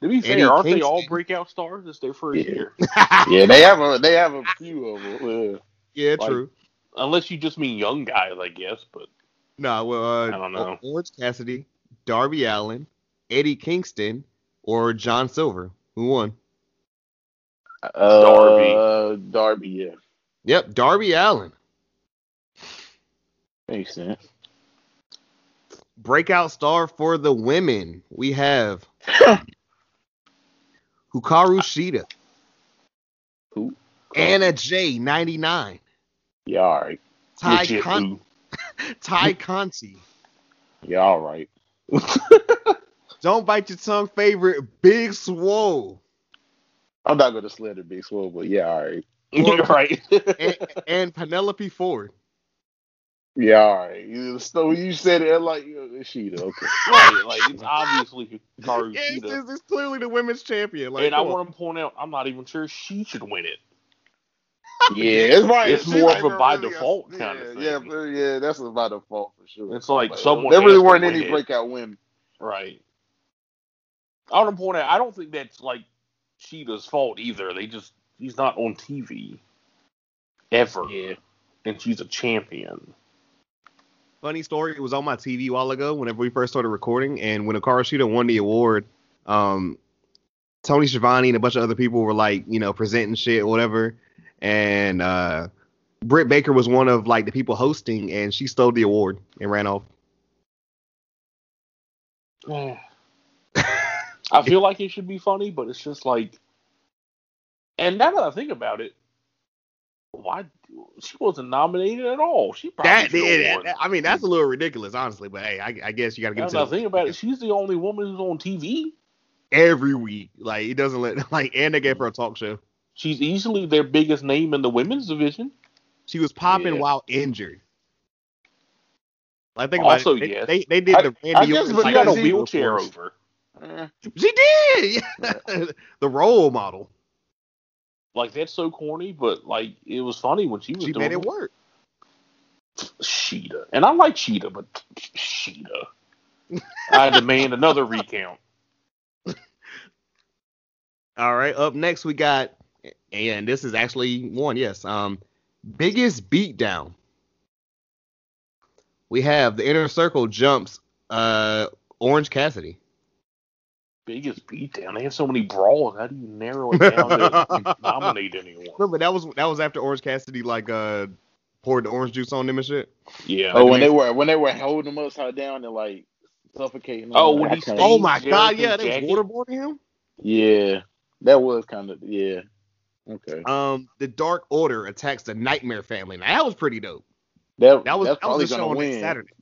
To be fair, aren't they all breakout stars? It's their first Yeah. year. yeah, they have a they have a few of them. Yeah. yeah, Like- true. Unless you just mean young guys, I guess. But No, well, uh, I don't know. Orange Cassidy, Darby Allin, Eddie Kingston, or John Silver. Who won? Uh, Darby, yeah, Yep, Darby Allin. makes sense. Breakout star for the women. We have Hikaru Shida, Who? Anna Jay, 99, Yeah, all right. Ty, legit Con- Tay Conti. Yeah, all right. Don't bite your tongue favorite, Big Swole. I'm not gonna slander Big Swole, but yeah, all right. right. and, and Penelope Ford. Yeah, all right. So you said it like Sheeta, okay. right. Like it's obviously Hikaru Yeah, it's, Shida. it's- it's clearly the women's champion. Like, and I on. want to point out, I'm not even sure she should win it. Yeah, it's right. It's She more like of a by really default yeah, kind of Yeah, thing. but yeah, that's a by default for sure. It's like Like, someone there really weren't any it. breakout women. Right. I want to point out, I don't think that's like Sheeta's fault either. They just she's not on TV ever. Yeah. And she's a champion. Funny story. It was on my TV a while ago whenever we first started recording, and when Akara Shida won the award, um, Tony Schiavone and a bunch of other people were like, you know, presenting shit or whatever, and uh, Britt Baker was one of like the people hosting, and she stole the award and ran off. I feel like it should be funny, but it's just like, and now that I think about it, why she wasn't nominated at all? She probably That, yeah, that- I mean, that's a little ridiculous, honestly. But hey, I, I guess you got to give Now it that I to think about it, she's the only woman who's on TV. every week. Like it doesn't let like, and they gave her a talk show. She's easily their biggest name in the women's division. She was popping Yeah. while injured. I think about Also, it. They, yes. they, they did I- the I Randy guess Orton but She like, got a wheelchair course. over. Eh, She did. Yeah. the role model. Like that's so corny, but like it was funny when she was She doing made it work. Sheeta, and I like Sheeta, but Sheeta. I demand another recount. All right. Up next we got, and this is actually one. Yes. Um, biggest beatdown. We have the inner circle jumps. Uh, Orange Cassidy. Biggest beatdown. They have so many brawls. How do you narrow it down to nominate anyone? Remember that was that was after Orange Cassidy like uh poured the orange juice on them and shit. Yeah. Oh, when they were when they were holding him upside down and like suffocating. him, Oh, when he Oh my god, yeah, they jacket? was waterboarding him. yeah, that was kind of yeah. Okay, Um, the Dark Order attacks the Nightmare Family. Now that was pretty dope. that That was that was the show on win. Saturday.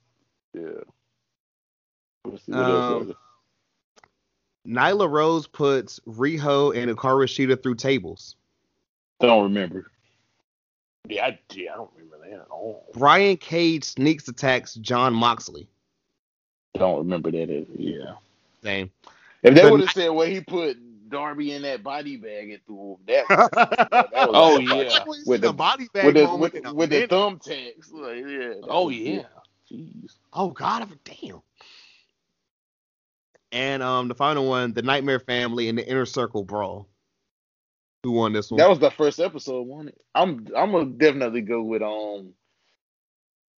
Yeah. Let's see what Um, Nyla Rose puts Riho and Hikaru Shida through tables. I Don't remember. Yeah, I, yeah, I don't remember that at all. Brian Cage sneaks attacks Jon Moxley. Don't remember that. Either. Yeah. Same. If they would have said well, he put Darby in that body bag and threw him, that, that was Oh, like- yeah. with the the body bag with the with, with the thumbtacks. Like, yeah. Oh was yeah. good. Jeez. Oh God, I- damn. And um, the final one, the Nightmare Family and the Inner Circle Brawl. Who won this one? That was the first episode, wasn't it? I'm I'm gonna definitely go with um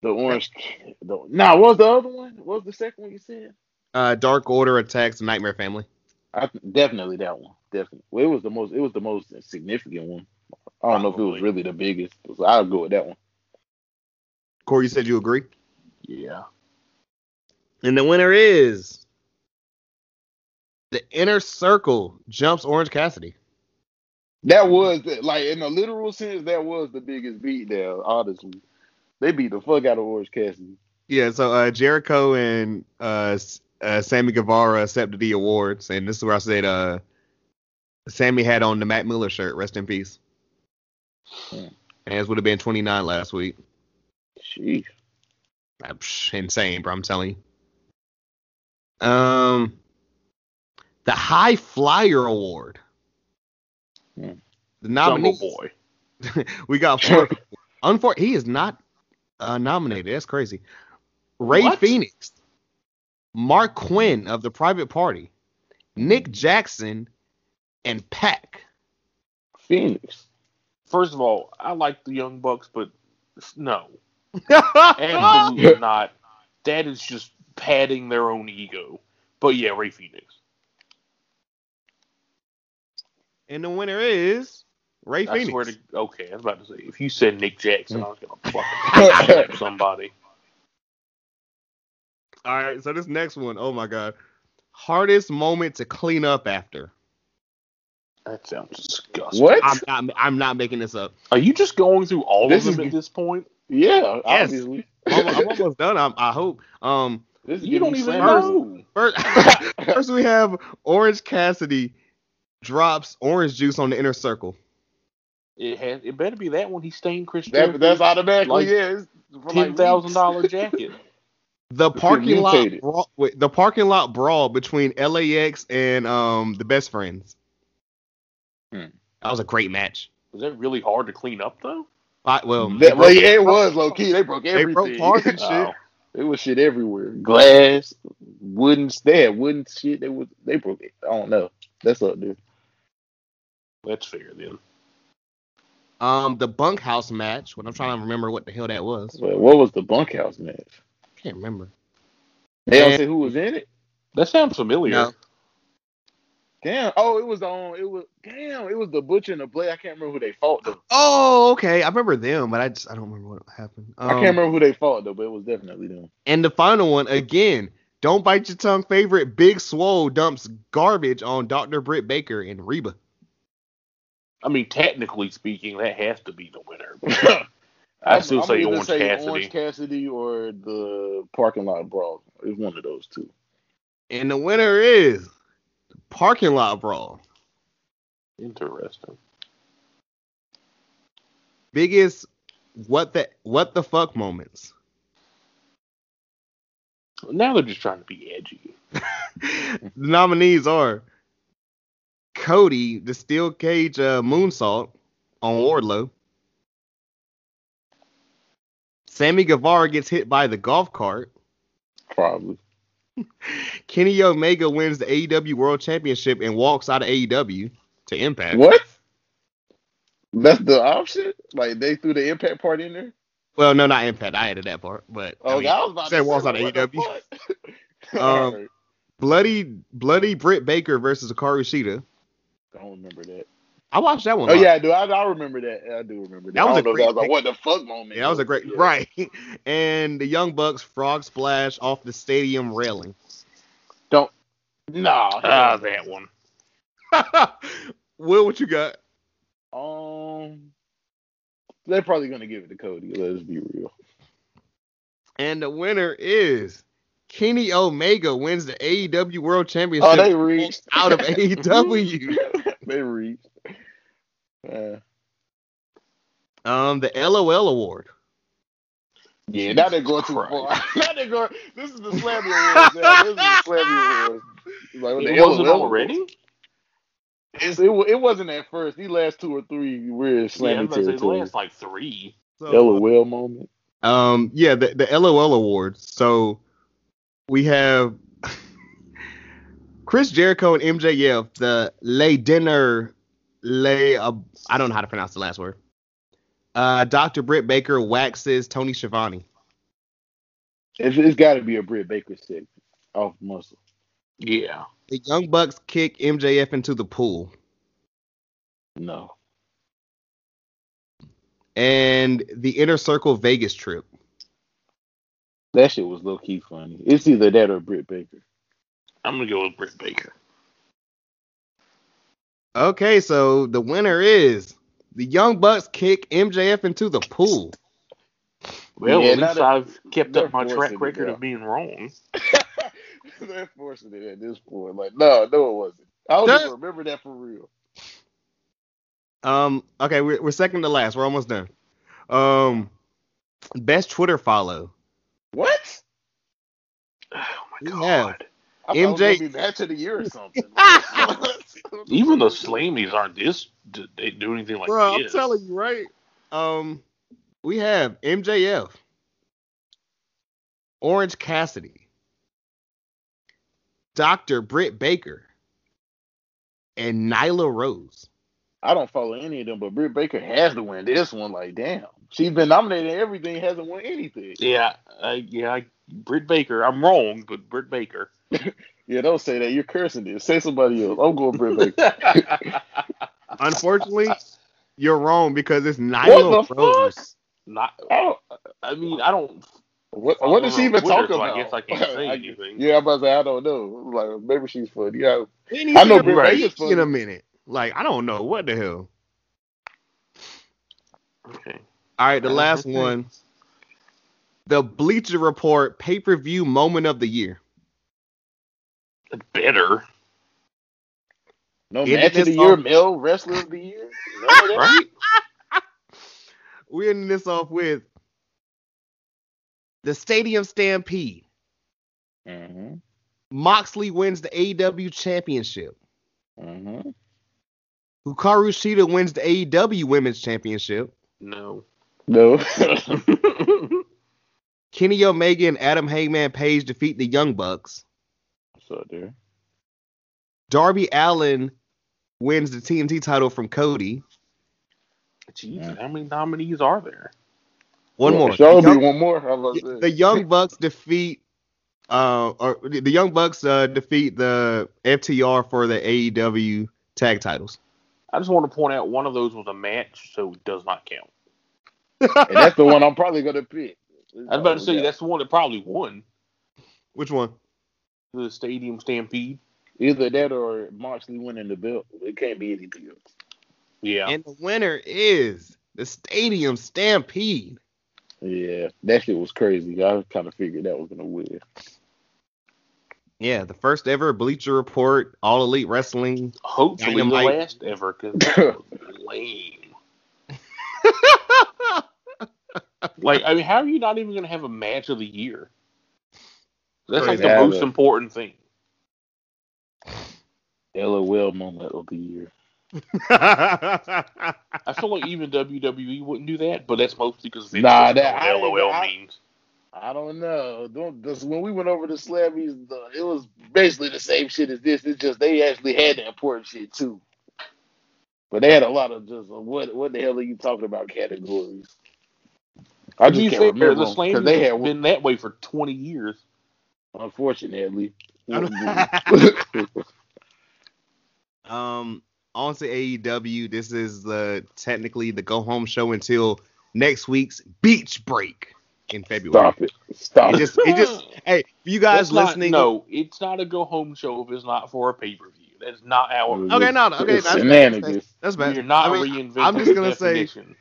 the orange. The, nah, what was the other one? What was the second one you said? uh, Dark Order attacks the Nightmare Family. I th- definitely that one. Definitely. Well, it was the most. It was the most significant one. I don't know if it was really the biggest. So I'll go with that one. Corey, you said you agree. Yeah. And the winner is the Inner Circle jumps Orange Cassidy. That was like in a literal sense. That was the biggest beat there. Honestly, They beat the fuck out of Orange Cassidy. Yeah, so uh, Jericho and uh, S- uh, Sammy Guevara accepted the awards, and this is where I said uh, Sammy had on the Mac Miller shirt. Rest in peace. Hmm. And his would have been 29 last week. Uh, psh, insane, bro. I'm telling you. Um, the High Flyer Award. Hmm. The Jungle. Boy. we got four. Unfor- he is not uh, nominated. That's crazy. Rey What? Fénix, Marq Quen of the Private Party, Nick Jackson, and Pac. Fénix. First of all, I like the Young Bucks, but no, absolutely not. That is just padding their own ego. But yeah, Rey Fénix. and the winner is Rey I Fénix. to okay, I was about to say if you said Nick Jackson, I was gonna fucking slap somebody. All right, so this next one, oh my god, hardest moment to clean up after. That sounds disgusting. What? I'm not, I'm not making this up. Are you just going through all This of them is- at this point? Yeah, Yes. obviously. I'm, I'm almost done. I'm, I hope. Um, This You don't even Sanders- know. First, first we have Orange Cassidy drops orange juice on the inner circle. It has. It better be that one. He stained Chris That, that's automatically Like yeah. it's for like ten thousand weeks. dollar jacket. The parking lot, brawl, wait, the parking lot brawl between LAX and um the best friends. Hmm. That was a great match. Was that really hard to clean up though? I, well, That, well, yeah, it was low key. They broke everything. They broke parts and shit. Oh. It was shit everywhere. Glass, wooden. They had wooden shit. They was they broke it. I don't know. That's up there. That's figure then. Um, the bunkhouse match. When I'm trying to remember what the hell that was, But what was the bunkhouse match? Can't remember. They don't say who was in it. That sounds familiar. No. Damn. Oh, it was on. It was damn. It was the butcher and the blade. I can't remember who they fought though. Oh, okay. I remember them, but I just I don't remember what happened. I Um, can't remember who they fought though, but it was definitely them. And the final one again. Don't bite your tongue. Favorite Big Swole dumps garbage on Dr. Britt Baker and Reba. I mean, technically speaking, that has to be the winner. I still I'm say either Orange say Cassidy. Orange Cassidy or the parking lot brawl. It's one of those two. And the winner is Parking Lot Brawl. Interesting. Biggest what the what the fuck moments. Now they're just trying to be edgy. the nominees are Cody, the steel cage uh, moonsault on Wardlow. Sammy Guevara gets hit by the golf cart. Probably. Kenny Omega wins the AEW World Championship and walks out of AEW to Impact. What? That's the option? Like they threw the impact part in there? Well, no, not Impact. I added that part, but I Oh, mean, I was about to walks say, out of AEW. Um, bloody, bloody Britt Baker versus Hikaru Shida. I don't remember that. I watched that one. Oh live. yeah, I do. I, I remember that. I do remember that. That was I a don't know great that was like what the fuck moment. Yeah, that was a great Yeah. right. And the Young Bucks frog splash off the stadium railing. Don't. Nah. Ah, that one. Will, what you got? Um, they're probably gonna give it to Cody. Let's be real. And the winner is Kenny Omega wins the AEW World Championship Oh, they reached out of AEW. they reached. Uh, Um, the LOL award. yeah, now they're going too far. now they're going. This is the Slammy Awards. now. This is the Slammy Awards. Like, It the wasn't LOL already. It's, it, it wasn't at first. These last two or three were in Yeah, I Slammy was about to say the territory. last like three. So, LOL moment. um, yeah, the the LOL awards. So we have Chris Jericho and MJF, the lay dinner, lay. Uh, I don't know how to pronounce the last word. Uh, Dr. Britt Baker waxes Tony Schiavone. It's, it's got to be a Britt Baker segment off muscle. Yeah. The Young Bucks kick MJF into the pool. No. And the Inner Circle Vegas trip. That shit was low key funny. It's either that or Britt Baker. I'm gonna go with Britt Baker. Okay, so the winner is the Young Bucks kick MJF into the pool. Well, Yeah, at least that- I've kept up my track record of being wrong. They're forcing it at this point. Like, no, no, it wasn't. I don't That- even remember that for real. Um. Okay, we're we're second to last. We're almost done. Um, best Twitter follow. What? Oh my have. god. I thought it MJ gonna be match of the year or something. Even the Slammies aren't this. They do anything like Bro, I'm telling you, right? Um, we have MJF, Orange Cassidy, Dr. Britt Baker, and Nyla Rose. I don't follow any of them, but Britt Baker has to win this one. Like, damn, she's been nominated in everything, hasn't won anything. Yeah, uh, yeah. I- Britt Baker. I'm wrong, but Britt Baker. Yeah, don't say that. You're cursing this. Say somebody else. I'm going Britt Baker. Unfortunately, you're wrong because it's what Nyla the Rose. fuck? Not. I don't, I mean, I don't. what, follow what does she even Twitter, talk so about? I guess I can't say I- anything. Yeah, I'm about to say I don't know. Like maybe she's funny. Yeah, We I know gonna Britt rate Baker's you in a minute. Like, I don't know what the hell. Okay. All right, the last one. The Bleacher Report pay per view moment of the year. Better, no Ending match of the year, off- male wrestler of the year. None of that? right? We're ending this off with the Stadium Stampede. Mhm, Moxley wins the AEW Championship. mhm. Hikaru Shida wins the AEW Women's Championship. No. No. Kenny Omega and Adam Hangman Page defeat the Young Bucks. So there. Darby Allin wins the TNT title from Cody. Jesus, how many nominees are there? One Yeah, more. Sure, The be Young- one more. How about the? Young Bucks defeat uh or the Young Bucks uh defeat the FTR for the AEW tag titles. I just want to point out one of those was a match, so it does not count. and that's the one I'm probably gonna pick. I was about to say that's the one that probably won Which one? The Stadium Stampede. either that or Moxley winning the belt. It can't be anything else. Yeah. And the winner is the Stadium Stampede. Yeah, that shit was crazy. I kind of figured that was gonna win. Yeah, the first ever Bleacher Report All Elite Wrestling. Hopefully the last ever, because that was lame. Like, I mean, how are you not even going to have a match of the year? That's like the most important thing. LOL moment of the year. I feel like even WWE wouldn't do that, but that's mostly because Vince Nah, that- what I- LOL I- means. I don't know. Don't, when we went over to Slammies, the, it was basically the same shit as this. It's just they actually had the important shit too. But they had a lot of just uh, what what the hell are you talking about categories? I just can't remember the them, they had been that way for 20 years. Unfortunately. um, on to AEW. This is the technically the go home show until next week's Beach Break in February. Stop it! Stop It just, it just, hey, for you guys That's not- listening, no, it's not a go home show if it's not for a pay per view. That's not how it Okay, no, no, okay, It's that's shenanigans. that's bad. You're not I mean, reinventing I'm just the gonna say- definition.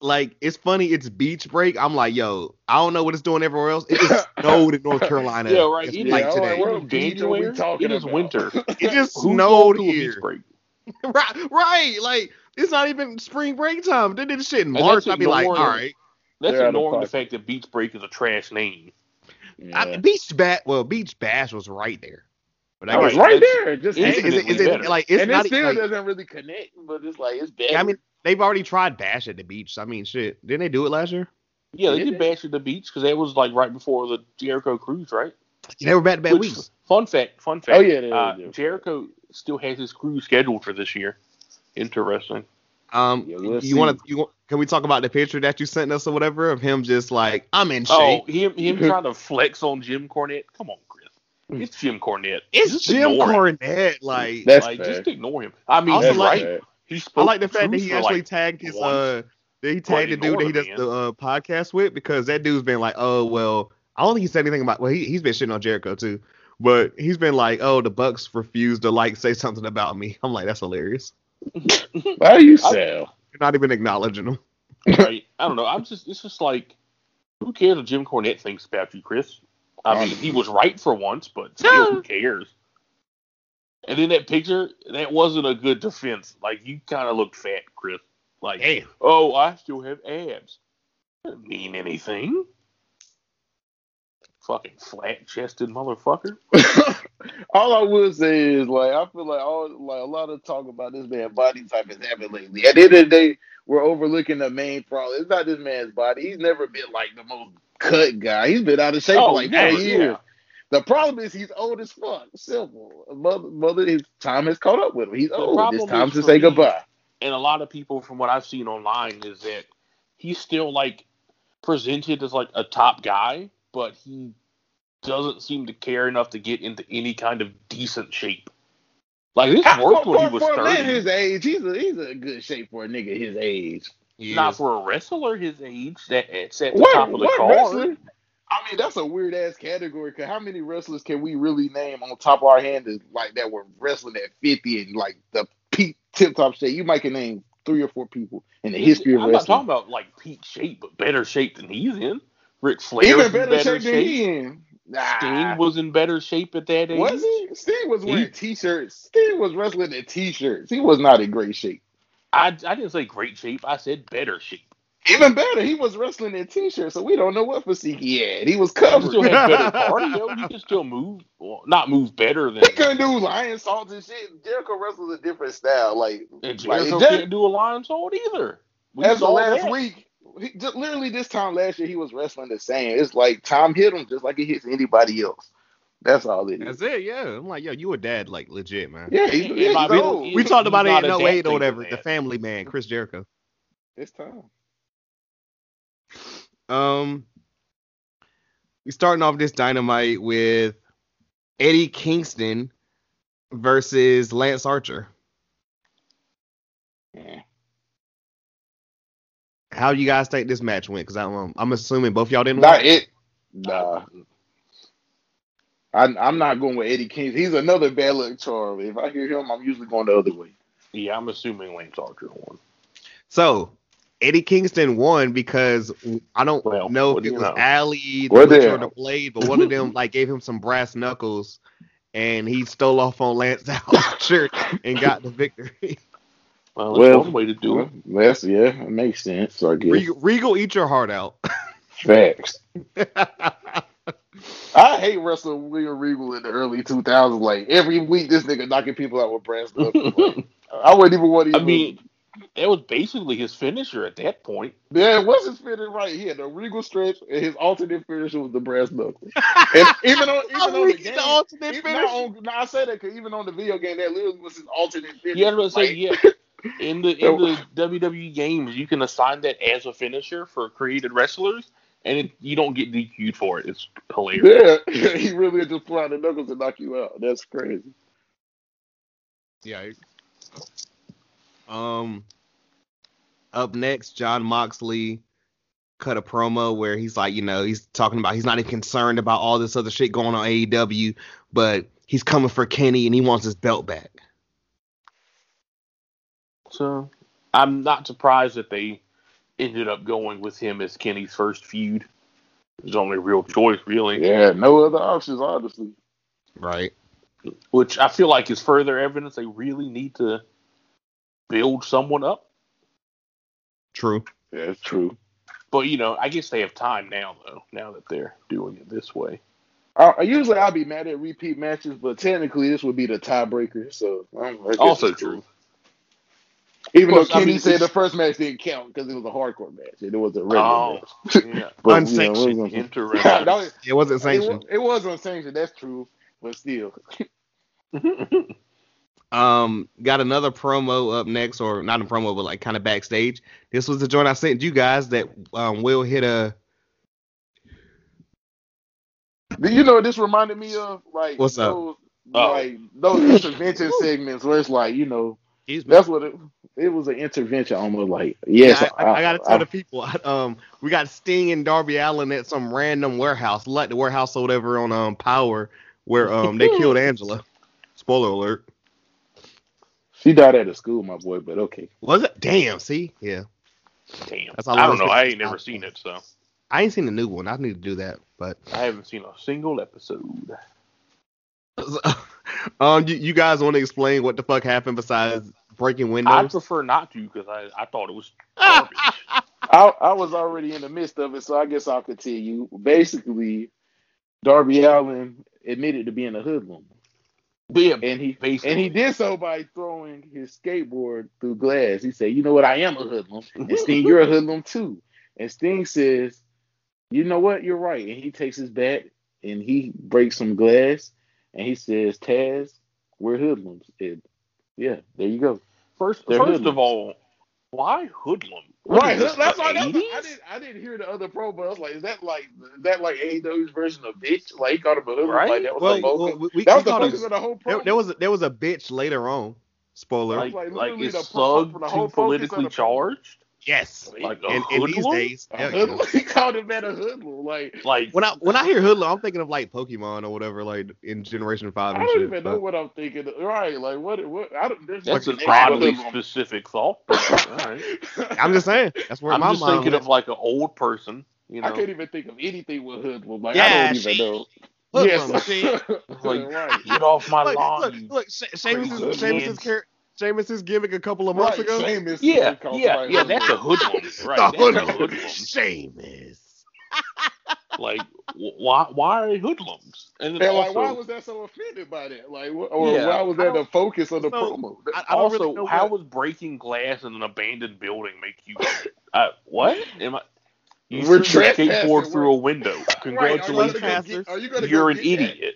Like it's funny. It's beach break. I'm like, yo, I don't know what it's doing everywhere else. It just snowed in North Carolina. Yeah, right. It's Yeah, like today. Like, we're we January, talking it is about? winter. it just snowed going to a here. beach break? right, right. Like it's not even spring break time. They did this shit in And March. I'd be like, all ignoring- right. That's They're out of ignoring the fact that beach break is a trash name. I, Yeah. beach bash. Well, beach bash was right there. But I I was guess right, right there. Just is, it's it- is, it- is it like it's and not it still like, doesn't really connect, but it's like it's better. I mean, they've already tried bash at the beach. I mean, shit. Didn't they do it last year? Yeah, they Did did they? bash at the beach because that was like right before the Jericho cruise, right? You never back to back Which- weeks. Fun fact, fun fact. Oh, yeah, they uh, did. Jericho still has his cruise scheduled for this year. Interesting. Um, Yeah, you want to? You want- can we talk about the picture that you sent us or whatever of him just like I'm in Oh, shape? him him trying to flex on Jim Cornette. Come on, Chris. It's Jim Cornette. it's Just Jim ignore him. Cornette. Like That's like fair. just ignore him. I mean, Also, he's like- right. He I like the fact that he actually like, tagged his once. uh that he tagged the dude that he does the the uh, podcast with because that dude's been like, oh well, I don't think he said anything about. Well, he he's been shitting on Jericho too, but he's been like, oh, the Bucks refused to like say something about me. I'm like, that's hilarious. Why you sell? You're not even acknowledging him. right? I don't know. I'm just it's just like Who cares what Jim Cornette thinks about you, Chris? I mean, he was right for once, but still, who cares? And then that picture, that wasn't a good defense. Like you kind of looked fat, Chris. Like, Damn. oh, I still have abs. Doesn't mean anything. Fucking flat chested motherfucker. all I will say is like I feel like all like a lot of talk about this man body type is happening lately. At the end of the day, we're overlooking the main problem. It's not this man's body. He's never been like the most cut guy. He's been out of shape for Oh, like never, four years. yeah. The problem is he's old as fuck. Simple. Mother, mother, his time has caught up with him. He's The old. It's time to say goodbye. and a lot of people from what I've seen online is that he's still like presented as like a top guy, but he doesn't seem to care enough to get into any kind of decent shape. Like this worked for, when he was for a man thirty. his age, he's a, he's a good shape for a nigga his age. Not for a wrestler his age. That at the What, top of the what card. wrestler? I mean, that's a weird ass category. Cause how many wrestlers can we really name on top of our hand that, like that were wrestling at fifty and like the peak tip top shape? You might can name three or four people in the history of I'm not wrestling. talking about like peak shape, but better shape than he's in. Ric Flair Even in better, shape, than he in. Nah. Sting was in better shape at that age. Was he? Sting was wearing He- t-shirts. Sting was wrestling in t-shirts. He was not in great shape. I, I didn't say great shape. I said better shape. Even better, he was wrestling in t-shirts, so we don't know what physique he had. He was He covered. still had better cardio. He could still move. Well, not move better than. He couldn't do Lionsaults and shit. Jericho wrestles a different style. Like, And like Jericho Jer- can't do a lion salt either. We as of last that. week, he, just, literally this time last year, he was wrestling the same. It's like Tom hit him just like it hits anybody else. That's all it is. That's it, yeah. I'm like, yo, you a dad, like legit, man. Yeah, he's, In yeah, my he's opinion, old. he- We talked he's about it not in 08 or whatever. The family man, Chris Jericho. It's time. Um, we starting off this dynamite with Eddie Kingston versus Lance Archer. Yeah. How you guys think this match went? Because I'm, I'm assuming both y'all didn't. Nah, watch. it. Nah. I, I'm not going with Eddie King. He's another bad luck charm. If I hear him, I'm usually going the other way. Yeah, I'm assuming Lance Archer won. So Eddie Kingston won because I don't Well, know if it was know? Allie, the Well, Butcher, or the Blade, but one of them like gave him some brass knuckles, and he stole off on Lance Archer and got the victory. Well, that's Well, one way to do it. That's yeah, it makes sense. I guess. Regal, Regal, eat your heart out. Facts. I hate wrestling William Regal in the early 2000s. Like every week, this nigga knocking people out with brass knuckles. Like, I wouldn't even want to. I Even, mean, that was basically his finisher at that point. yeah, it was his finish right. He had the Regal stretch, and his alternate finisher was the brass knuckles. And even on even on the game, the alternate even finisher? not on, no, I say that because even on the video game, that literally was his alternate finish. Yeah, I was gonna say yeah. In the in the WWE games, you can assign that as a finisher for created wrestlers, and it, you don't get DQ'd for it. It's hilarious. Yeah, he really just pull out the knuckles and knock you out. That's crazy. Yeah. Um. Up next, Jon Moxley cut a promo where he's like, you know, he's talking about he's not even concerned about all this other shit going on AEW, but he's coming for Kenny and he wants his belt back. So I'm not surprised that they ended up going with him as Kenny's first feud. His only real choice, really. Yeah, no other options, honestly. Right. Which I feel like is further evidence they really need to build someone up. True. Yeah, it's true. But you know, I guess they have time now, though. Now that they're doing it this way. I, I usually I'll be mad at repeat matches, but technically this would be the tiebreaker. So I Also it's cool. true. Even though Plus, I Kenny mean, said the first match didn't count because it was a hardcore match and it was a regular Oh, match. yeah. But, you know, Unsanctioned. it was- Interesting. No, it, It wasn't it, sanctioned. it was unsanctioned. That's true, but still. Um, got another promo up next, or not a promo, but like kind of backstage. This was the joint I sent you guys that um will hit a Do you know this reminded me of? Like What's up? those, Oh. like those intervention segments where it's like, you know, excuse me. that's what it it was an intervention almost like yes, Yeah, I, I, I gotta tell I- the people. Um, we got Sting and Darby Allin at some random warehouse, like the warehouse or whatever on um Power, where um they killed Angela. Spoiler alert. She died at a school, my boy, but okay. Was it? Damn. See, yeah. Damn. That's all I I don't know. I ain't never seen it, so I ain't seen the new one. I need to do that. But I haven't seen a single episode. um, you, you guys want to explain what the fuck happened besides breaking windows? I prefer not to because I, I thought it was garbage. I, I was already in the midst of it, so I guess I'll continue. Basically, Darby Allin admitted to being a hoodlum, and he basically. and he did so by throwing his skateboard through glass. He said, "You know what? I am a hoodlum, and Sting, you're a hoodlum too." And Sting says, "You know what? You're right." And he takes his bat and he breaks some glass, and he says, "Taz, we're hoodlums." And yeah, there you go. First, They're first hoodlums. of all, why hoodlum? What Right, is that's the why that's I didn't I didn't hear the other promo. I was like, is that like is that like AEW's version of bitch? Like he called him a hoodlum, Right? like that was well, the focus. well, we, we, that we was the focus it- of the whole there, promo. there was a, there was a bitch later on. Spoiler. Like, like, like, literally is the Thug for the too whole focus politically of the promo. charged? Yes. Like a in, in these days. A yeah. He called him that a hoodlum. Like Like, When I when I hear hoodlum, I'm thinking of like Pokemon or whatever, like in Generation Five I don't shit. even know what I'm thinking. Right, like what what I don't there's that's an nothing extra oddly hoodlum. specific thought. All right. I'm just saying. That's where I'm my just mind thinking went. of like an old person, you know. I can't even think of anything with hoodlum. Like I Yeah, don't even she- know. Hoodlum, yes. shit. Like. Get off my Look, lawn. look, you- look, She- Sheamus's, crazy Sheamus's, kids. gimmick a couple of months Right, ago. Sheamus Yeah, called yeah, yeah. That's a hoodlum. hoodlum, right? The That's a hoodlum. hoodlum. Sheamus. Like, why? Why are they hoodlums? And then And like, why was that so offended by that? Like, or Yeah, why was that the focus of the so, promo? I, I also, really how what- was breaking glass in an abandoned building make you? Uh, what? Am I? You We're threw your trespassing, skateboard through a window. Right, are you Congratulations. gonna go Are you you're an get that? idiot.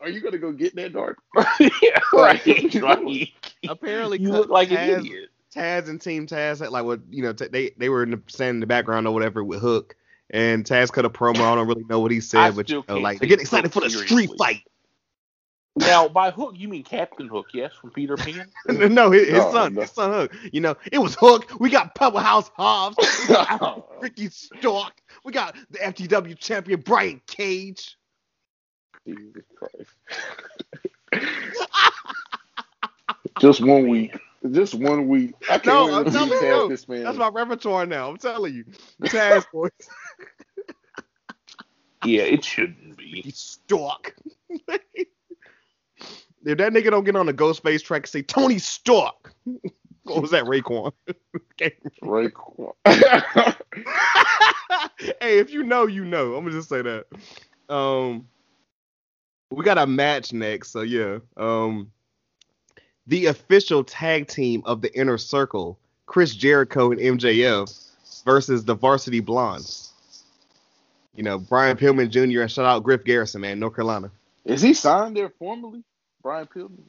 Are you gonna go get that dark? yeah, right. Like. Apparently, You look like Taz, an idiot. Taz and Team Taz had like what you know t- they they were in the, standing in the background or whatever with Hook, and Taz cut a promo. I don't really know what he I said, but you know, like they take get excited Hook for the street fight. Now, by Hook, you mean Captain Hook, yes, from Peter Pan? no, his, his No, son, no. his son Hook. You know, it was Hook. We got Powerhouse Hobbs. We got Ricky Stark. We got the FTW champion Brian Cage. Jesus Christ. Just one week. Just one week. I can't No, I'm telling you, this man. That's my repertoire now. I'm telling you, Task Force. yeah, it shouldn't be. Ricky Stark. if that nigga don't get on the Ghostface track and say Tony Stark. What was that, Raekwon? Right. hey, if you know, you know. I'm gonna just say that. Um, we got a match next, so yeah. Um, the official tag team of the Inner Circle, Chris Jericho and MJF, versus the Varsity Blondes. You know, Brian Pillman Jr. and shout out Griff Garrison, man, North Carolina. Is he signed there formally? Brian Pillman?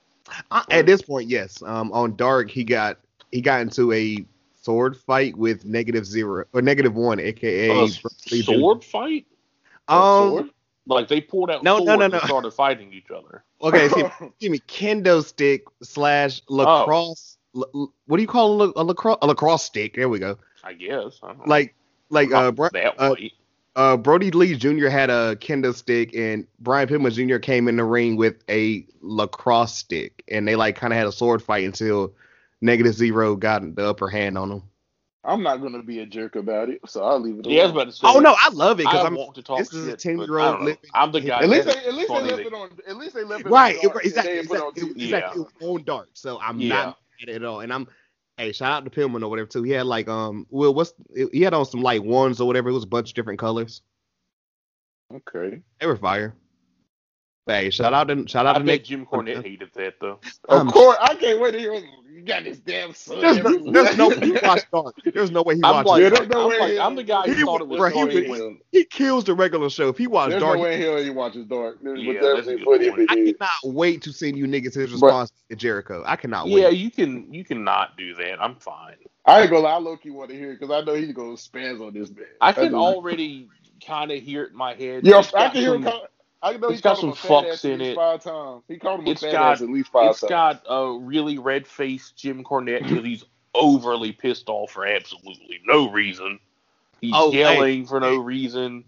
Uh, at this point, yes. Um, on Dark, he got he got into a sword fight with Negative Zero or Negative One, aka Bruce Lee Jr. sword fight? Um, Sword? Like they pulled out No, swords no, no, and no. started fighting each other. Okay, see, excuse me, kendo stick slash lacrosse. l- l- what do you call a, la- a lacrosse? A lacrosse stick. There we go. I guess. I. Like, like uh, that uh, uh, Brodie Lee Jr. had a kendo stick, and Brian Pillman Jr. came in the ring with a lacrosse stick, and they like kind of had a sword fight until Negative Zero got the upper hand on them. I'm not gonna be a jerk about it, so I'll leave it. Yeah, I was about to say. Oh no, I love it because I'm want to talk this is a shit, 10-year-old living. I'm the guy. At least they, at least they funny left it on. At least they left it right. On It, dark. exactly, They it on exactly, TV. Yeah. It was on dark, so I'm Yeah. not mad at all. And I'm, hey, shout out to Pillman or whatever too. He had like um, well, what's he had on some like ones or whatever. It was a bunch of different colors. Okay. They were fire. But, hey, shout out to shout out I to bet Nick. Jim Cornette hated that though. Of Um, course, I can't wait to hear. You got this damn son. There's no, there's no way he watched Dark. There's no way he I'm watched. like, Yeah, Dark. no I'm, way like I'm the guy he who thought it was bro, he funny would- when he kills the regular show. If he watched There's Dark, no way in hell he watches Dark. There's Yeah, yeah, that's a definitely good funny point. if I cannot wait to send you niggas his response to Jericho. I cannot wait. Yeah, you can you cannot do that. I'm fine. I ain't gonna lie, I low key want to hear it because I know he's gonna spaz on this man. I can already kind of hear it in my head. Yeah, It's I can hear him. some- Call, I know he it's got called him a some fucks in least it. five times. He called him a It's fat got- ass at least five It's times. got a really red faced Jim Cornette because he's overly pissed off for absolutely no reason. He's Oh, hey. yelling for no reason.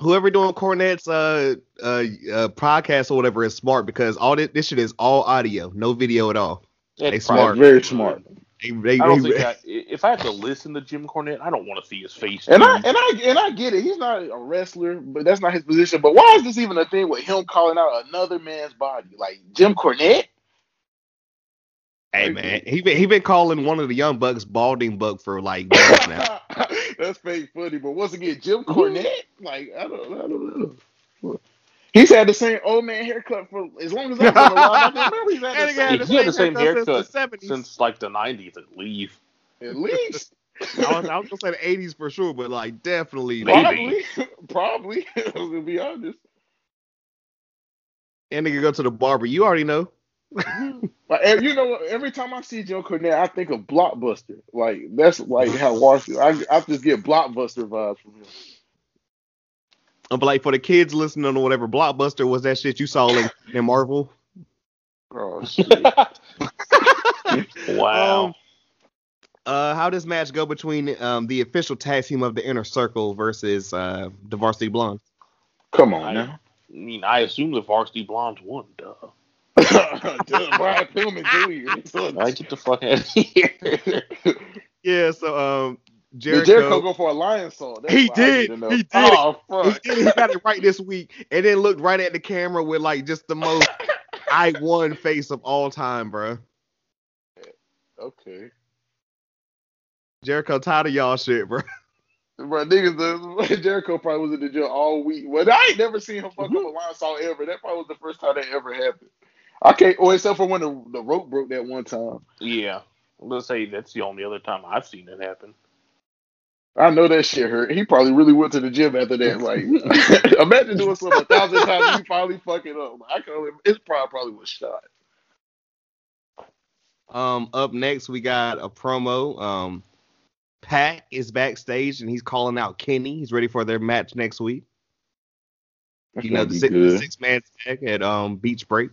Whoever doing Cornette's uh, uh uh podcast or whatever is smart because all this, this shit is all audio, no video at all. That's They smart. Very smart. They, they, I don't they- think I, if I have to listen to Jim Cornette, I don't want to see his face. And I and I and I get it. He's not a wrestler, but that's not his position. But why is this even a thing with him calling out another man's body, like Jim Cornette? hey man, he been he been calling one of the young bucks balding buck for like months now. that's fake funny. But once again, Jim Cornette, like I don't, I don't know. He's had the same old man haircut for as long as I've been alive. I can remember he's had the he had same, had the same haircut haircut since the 70s. since like the '90s at least. at least. I was, I was gonna say the eighties for sure, but like definitely. Maybe. Probably, probably. to be honest. And they can go to the barber. You already know. Mm-hmm. Like, and you know, what? every time I see Joe Cornette, I think of Blockbuster. Like that's like how Washington. I I just get Blockbuster vibes from him. But like for the kids listening or whatever, Blockbuster was that shit you saw in, in Marvel. Oh shit! wow. Um, uh, how does match go between um, the official tag team of the Inner Circle versus uh, the Varsity Blondes? Come on I- now. I mean, I assume the Varsity Blondes won. Duh. Dude, Brian Pillman Jr. I get the fuck out of here. Yeah, so um, Did Jericho, Jericho go for a Lionsault? That's He what I did. He did. Oh, he, fuck. did- he got it right this week, and then looked right at the camera with like just the most I won face of all time, bro. Okay. Jericho tired of y'all shit, bro. Bro, niggas, the, Jericho probably was in the jail all week. Well, I ain't never seen him fuck Mm-hmm. up a Lionsault ever. That probably was the first time that ever happened. I can't, or except for when the, the rope broke that one time. yeah. Let's say that's the only other time I've seen it happen. I know that shit hurt. He probably really went to the gym after that. Like, imagine doing something a thousand times and you finally fuck it up. I can only, his pride probably was shot. Um, up next we got a promo. Um, Pac is backstage and he's calling out Kenny. He's ready for their match next week. That's You know the six, good. six man tag at um Beach Break.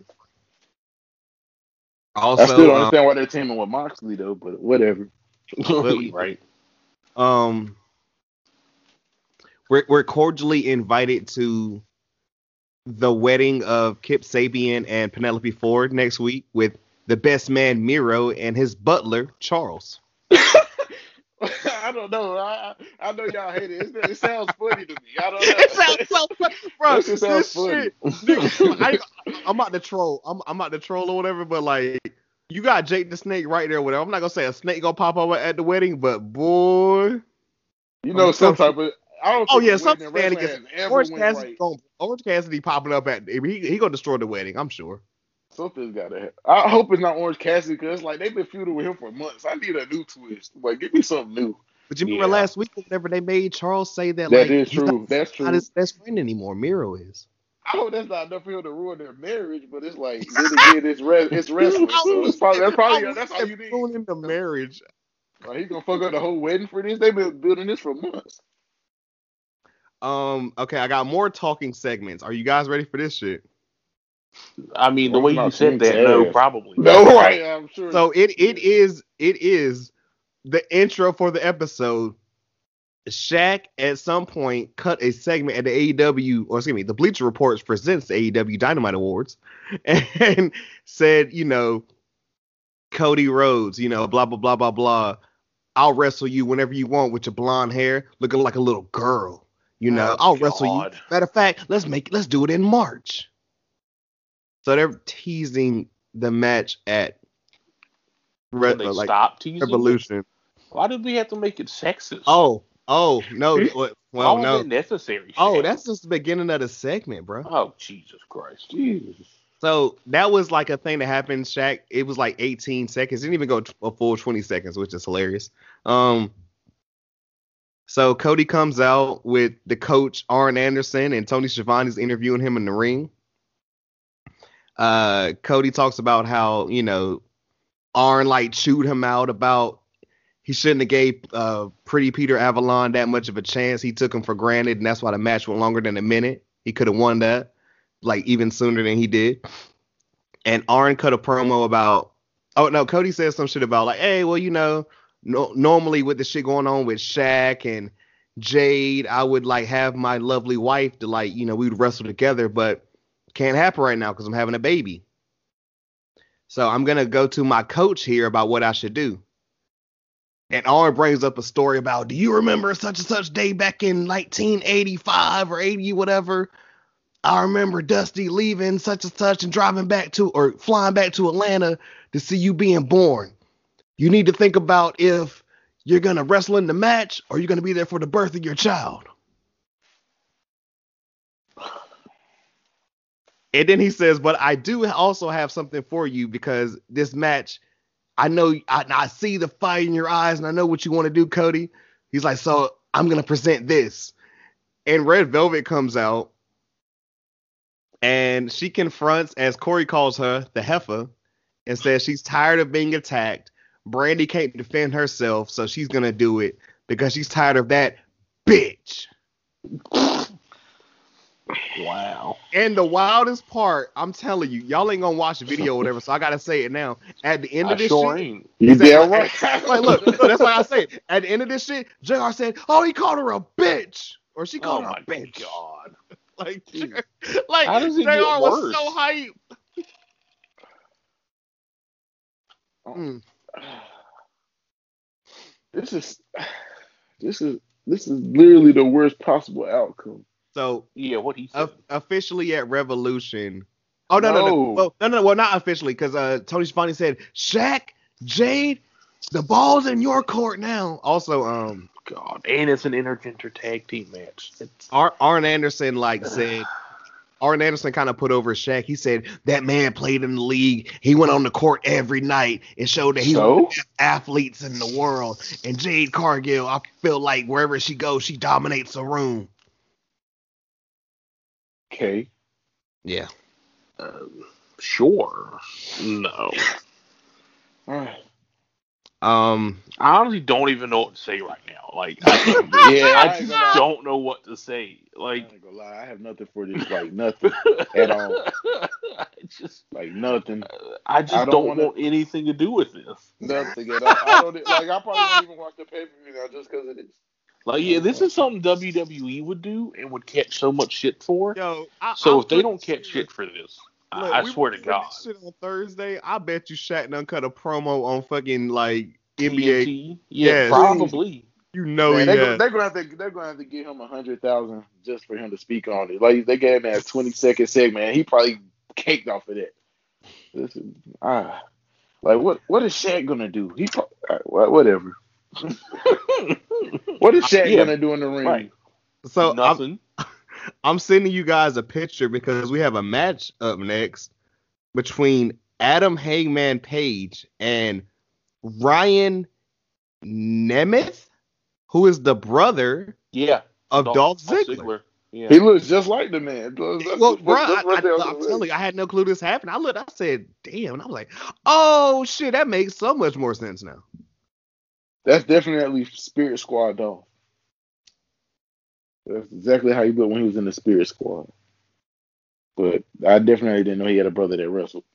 I still don't um, understand why they're teaming with Moxley though, but whatever. right. Um, we're we're cordially invited to the wedding of Kip Sabian and Penelope Ford next week with the best man Miro and his butler Charles. I don't know. I I know y'all hate it. It's, it sounds funny to me. I don't know. It sounds so funny, bro. That shit sounds this funny. shit, I, I'm about to troll. I'm I'm about to troll or whatever, but like you got Jake the Snake right there, with whatever. I'm not gonna say a snake gonna pop up at the wedding, but boy, You know, some type of. I don't. oh yeah, the some wedding in wrestling shenanigans. has ever Orange Cassidy, right. gonna, Orange Cassidy popping up at he he gonna destroy the wedding. I'm sure. Something's got to happen. I hope it's not Orange Cassidy because like they've been feuding with him for months. I need a new twist. Like, give me something new. But you remember Yeah. last week whenever they made Charles say that, That like is true. not, That's true. not his best friend anymore. Miro is. I hope that's not enough for him to ruin their marriage, but it's like then again, it's re- it's wrestling, so it's probably that's probably that's all you need. Ruining the marriage. Like, he gonna fuck up the whole wedding for this. They've been building this for months. Um. Okay, I got more talking segments. Are you guys ready for this shit? I mean, the Well, way you said saying that, no, probably. No, right? I'm sure. So it it is it is the intro for the episode. Shaq at some point cut a segment at the AEW or excuse me, the Bleacher Reports presents the AEW Dynamite Awards and said, you know, Cody Rhodes, you know, blah blah blah blah blah. I'll wrestle you whenever you want with your blonde hair, looking like a little girl. You know, Oh, I'll wrestle you. Matter of fact, let's make let's do it in March. So they're teasing the match at Re- they like stop teasing? it? Revolution. Why did we have to make it sexist? Oh, oh no, well, no. necessary? Oh, that's just the beginning of the segment, bro. Oh, Jesus Christ. Jesus. So that was like a thing that happened. Shaq, it was like 18 seconds. Didn't even go t- a full 20 seconds, which is hilarious. Um, so Cody comes out with the coach Arn Anderson and Tony Schiavone's interviewing him in the ring. Uh, Cody talks about how you know Arn like chewed him out about he shouldn't have gave uh Pretty Peter Avalon that much of a chance. He took him for granted, and that's why the match went longer than a minute. He could have won that like even sooner than he did. And Arn cut a promo about oh no, Cody said some shit about like, hey, well, you know, no, normally with the shit going on with Shaq and Jade, I would like have my lovely wife to like, you know, we would wrestle together, but can't happen right now because I'm having a baby. So I'm gonna go to my coach here about what I should do. And Arn brings up a story about, do you remember such and such day back in 1985 or 80, whatever? I remember Dusty leaving such and such and driving back to or flying back to Atlanta to see you being born. You need to think about if you're going to wrestle in the match or you're going to be there for the birth of your child. And then he says, but I do also have something for you because this match, I know I, I see the fire in your eyes and I know what you want to do, Cody. He's like, so I'm to present this. And Red Velvet comes out and she confronts, as Corey calls her, the heifer, and says she's tired of being attacked. Brandi can't defend herself, so she's gonna do it because she's tired of that bitch. Wow. And the wildest part, I'm telling you, y'all ain't gonna watch the video or whatever, so I gotta say it now. At the end I of this sure shit, ain't. You Exactly. damn right. like, look, look, that's why I say it. At the end of this shit, JR said, "Oh, he called her a bitch," or she Oh called her a bitch. god. Like, Jeez. like How does it JR get was worse? so hype. Mm. This is this is this is literally the worst possible outcome. So Yeah, what he said. of- officially at Revolution. Oh no, no, no, No. Well, no, no, well, not officially, because uh, Tony Schiavone said, "Shaq, Jade, the ball's in your court now." Also, um, God, and it's an intergender tag team match. It's, Ar- Arn Anderson like said, Arn Anderson kind of put over Shaq. He said that man played in the league. He went on the court every night and showed that he So? was the best athletes in the world. And Jade Cargill, I feel like wherever she goes, she dominates a room. Okay. Yeah. um, sure. No. Alright. Um. I honestly don't even know what to say right now. Like, I, Yeah, I I just gonna don't know what to say. Like, ain't gonna lie, I have nothing for this, like nothing, At all. I just, like nothing, I just I don't, don't wanna- want anything to do with this. nothing at all. I don't like. I probably won't even watch the pay per view now just because of this. Like, yeah, this is something WWE would do and would catch so much shit for. Yo. I, So I'm if they don't catch shit for this, Look, I, I we swear to God, Shit on Thursday. I bet you Shaq done cut a promo on fucking like NBA. TNT, yeah, Yes. probably. You know Man, he they, had. they're gonna have to. They're gonna have to give him a hundred thousand just for him to speak on it. Like they gave him that twenty second segment. He probably caked off of that. This is ah, like what? What is Shaq gonna do? He pro- all right, whatever. What is Shaq Yeah, gonna do in the ring? right. so I'm, I'm sending you guys a picture because we have a match up next between Adam Hangman Page and Ryan Nemeth, who is the brother yeah. of Dolph Ziggler. Yeah. He looks just like the man. That's- Well, that's- bro, that's I, what they was am telling you, I had no clue this happened. I looked, I said, "Damn," and I was like, "Oh shit, that makes so much more sense now." That's definitely Spirit Squad though. That's exactly how he looked when he was in the Spirit Squad. But I definitely didn't know he had a brother that wrestled.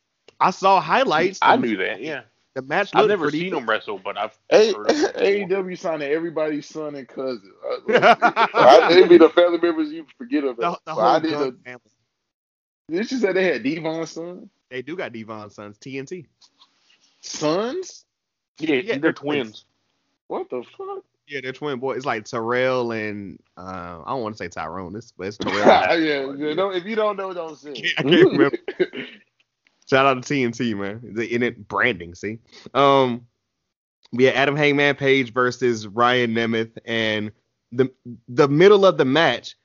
I saw highlights. I knew that. Yeah. The match I've never seen good. him wrestle, but I've A- heard of. AEW signing everybody's son and cousin. Uh, I, I, it'd be the family members you forget The, about. the But I did. Gunn A, family. did you say they had Devon's son? They do got Devon's sons, TNT. Sons? Yeah, Yeah, they're they're twins. What the fuck? Yeah, they're twin boys. It's like Terrell and uh, I don't want to say Tyrone. This, but it's Terrell. yeah, yeah, no, if you don't know, don't say. I can't remember. Shout out to TNT, man. The in it branding, see. Um we had Adam Hangman Page versus Ryan Nemeth, and the the middle of the match,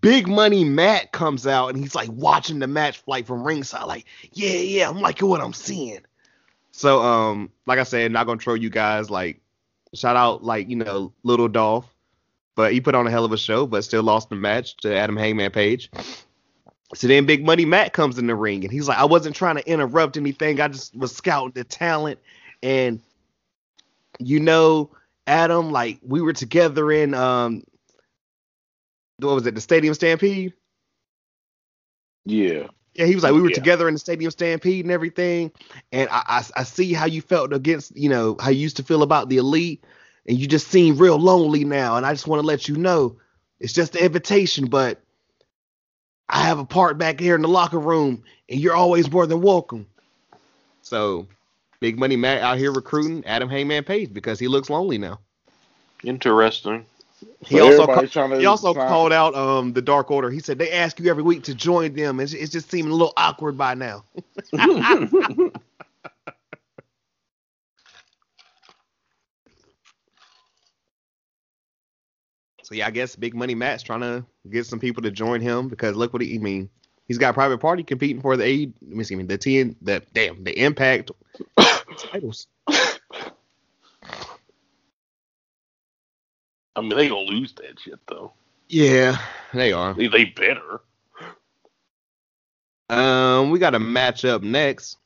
Big Money Matt comes out and he's like watching the match like from ringside, like, yeah, yeah, I'm liking what I'm seeing. So um, like I said, not gonna troll you guys, like shout out like, you know, little Dolph. But he put on a hell of a show, but still lost the match to Adam Hangman Page. So then Big Money Matt comes in the ring and he's like, I wasn't trying to interrupt anything. I just was scouting the talent. And you know, Adam, like we were together in um what was it, the Stadium Stampede? yeah. Yeah, he was like, we were Yeah. together in the Stadium Stampede and everything. And I, I I see how you felt against, you know, how you used to feel about the elite, and you just seem real lonely now. And I just want to let you know, it's just an invitation, but I have a part back here in the locker room, and you're always more than welcome. So Big Money Matt out here recruiting Adam Hangman Page because he looks lonely now. Interesting. He So also ca- he also find- called out um the Dark Order. He said they ask you every week to join them, and it's, it's just seeming a little awkward by now. So yeah, I guess Big Money Matt's trying to get some people to join him because look what he I mean. He's got Private Party competing for the A. Let me see, the ten, the damn, the Impact titles. I mean, they gonna lose that shit though. Yeah, they are. They, they better. Um, we got a match up next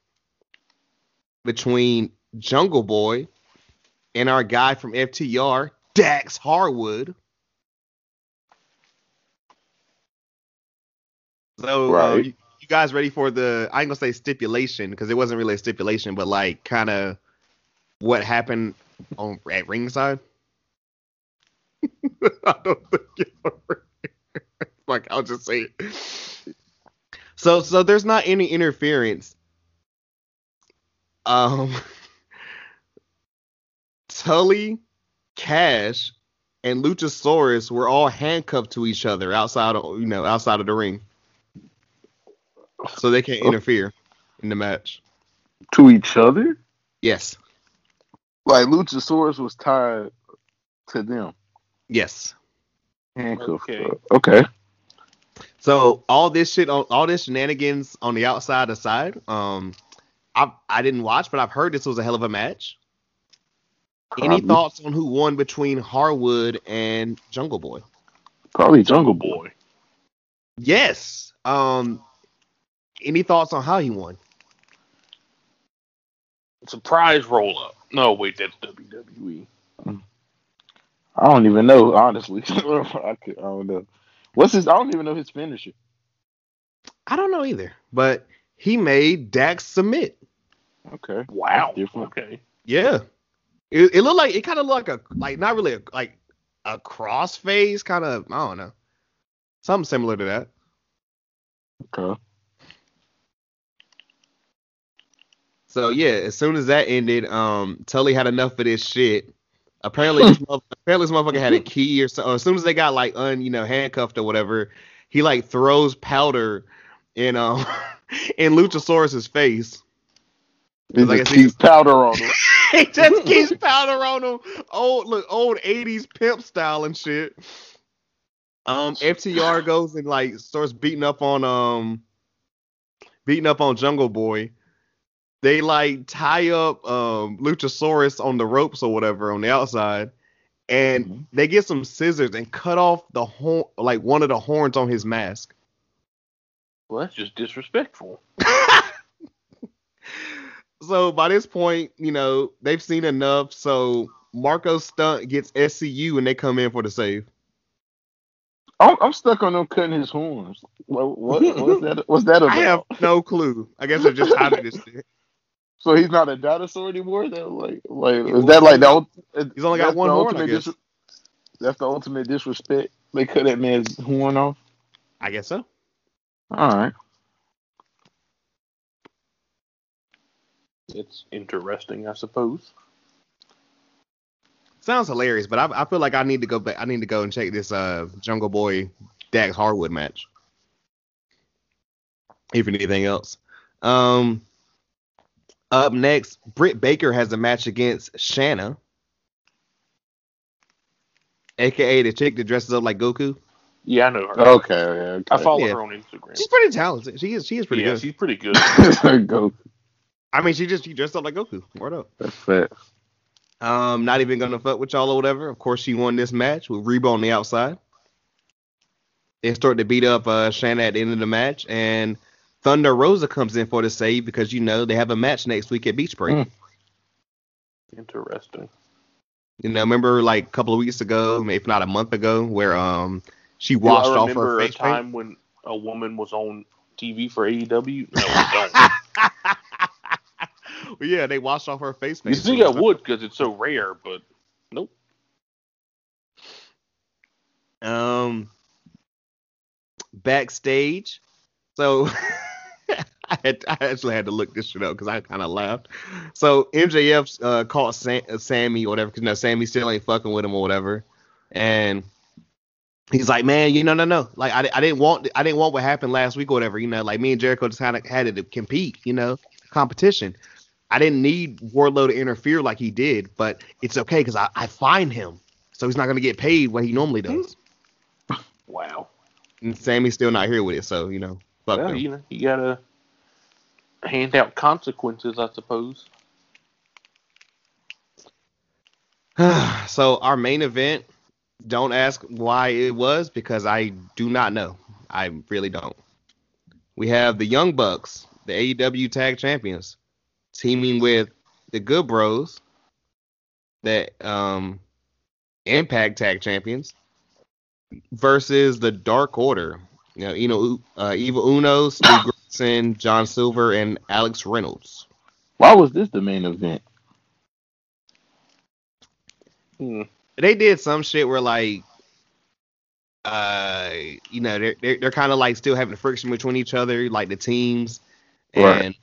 between Jungle Boy and our guy from FTR, Dax Harwood. So, uh, you, you guys ready for the? I ain't gonna say stipulation because it wasn't really a stipulation, but like kind of what happened on at ringside. I don't think you're like I'll just say it. So so there's not any interference. Um Tully, Cash, and Luchasaurus were all handcuffed to each other outside of you know, outside of the ring. So they can't interfere in the match. to each other. Yes. Like Luchasaurus was tied to them. Yes. Handcuffed. Okay. Okay. So all this shit, on all this shenanigans on the outside aside, um, I I didn't watch, but I've heard this was a hell of a match. Any Probably- thoughts on who won between Harwood and Jungle Boy? Probably Jungle Boy. Boy. Yes. Um, any thoughts on how he won? Surprise roll up. No, wait, that's WWE. I don't even know, honestly. I, could, I don't know. What's his? I don't even know his finisher. I don't know either, but he made Dax submit. Okay. Wow. Different. Okay. Yeah. It, it looked like it kind of looked like a like not really a, like a crossface kind of I don't know something similar to that. Okay. So yeah, as soon as that ended, um, Tully had enough of this shit. Apparently, this apparently this motherfucker had a key or so. As soon as they got like un, you know, handcuffed or whatever, he like throws powder in um in Luchasaurus's face. He Like just said, keep powder on him. he just keeps powder on him, old look old '80s pimp style and shit. Um, FTR goes and like starts beating up on um, beating up on Jungle Boy. They like tie up um Luchasaurus on the ropes or whatever on the outside, and Mhm. they get some scissors and cut off the horn, like one of the horns on his mask. Well, that's just disrespectful. so by this point, you know, they've seen enough. So Marko Stunt gets SCU and they come in for the save. I'm, I'm stuck on them cutting his horns. What, what what's that? What's that about? I have no clue. I guess they're just hiding this shit. So he's not a dinosaur anymore. That like like is that like the He's only got that's one the horn, I ultimate guess. dis- that's the ultimate disrespect. They cut that man's horn off. I guess so. All right. It's interesting, I suppose. Sounds hilarious, but I, I feel like I need to go back. I need to go and check this uh Jungle Boy Dax Harwood match. If anything else. Um up next, Britt Baker has a match against Shanna. AKA the chick that dresses up like Goku. Yeah, I know her. Okay. Yeah, I follow Yeah. her on Instagram. She's pretty talented. She is she is pretty yeah, good. she's pretty good. okay. Go. I mean she just she dressed up like Goku. Word up. That's fat. Um, not even gonna fuck with y'all or whatever. Of course, she won this match with Rebel on the outside. They start to beat up uh, Shanna at the end of the match, and Thunder Rosa comes in for the save because you know they have a match next week at Beach Break. Mm. Interesting. You know, remember like a couple of weeks ago, if not a month ago, where um she Do washed I off remember her a face paint. time when a woman was on TV for AEW? No, Well, yeah, they washed off her face you paint. think I would because it's so rare, but nope. Um, backstage. So I, had, I actually had to look this shit up because I kind of laughed. So MJF uh, called Sam, uh, Sammy or whatever because you know Sammy still ain't fucking with him or whatever, and he's like, man, you know, no, no, like I, I didn't want I didn't want what happened last week or whatever. You know, like me and Jericho just kind of had to compete. You know, competition. I didn't need Wardlow to interfere like he did, but it's okay because I, I find him, so he's not gonna get paid what he normally does. Wow. And Sammy's still not here with it, so you know, fuck Well, you know, you gotta hand out consequences, I suppose. so our main event, don't ask why it was because I do not know. I really don't. We have the Young Bucks, the AEW Tag Champions, teaming with the Good Bros, the um Impact Tag Champions, versus the Dark Order. You know, you know, uh, Evil Uno, Steve Grayson, John Silver, and Alex Reynolds. Why was this the main event? Hmm. they did some shit where like uh you know they're they're, they're kind of like still having friction between each other like the teams and Right.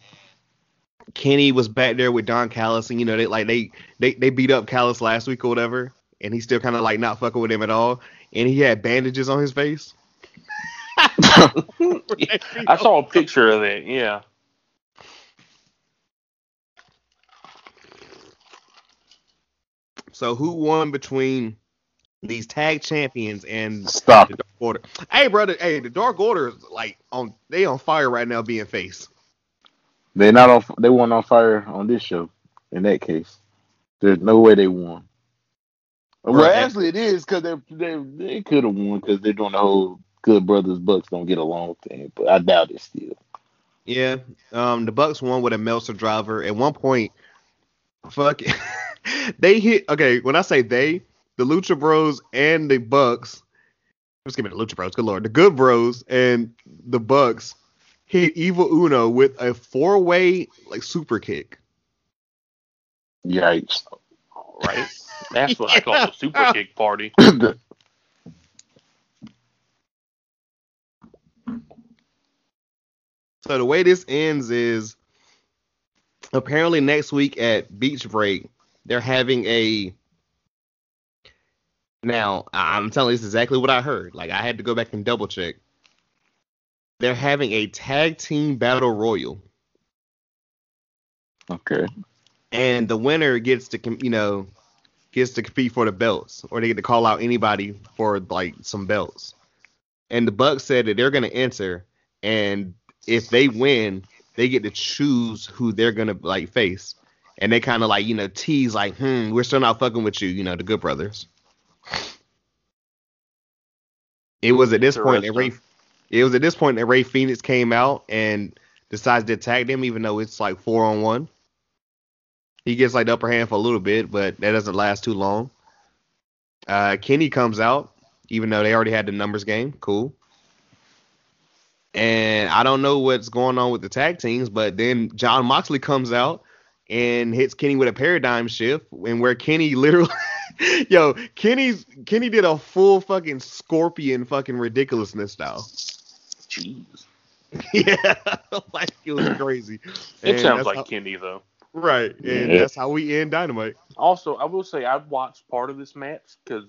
Kenny was back there with Don Callis and you know they like they they, they beat up Callis last week or whatever and he's still kind of like not fucking with him at all and he had bandages on his face I saw a picture of that. Yeah. so who won between these tag champions and Stop the. Dark Order hey brother hey the Dark Order is like on they on fire right now being face They not on. They weren't on fire on this show. In that case, there's no way they won. Well, Right. actually, it is because they they they could have won because they're doing the whole good brothers Bucks don't get along thing. But I doubt it still. Yeah, um, the Bucks won with a Meltzer driver. At one point, fuck, it. they hit. Okay, when I say they, the Lucha Bros and the Bucks. Let's give me the Lucha Bros. Good lord, the Good Bros and the Bucks hit Evil Uno with a four-way like super kick. Yikes! Right. That's what I call the super kick party. So the way this ends is apparently next week at Beach Break, they're having a. Now, I'm telling you, this is exactly what I heard. Like, I had to go back and double check. They're having a tag team battle royal, okay. and the winner gets to, you know, gets to compete for the belts, or they get to call out anybody for like some belts. And the Bucks said that they're going to enter, and if they win, they get to choose who they're gonna like face, and they kind of like you know tease like, hmm, we're still not fucking with you, you know, the Good Brothers. It was at this point that Ray, it was at this point that Rey Fénix came out and decides to attack them, even though it's like four on one. He gets like the upper hand for a little bit, but that doesn't last too long. Uh, Kenny comes out, even though they already had the numbers game. Cool. And I don't know what's going on with the tag teams, but then Jon Moxley comes out and hits Kenny with a paradigm shift, and where Kenny literally, yo, Kenny's Kenny did a full fucking scorpion fucking ridiculousness style. Jeez. yeah, like it was crazy. It And sounds like how- Kenny though. right, and Yeah. that's how we end Dynamite. Also, I will say I watched part of this match because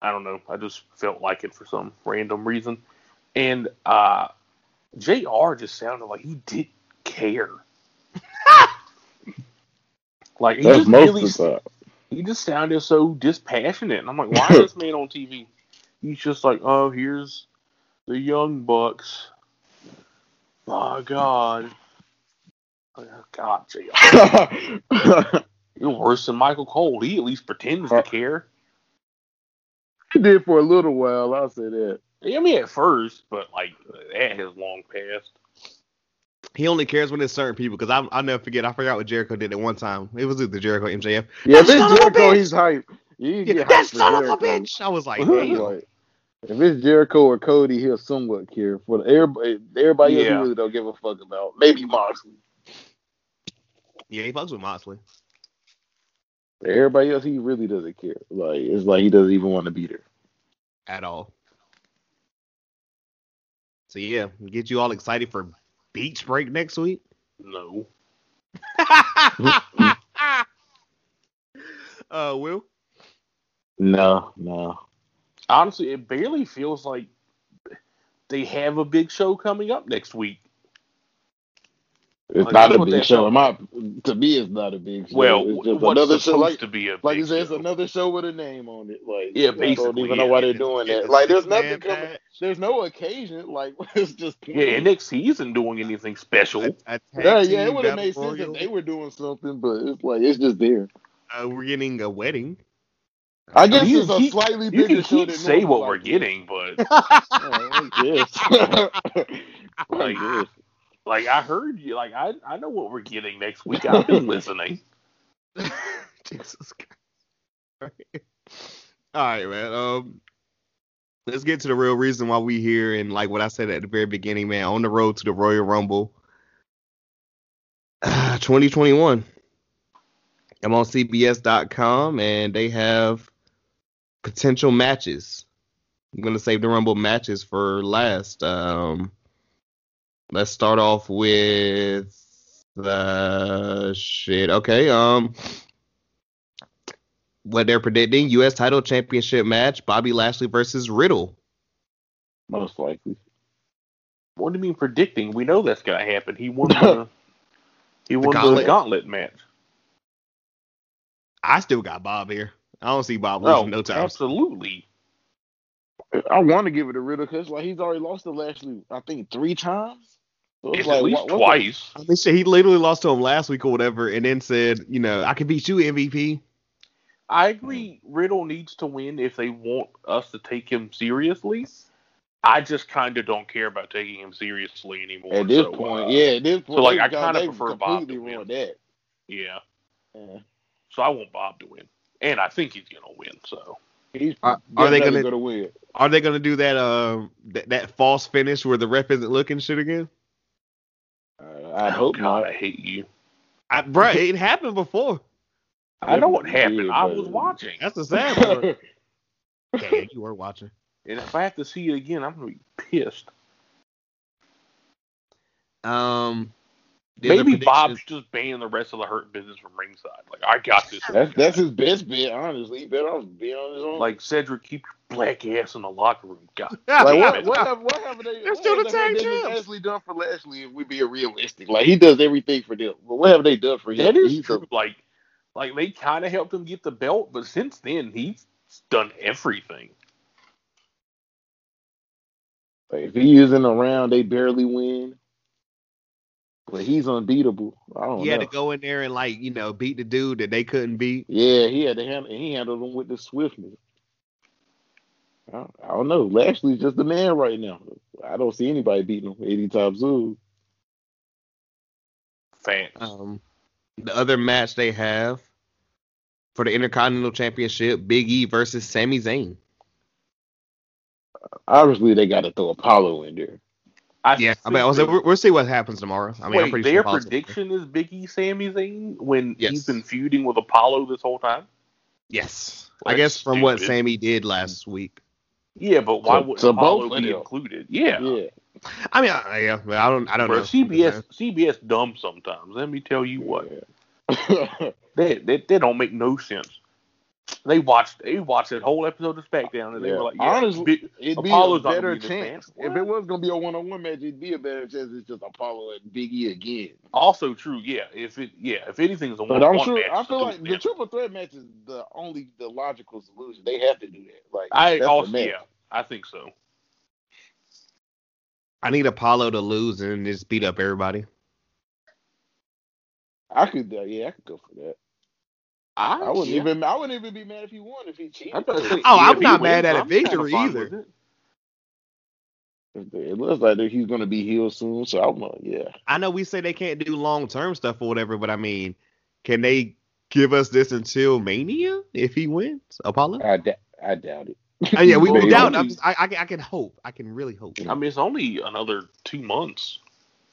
I don't know, I just felt like it for some random reason, and uh, Jr. just sounded like he didn't care. like he That's just most really, he just sounded so dispassionate, and I'm like, why is this man on TV? He's just like, oh, here's the young bucks. My God. Oh, God, Jr. You're worse than Michael Cole. He at least pretends to care. he did for a little while. I'll say that. I mean, at first, but like that has long passed. He only cares when it's certain people because I'll never forget. I forgot what Jericho did at one time. It was the Jericho MJF. Yeah, if That son it's Jericho, he's hype. You Yeah, get that hype for son of a bitch! I was like, damn. like, if it's Jericho or Cody, he'll somewhat care. For the, everybody, everybody else, he really don't give a fuck about. Maybe Moxley. Yeah, he fucks with Moxley. Everybody else, he really doesn't care. Like it's like he doesn't even want to beat her. at all. So yeah, get you all excited for beach break next week? No. uh, Will. No, no. Honestly, it barely feels like they have a big show coming up next week. It's Like, not a big that show. my, to me, it's not a big show. Well, it's just what's another supposed show. Like, to be a like you said, it's show. another show with a name on it. Like, Yeah, I don't basically, even yeah. know why they're doing it's that. Like, there's nothing coming. match. There's no occasion. Like, it's just Yeah, NXT isn't doing anything special. A, a Yeah, yeah, it would have made sense royal. if they were doing something, but it's like it's just there. Uh, we're getting a wedding. I guess You it's a keep- slightly You bigger can show keep than say what I we're guess. getting, but Yeah, I guess. I Like, guess. Like I heard you, like I I know what we're getting next week. I've been listening. Jesus Christ. All right, man. Um, let's get to the real reason why we here and like what I said at the very beginning, man. On the road to the Royal Rumble, 2021. I'm on CBS.com and they have potential matches. I'm gonna save the Rumble matches for last. Um, let's start off with the shit. Okay. Um, what they're predicting: U.S. Title Championship match: Bobby Lashley versus Riddle. Most likely. What do you mean predicting? We know that's gonna happen. He won the he won the gauntlet? gauntlet match. I still got Bob here. I don't see Bob No, losing no time. absolutely. I want to give it to Riddle because like he's already lost to Lashley, I think three times. So It's like, at least what- what's twice. I mean, shit, he literally lost to him last week or whatever, and then said, you know, I can beat you, MVP. I agree. Riddle needs to win if they want us to take him seriously. I just kind of don't care about taking him seriously anymore. At this so, point, uh, yeah, at this point, like, I kinda prefer Bob to win. that. yeah. Yeah. So I want Bob to win, and I think he's gonna win. So He's Are- are they gonna- gonna win? Are they gonna do that um that, that false finish where the ref isn't looking shit again? I Oh, hope God, not. I hate you. I, bruh, it happened before. I know what happened. did, I was watching, That's the sad part. Damn, you were watching. and if I have to see it again, I'm gonna be pissed. Um, Maybe predictions- Bob's just banning the rest of the Hurt Business from ringside. Like I got this. That's that's his best bet, honestly. He better off being on his own. Like Cedric, keep your black ass in the locker room. God. Like damn what, it. what have what have they? They're still have the the tag Hurt Business champs. actually done for Lashley? If we being realistic, like he does everything for them. But what have they done for him? That is He's a- true. Like, like they kind of helped him get the belt, but since then he's done everything. like, if he isn't around, they barely win. But he's unbeatable. I don't He had to go in there and like you know beat the dude that they couldn't beat. Yeah, he had to handle. He handled them with the swiftness. I don't, I don't know. Lashley's just the man right now. I don't see anybody beating him anytime soon. Fans. Um, the other match they have for the Intercontinental Championship: Big E versus Sami Zayn. Obviously, they got to throw Apollo in there. I Yeah, I mean, I was like, we'll, we'll see what happens tomorrow. I mean, I'm pretty their sure. Prediction is Big E, Sami Zayn when Yes. he's been feuding with Apollo this whole time. Yes, Well, I guess that's from what stupid. Sami did last week. Yeah, but why So- would so Apollo both be them. included? Yeah, Yeah. I mean, I, yeah, I don't, I don't Bro, know. CBS CBS dumb sometimes. Let me tell you what. They, they they don't make no sense. They watched they watched that whole episode of SmackDown and they Yeah. were like, yeah, Honestly, Big- It'd be Apollo's a better be chance. If it was gonna be a one on one match, it'd be a better chance it's just Apollo and Big E again. also true. Yeah, if it yeah if anything's a one I'm one match, I feel like it the triple threat match is the only the logical solution. They have to do that. Like I also yeah I think so. I need Apollo to lose and just beat up everybody. I could uh, yeah, I could go for that. I, I wouldn't yeah. even I wouldn't even be mad if he won if he cheated. I'm about to say, Oh, yeah, I'm if he not wins, mad at a I'm kinda victory either. it. It looks like that he's gonna be healed soon, so I'm uh, yeah. I know we say they can't do long term stuff or whatever, but I mean, can they give us this until Mania if he wins? Apollo? I da- I doubt it. Uh, yeah, we, we doubt. I'm just, I, I, I can hope. I can really hope. I mean, it's only another two months.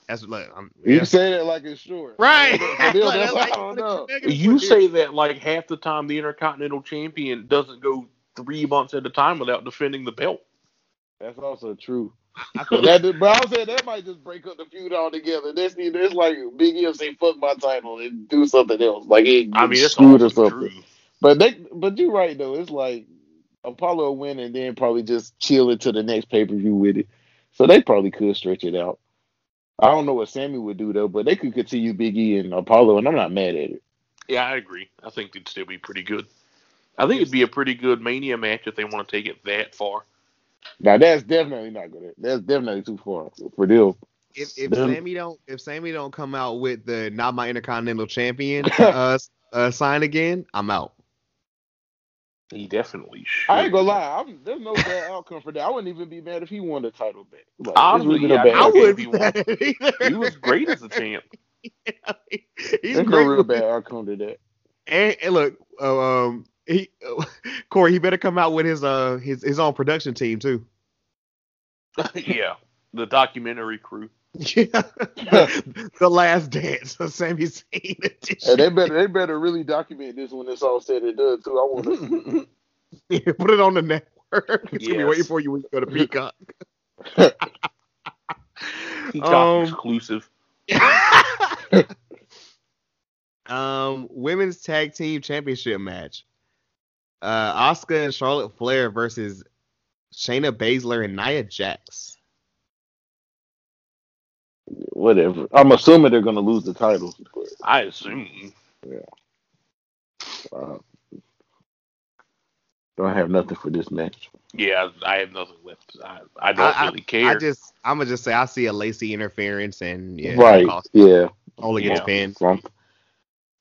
That's like, I'm, You yeah. say that like it's short. right. For them, Like, that's- like, I don't know. You say that like half the time the Intercontinental Champion doesn't go three months at a time without defending the belt. That's also true. But that, but I was saying that might just break up the feud altogether. This, it's like Big E will say "fuck my title" and do something else, like he I mean, it's screwed or something. true. But they, but you're right though. It's like Apollo will win and then probably just chill it to the next pay per view with it. So they probably could stretch it out. I don't know what Sami would do though, but they could continue Big E and Apollo, and I'm not mad at it. Yeah, I agree. I think it'd still be pretty good. I think it'd be a pretty good Mania match if they want to take it that far. Now that's definitely not good. That's definitely too far for them. if if Them- Sami don't if Sami don't come out with the not my Intercontinental Champion uh, uh sign again, I'm out. He definitely should. I ain't gonna lie. I'm, there's no bad outcome for that. I wouldn't even be mad if he won the title back. Like, Honestly, there's really yeah, no bad I I would- would be be one. He was great as a champ. He's There's no great. real with- bad outcome to that. And, and look, uh, um, he Corey, he better come out with his uh his his own production team too. yeah, the documentary crew. Yeah, the last dance of Sami Zayn edition. And they better they better really document this when it's all said and done too. I want to. Yeah, put it on the network. It's gonna be waiting for you when you go to Peacock. Peacock Um, exclusive. um, women's tag team championship match. Uh, Asuka and Charlotte Flair versus Shayna Baszler and Nia Jax. Whatever. I'm assuming they're gonna lose the title. I assume. uh, don't have nothing for this match. Yeah, I have nothing left. I, I don't I, really care. I just, I'm gonna just say I see a Lacey interference and yeah, right. Yeah. only gets Yeah. pinned. From,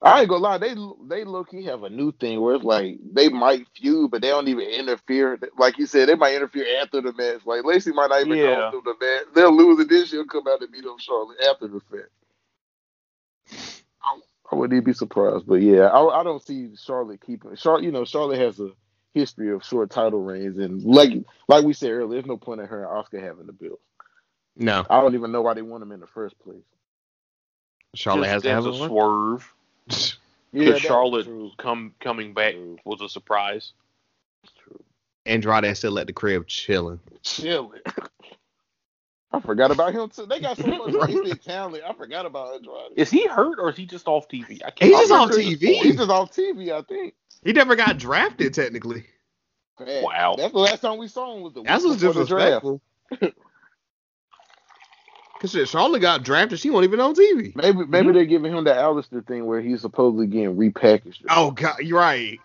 I ain't gonna lie, they they low key have a new thing where it's like they might feud, but they don't even interfere. Like you said, they might interfere after the match. Like Lacey might not even Yeah. go through the match. They'll lose and then she'll come out and beat up Charlotte after the fact. I, I wouldn't even be surprised, but yeah, I, I don't see Charlotte keeping Charlotte. You know, Charlotte has a history of short title reigns, and like like we said earlier, there's no point in her and Asuka having the bill. No, I don't even know why they want them in the first place. Charlotte just has to have a one. swerve. Yeah, Because that's Charlotte come coming back True. was a surprise. True. Andrade still at the crib chilling. chilling. I forgot about him too. They got so much basic talent. I forgot about Andrade. Is he hurt or is he just off TV? I can't. He's just I'm off TV. He's just off TV, I think. He never got drafted technically. Man, Wow. That's the last time we saw him was the That's week what's before the draft. disrespectful. Cause shit, Charlotte got drafted. She won't even on TV. Maybe maybe they're giving him the Aleister thing where he's supposedly getting repackaged. Oh God, you're right.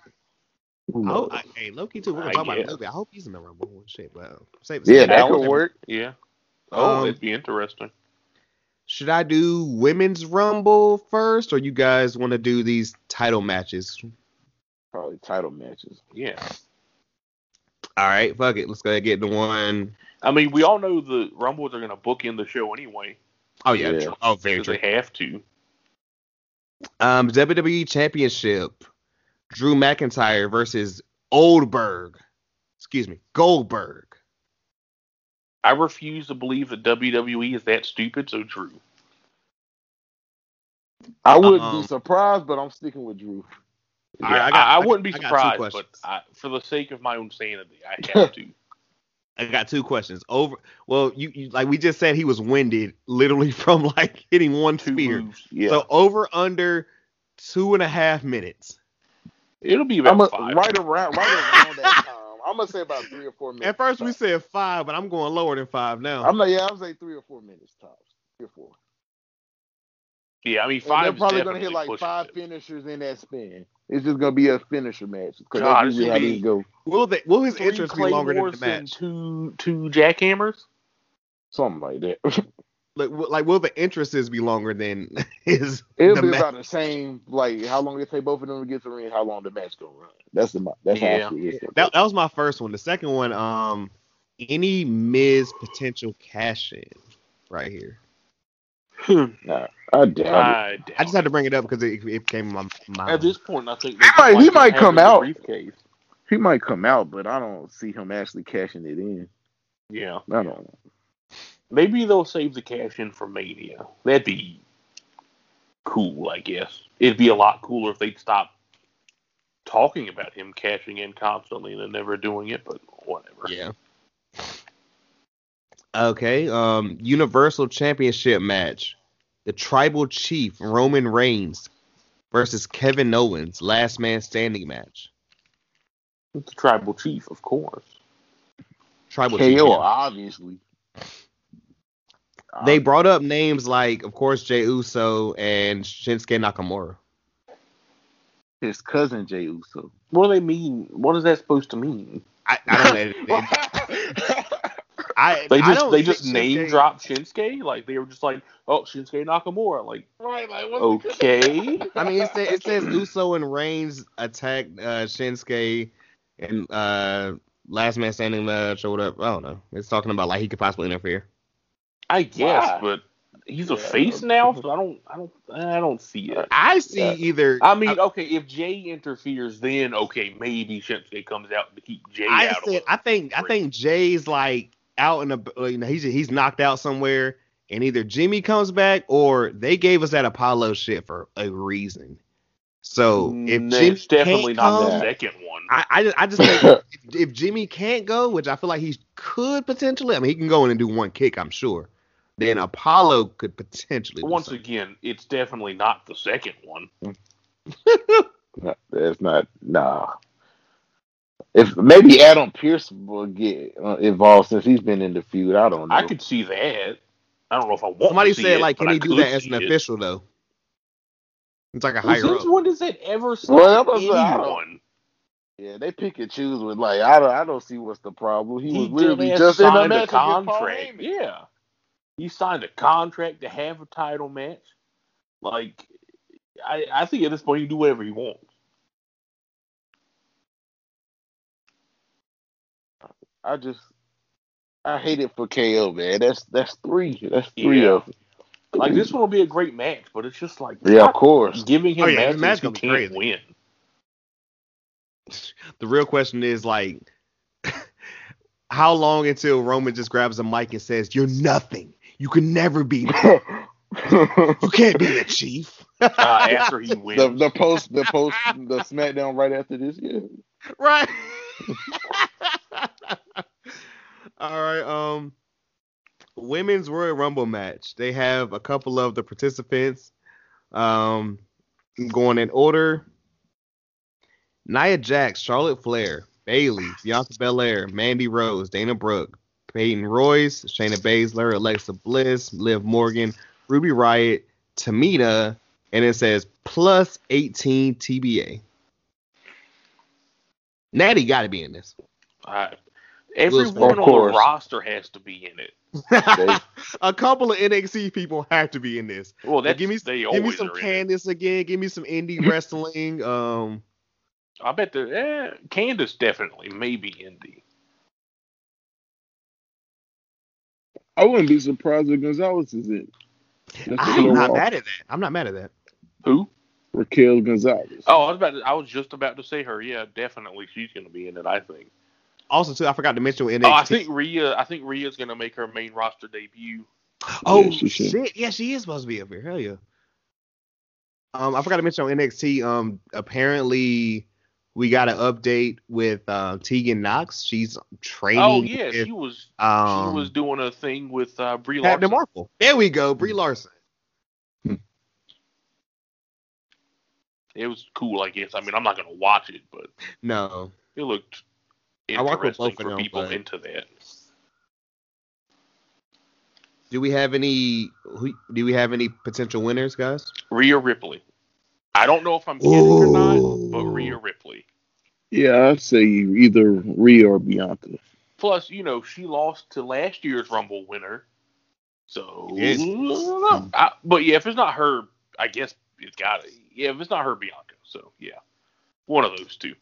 Who I knows? hope, I, hey, Loki too. We're gonna I talk about it. Loki. I hope he's in the Rumble and shit. But save, yeah, save that one. could work. Yeah. Oh, Um, that'd be interesting. Should I do women's Rumble first, or you guys want to do these title matches? Probably title matches. Yeah. All right, fuck it. Let's go ahead and get the one I mean, we all know the Rumbles are going to book in the show anyway. Oh yeah, Yeah. true. Oh, very true. they have to. Um, WWE Championship: Drew McIntyre versus Oldberg. Excuse me, Goldberg. I refuse to believe that WWE is that stupid. So Drew. I wouldn't Um, be surprised, but I'm sticking with Drew. Yeah, I, I got- I I wouldn't be got- I surprised, but. I, for the sake of my own sanity, I have to. I got two questions. Over. Well, you, you like we just said he was winded, literally from like hitting one Two spear. moves. Yeah. So over under two and a half minutes. It'll be about I'm a, five. right around right around that time. I'm gonna say about three or four minutes. At first we said five, but I'm going lower than five now. I'm like, Yeah, I'm say three or four minutes tops. Three or four. Yeah, I mean And five. they're probably gonna hit like five it. finishers in that span. It's just gonna be a finisher match because God, that's usually how gonna these go. will the, will his Three interest be longer than the match? Two two jackhammers. Something like that. Like, will- like will the interests be longer than his? It'll the be match? about the same. Like how long it take both of them to get to the ring, how long the match gonna run. That's the that's Yeah. how I see. That, that was my first one. The second one, um, any Miz potential cash in right here. Hmm. Nah, I doubt it. I, doubt I just had to bring it up because it, it came my mind. At this point, I think He might- he might come it in the out. Briefcase. He might come out, but I don't see him actually cashing it in. Yeah, I don't know. maybe they'll save the cash in for Mania. That'd be cool, I guess. It'd be a lot cooler if they'd stop talking about him cashing in constantly and then never doing it. But whatever. Yeah. Okay. Um, Universal Championship match: the Tribal Chief Roman Reigns versus Kevin Owens, last man standing match. The tribal chief, of course. Tribal KO, Chief. obviously. They brought up names like, of course, Jey Uso and Shinsuke Nakamura. his cousin Jey Uso. What do they mean? What is that supposed to mean? I, I don't know. I, They I just don't they think just name Shinsuke- drop Shinsuke like they were just like oh Shinsuke Nakamura like right, like okay I mean, it says, it says Uso and Reigns attacked uh, Shinsuke and uh, last man standing match or whatever. I don't know. It's talking about like he could possibly interfere. I guess Why? but he's a face now so I don't I don't I don't see it. I see Yeah. either. I mean okay if Jey interferes then okay maybe Shinsuke comes out to keep Jey I out said of I think I think Jey's like out in a you know he's he's knocked out somewhere and either Jimmy comes back or they gave us that Apollo shit for a reason. So if Mm, Jimmy it's definitely can't not the come, second one. I, I just I just think if, if Jimmy can't go, which I feel like he could potentially, I mean he can go in and do one kick, I'm sure. Then Apollo could potentially. Once something. again, it's definitely not the second one. No, That's not nah. If maybe Adam Pearce will get uh, involved since he's been in the feud, I don't know. I could see that. I don't know if I want. somebody to see said it, like, can he do that as an it. official though? It's like a Well, higher since up. when does it ever stop Well, I'm gonna say, I don't- anyone? yeah, they pick and choose with like I don't I don't see what's the problem. He, was He literally dumbass just in a signed match a against Paul contract. Yeah, he signed a contract to have a title match. Like, I I think at this point he can do whatever he wants. I just I hate it for KO, man. That's that's three. That's three Yeah. of them. Like this one will be a great match, but it's just like Yeah, of course. giving him Oh, yeah, matches match he can't crazy. win. The real question is like, how long until Roman just grabs a mic and says, "You're nothing. You can never be. You can't be the chief." Uh, after he the wins, the post the post the SmackDown right after this. Yeah. right. All right. Um, women's Royal Rumble match. They have a couple of the participants. Um, going in order. Nia Jax, Charlotte Flair, Bayley, Bianca Belair, Mandy Rose, Dana Brooke, Peyton Royce, Shayna Baszler, Alexa Bliss, Liv Morgan, Ruby Riot, Tamina, and it says plus 18 TBA. Natty got to be in this. I, every Of woman on the roster has to be in it. a couple of NXT people have to be in this. Well, Like, that's give me they give me some are. Candice again. Give me some indie wrestling. Um, I bet the eh, Candice definitely maybe indie. I wouldn't be surprised if Gonzalez is in. I'm not mad at that. I'm not mad at that. Who? Raquel Gonzalez. Oh, I was about. To, I was just about to say her. Yeah, definitely she's going to be in it. I think. Also, too, I forgot to mention with NXT. Oh, I think Rhea. I think Rhea's going to make her main roster debut. Oh Yeah, she should. shit! Yeah, she is supposed to be up here. Hell yeah. Um, I forgot to mention on NXT. Um, apparently we got an update with uh, Tegan Nox. She's training. Oh yeah, with, she was. um, she was doing a thing with uh, Brie Captain Larson. Marvel. There we go, Brie Larson. It was cool, I guess. I mean, I'm not going to watch it, but No, it looked I rock with interesting both of for them, people but- into that. do we have any? who- Do we have any potential winners, guys? Rhea Ripley. I don't know if I'm kidding or not, but Ooh. Rhea Ripley. Yeah, I'd say either Rhea or Bianca. Plus, you know, she lost to last year's Rumble winner. So, Yes. I, but yeah, if it's not her, I guess it's got to. Yeah, if it's not her, Bianca. So yeah, one of those two.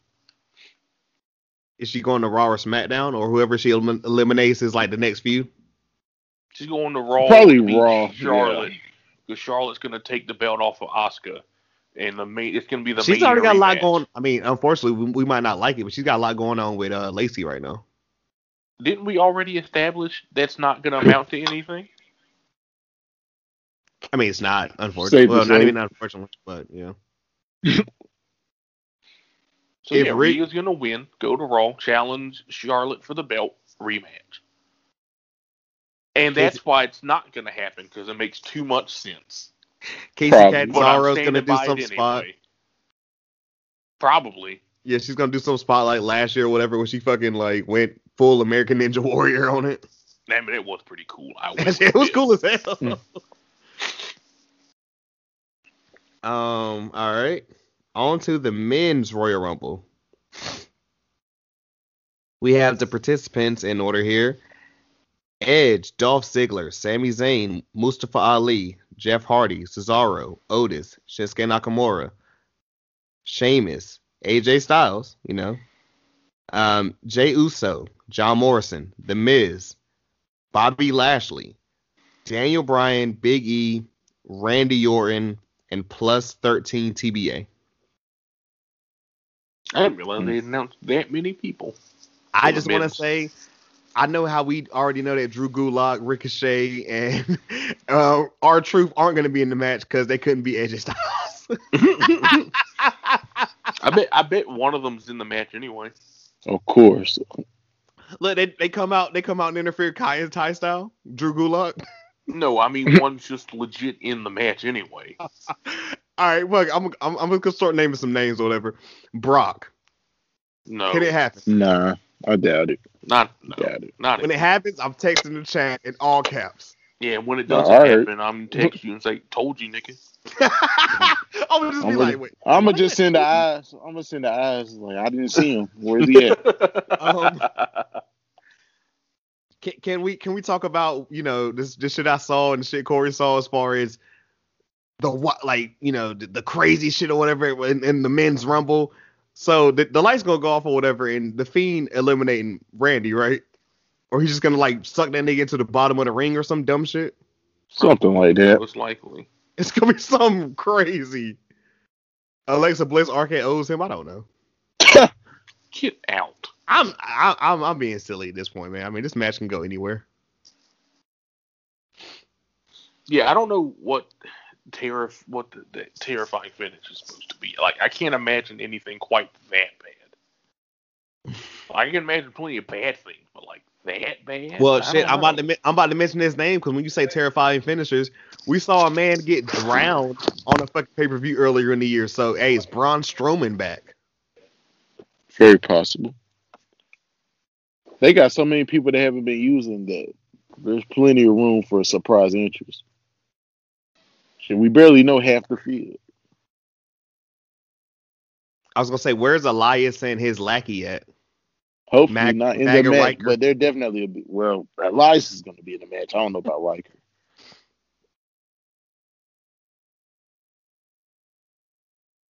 Is she going to Raw or SmackDown or whoever she elim- eliminates is like the next few? She's going to Raw. Probably to Raw, Charlotte. Because Charlotte's going to take the belt off of Asuka, and the main. It's going to be the. She's main already got a lot rematch. going. I mean, unfortunately, we, we might not like it, but she's got a lot going on with uh, Lacey right now. Didn't we already establish that's not going to amount to anything? I mean, it's not unfortunately. Well, not say. even unfortunately, but yeah. So If yeah, Rick- Rhea's going to win. Go to Raw, challenge Charlotte for the belt rematch. And that's why it's not going to happen because it makes too much sense. Kacy Probably. Catanzaro's gonna do by some it spot. anyway. Probably. Yeah, she's gonna do some spot like last year or whatever, where she fucking like went full American Ninja Warrior on it. I mean, it was pretty cool. I will it was admit. cool as hell. Hmm. um. All right. On to the men's Royal Rumble. We have the participants in order here: Edge, Dolph Ziggler, Sami Zayn, Mustafa Ali, Jeff Hardy, Cesaro, Otis, Shinsuke Nakamura, Sheamus, AJ Styles, you know, um, Jey Uso, John Morrison, The Miz, Bobby Lashley, Daniel Bryan, Big E, Randy Orton, and plus 13 TBA. I didn't realize they announced that many people. I just want to say, I know how we already know that Drew Gulak, Ricochet, and uh, R-Truth aren't going to be in the match because they couldn't be AJ Styles. I bet. I bet one of them's in the match anyway. Of course. Look, they, they come out, they come out and interfere Kai and Ty style. Drew Gulak. No, I mean one's just legit in the match anyway. All right, well, I'm I'm I'm gonna start naming some names or whatever. Brock. No, Can it happen? Nah, I doubt it. not no, Doubt it. not When it happens, I'm texting the chat in all caps. Yeah, when it doesn't all right. happen, I'm text you and say, "Told you, nigga." I'm gonna just be I'm like, gonna, wait. I'm gonna just send the eyes. I'm gonna send the eyes. Like I didn't see him. Where's he at? Um, Can, can we can we talk about you know this this shit I saw and the shit Corey saw as far as the what like you know the, the crazy shit or whatever in, in the men's rumble. So the, the lights gonna go off or whatever, and the fiend eliminating Randy, right? Or he's just gonna like suck that nigga into the bottom of the ring or some dumb shit. Something like that. Most likely. It's gonna be something crazy. Alexa Bliss RKO's him. I don't know. Get out. I'm I, I'm I'm being silly at this point, man. I mean, this match can go anywhere. Yeah, I don't know what terror what the, the terrifying finish is supposed to be. Like, I can't imagine anything quite that bad. I can imagine plenty of bad things, but like that bad. Well, shit, I'm about to I'm about to mention his name because when you say terrifying finishers, we saw a man get drowned on a fucking pay per view earlier in the year. So, hey, it's Braun Strowman back? Very possible. They got so many people that haven't been using that. There's plenty of room for a surprise interest. Shit, we barely know half the field. I was gonna say, where's Elias and his lackey at? Hopefully Mag- not in Mag the match, Ryker? but they're definitely a bit, well. Elias is going to be in the match. I don't know about Ryker.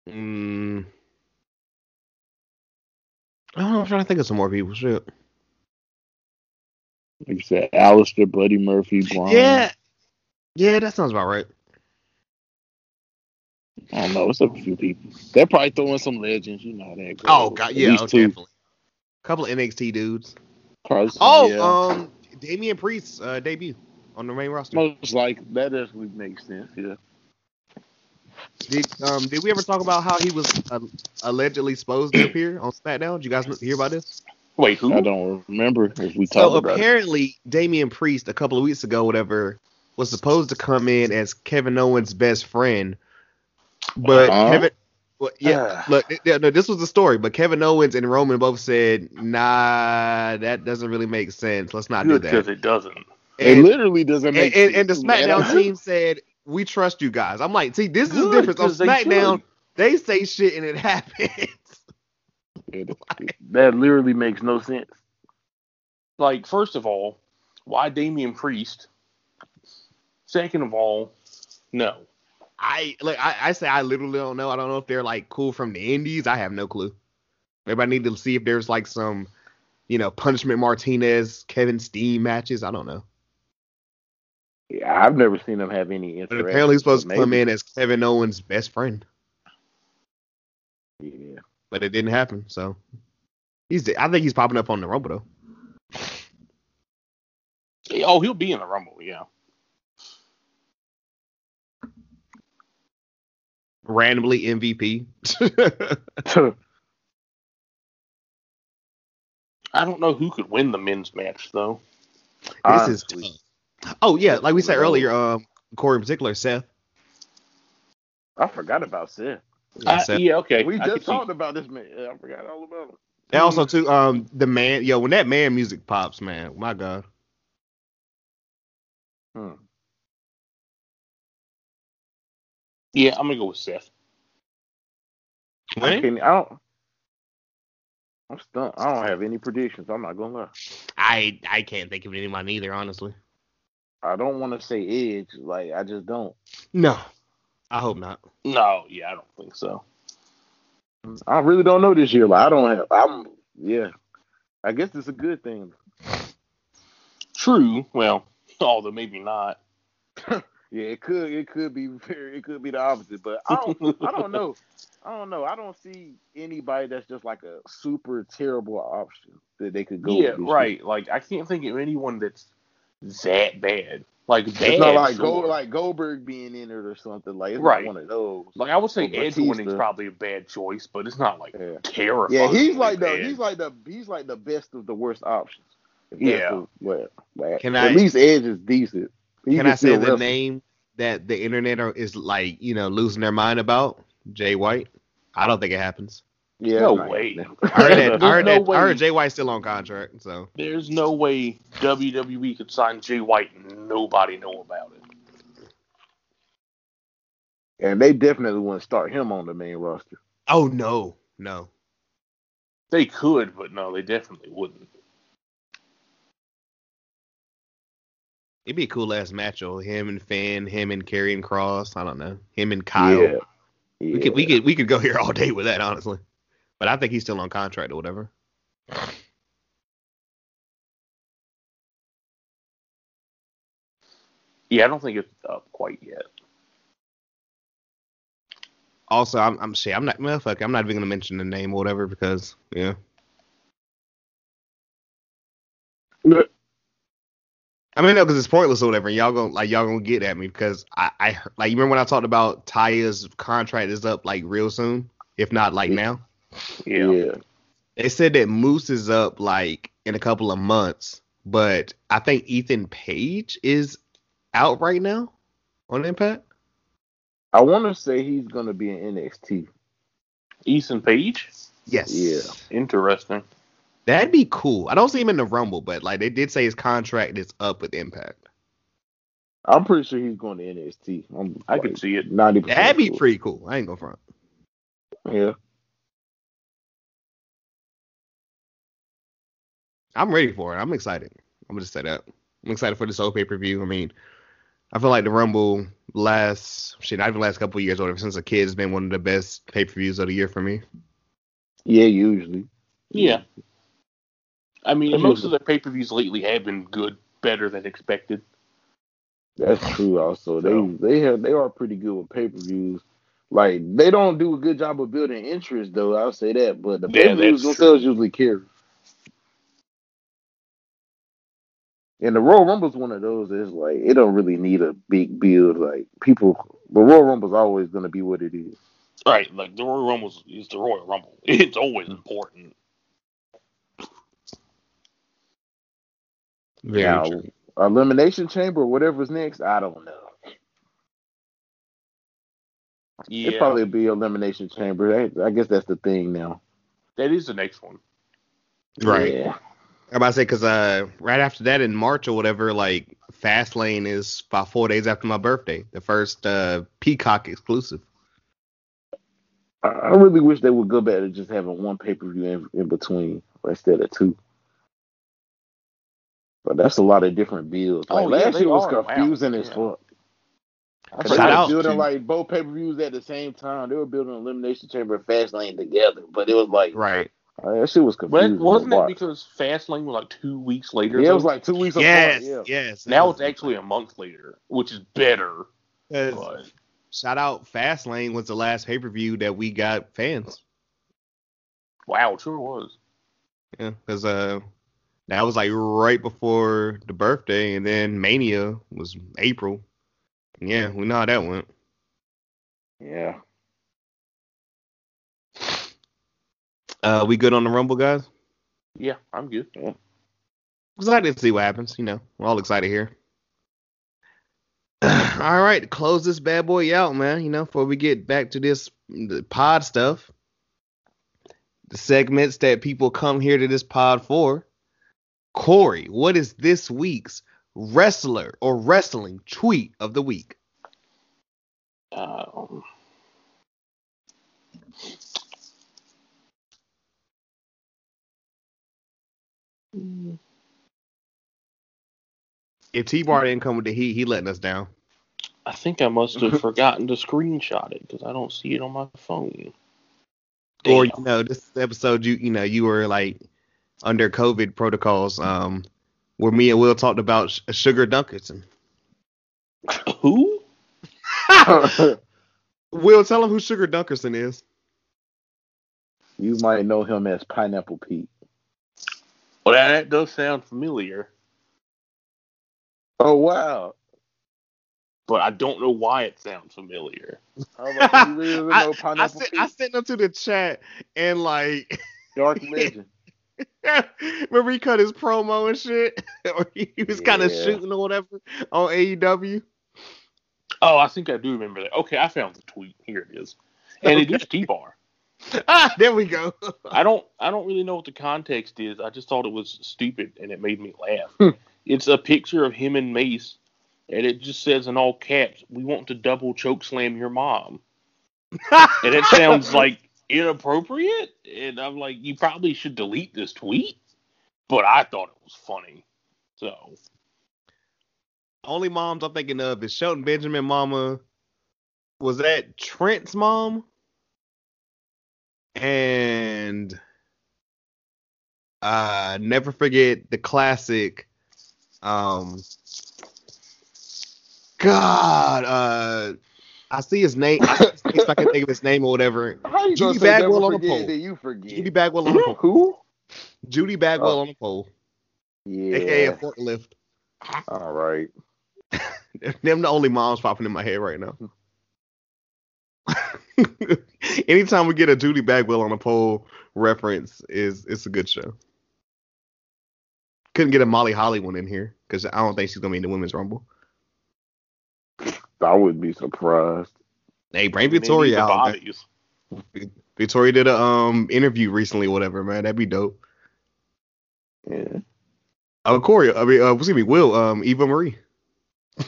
Mm. I don't know. I'm trying to think of some more people. Shit. Like you said, Aleister, Buddy Murphy, Braun. Yeah, yeah, that sounds about right. I don't know. It's a few people. They're probably throwing some legends. You know how that goes. Oh god, At yeah, least oh, two. definitely. couple of NXT dudes. Carson, Oh, yeah. um, Damian Priest's uh, debut on the main roster. most like that definitely makes sense. Yeah. Did um did we ever talk about how he was uh, allegedly supposed to appear on SmackDown? Did you guys hear about this? Wait, who? I don't remember if we So talked about it. apparently, Damian Priest a couple of weeks ago, whatever, was supposed to come in as Kevin Owens' best friend, but Uh-huh. Kevin. Well, yeah, Ah. look, yeah, no, this was the story, but Kevin Owens and Roman both said, "Nah, that doesn't really make sense. Let's not do Good that." because it doesn't. It literally doesn't and, make and, sense. and the. SmackDown team said, "We trust you guys." I'm like, see, this is the Good, difference. On 'cause they SmackDown, should. they say shit and it happens. It- That literally makes no sense. Like, first of all, why Damian Priest? Second of all, no. I like I, I say I literally don't know. I don't know if they're like cool from the indies. I have no clue. Maybe I need to see if there's like some, you know, Punishment Martinez, Kevin Steen matches. I don't know. Yeah, I've never seen them have any But apparently he's supposed to come in as Kevin Owens' best friend. Yeah. But it didn't happen. So he's I think he's popping up on the Rumble though. Oh, he'll be in the Rumble, yeah. Randomly MVP. I don't know who could win the men's match though. this is tough. Oh yeah, like we said earlier, um, Corey in particular, Seth. I forgot about Seth. Yeah, Uh, Seth. yeah, okay. We I just could see- talked about this man. I forgot all about him. And also too, um, the man, yo, when that man music pops, man, my god. Hmm. Yeah, I'm gonna go with Seth. I, can't, I don't. I'm stunned. I don't have any predictions. I'm not gonna lie. I I can't think of anyone either, honestly. I don't want to say Edge. Like I just don't. No, I hope not. No, yeah, I don't think so. I really don't know this year. Like I don't have. I'm. Yeah. I guess it's a good thing. True. Well, although maybe not. Yeah, it could. It could be very. It could be the opposite. But I don't. I don't know. I don't know. I don't see anybody that's just like a super terrible option that they could go. yeah, with this year. right. Like I can't think of anyone that's that bad. Like bad. It's not like sure. Gold, like Goldberg being in it or something. Like it's Right. not one of those. Like I would say Or Edge winning's Batista. probably a bad choice, but it's not like Yeah. terrifying. Yeah, he's like the he's like the he's like the best of the worst options. Yeah. that's well, like, Can at I- least Edge is decent. He Can I say the wrestle. name that the internet are, is like, you know, losing their mind about? Jay White. I don't think it happens. Yeah, No nah, way. I heard that. I heard no that. way. I heard Jay White's still on contract. So There's no way WWE could sign Jay White and nobody know about it. and they definitely wouldn't start him on the main roster. Oh no, no. They could, but no, they definitely wouldn't. It'd be a cool ass match though. Him and Finn, him and Karrion Kross. I don't know. Him and Kyle. Yeah. yeah. We could we could we could go here all day with that, honestly. But I think he's still on contract or whatever. Yeah, I don't think it's up quite yet. Also, I'm I'm shit. I'm not well, fuck. I'm not even gonna mention the name or whatever because yeah. I mean, no, because it's pointless or whatever. And y'all gonna like y'all gonna get at me because I I like you remember when I talked about Taya's contract is up like real soon, if not like now. Yeah. yeah. They said that Moose is up like in a couple of months, but I think Ethan Page is out right now on Impact. I want to say he's gonna be in NXT. Ethan Page? Yes. Yeah. Interesting. That'd be cool. I don't see him in the Rumble, but like they did say his contract is up with Impact. I'm pretty sure he's going to NXT. I'm I could see it. ninety percent. That'd be pretty cool. I ain't gonna front. Yeah. I'm ready for it. I'm excited. I'm gonna just say that. I'm excited for this whole pay per view. I mean, I feel like the Rumble last shit, not even last couple of years or whatever, since a kid has been one of the best pay per views of the year for me. Yeah, usually. Yeah. I mean, most of their pay per views lately have been good, better than expected. That's true. Also, they So- they have they are pretty good with pay per views. Like they don't do a good job of building interest, though. I'll say that. But the Yeah, pay per views themselves usually carry. And the Royal Rumble's one of those that's like it don't really need a big build. Like people, the Royal Rumble's always going to be what it is. Right. Like the Royal Rumble is the Royal Rumble. It's always mm. important. Very Now, true. Elimination Chamber, or whatever's next, I don't know. Yeah. It probably be Elimination Chamber. I, I guess that's the thing now. that is the next one. Right. Yeah. I'm about to say because uh, right after that in March or whatever, like Fastlane is about four days after my birthday, the first uh, Peacock exclusive. I I really wish they would go back to just having one pay per view in, in between instead of two. But that's a lot of different builds. Like Oh, last they year was confusing as Yeah. fuck. That's They were building to- like both pay per views at the same time. They were building Elimination Chamber and Fastlane together, but it was like Right. uh, that shit was But confusing. to wasn't that watch. because Fastlane was like two weeks later? yeah, it was like two weeks Yes. apart. Yeah. Yes. now it's actually a month later, which is better. But Shout out Fastlane was the last pay per view that we got fans. wow, it sure was. Yeah, because uh, that was like right before the birthday, and then Mania was April. Yeah, we know how that went. Yeah. Uh, we good on the Rumble, guys? Yeah, I'm good. Yeah. Excited to see what happens. You know, we're all excited here. All right, close this bad boy out, man. You know, before we get back to this the pod stuff, the segments that people come here to this pod for. Corey, what is this week's wrestler or wrestling tweet of the week? Um, If T-Bar didn't come with the heat, he letting us down. I think I must have forgotten to screenshot it because I don't see it on my phone. Or you know, this episode you you know you were like under COVID protocols, um, where me and Will talked about Sh- Sugar Dunkerton. Who? Will, tell him who Sugar Dunkerton is. you might know him as Pineapple Pete. Well, that, that does sound familiar, Oh wow! but I don't know why it sounds familiar. I was like, you really don't know I, I, Pineapple sent, Pete? I sent them to the chat and like Dark Legend. remember he cut his promo and shit, or he, was kind of shooting or whatever on AEW. Oh, I think I do remember that. Okay, I found the tweet. Here it is, and it is T-Bar. Ah, there we go. I don't I don't really know what the context is. I just thought it was stupid and it made me laugh. Hmm. it's a picture of him and Mace and it just says in all caps, "We want to double choke slam your mom." And it sounds like inappropriate and I'm like you probably should delete this tweet. But I thought it was funny. So, Only moms I'm thinking of is Shelton Benjamin mama. Was that Trent's mom? And uh never forget the classic um God, uh I see his name. I see his I can think of his name or whatever. How you Judy gonna say never Bagwell on the pole. that you forget? Judy Bagwell uh, on the pole. Who? Judy Bagwell Oh. on the pole. Yeah. AKA a forklift. All right. Them the only moms popping in my head right now. Anytime we get a Judy Bagwell on a pole reference, is it's a good show. Couldn't get a Molly Holly one in here because I don't think she's gonna be in the women's rumble. I wouldn't be surprised. Hey, bring Victoria out. Victoria did a um interview recently, whatever, man. That'd be dope. Yeah. Oh, Corey, I mean, uh, excuse me, Will, um, Eva Marie.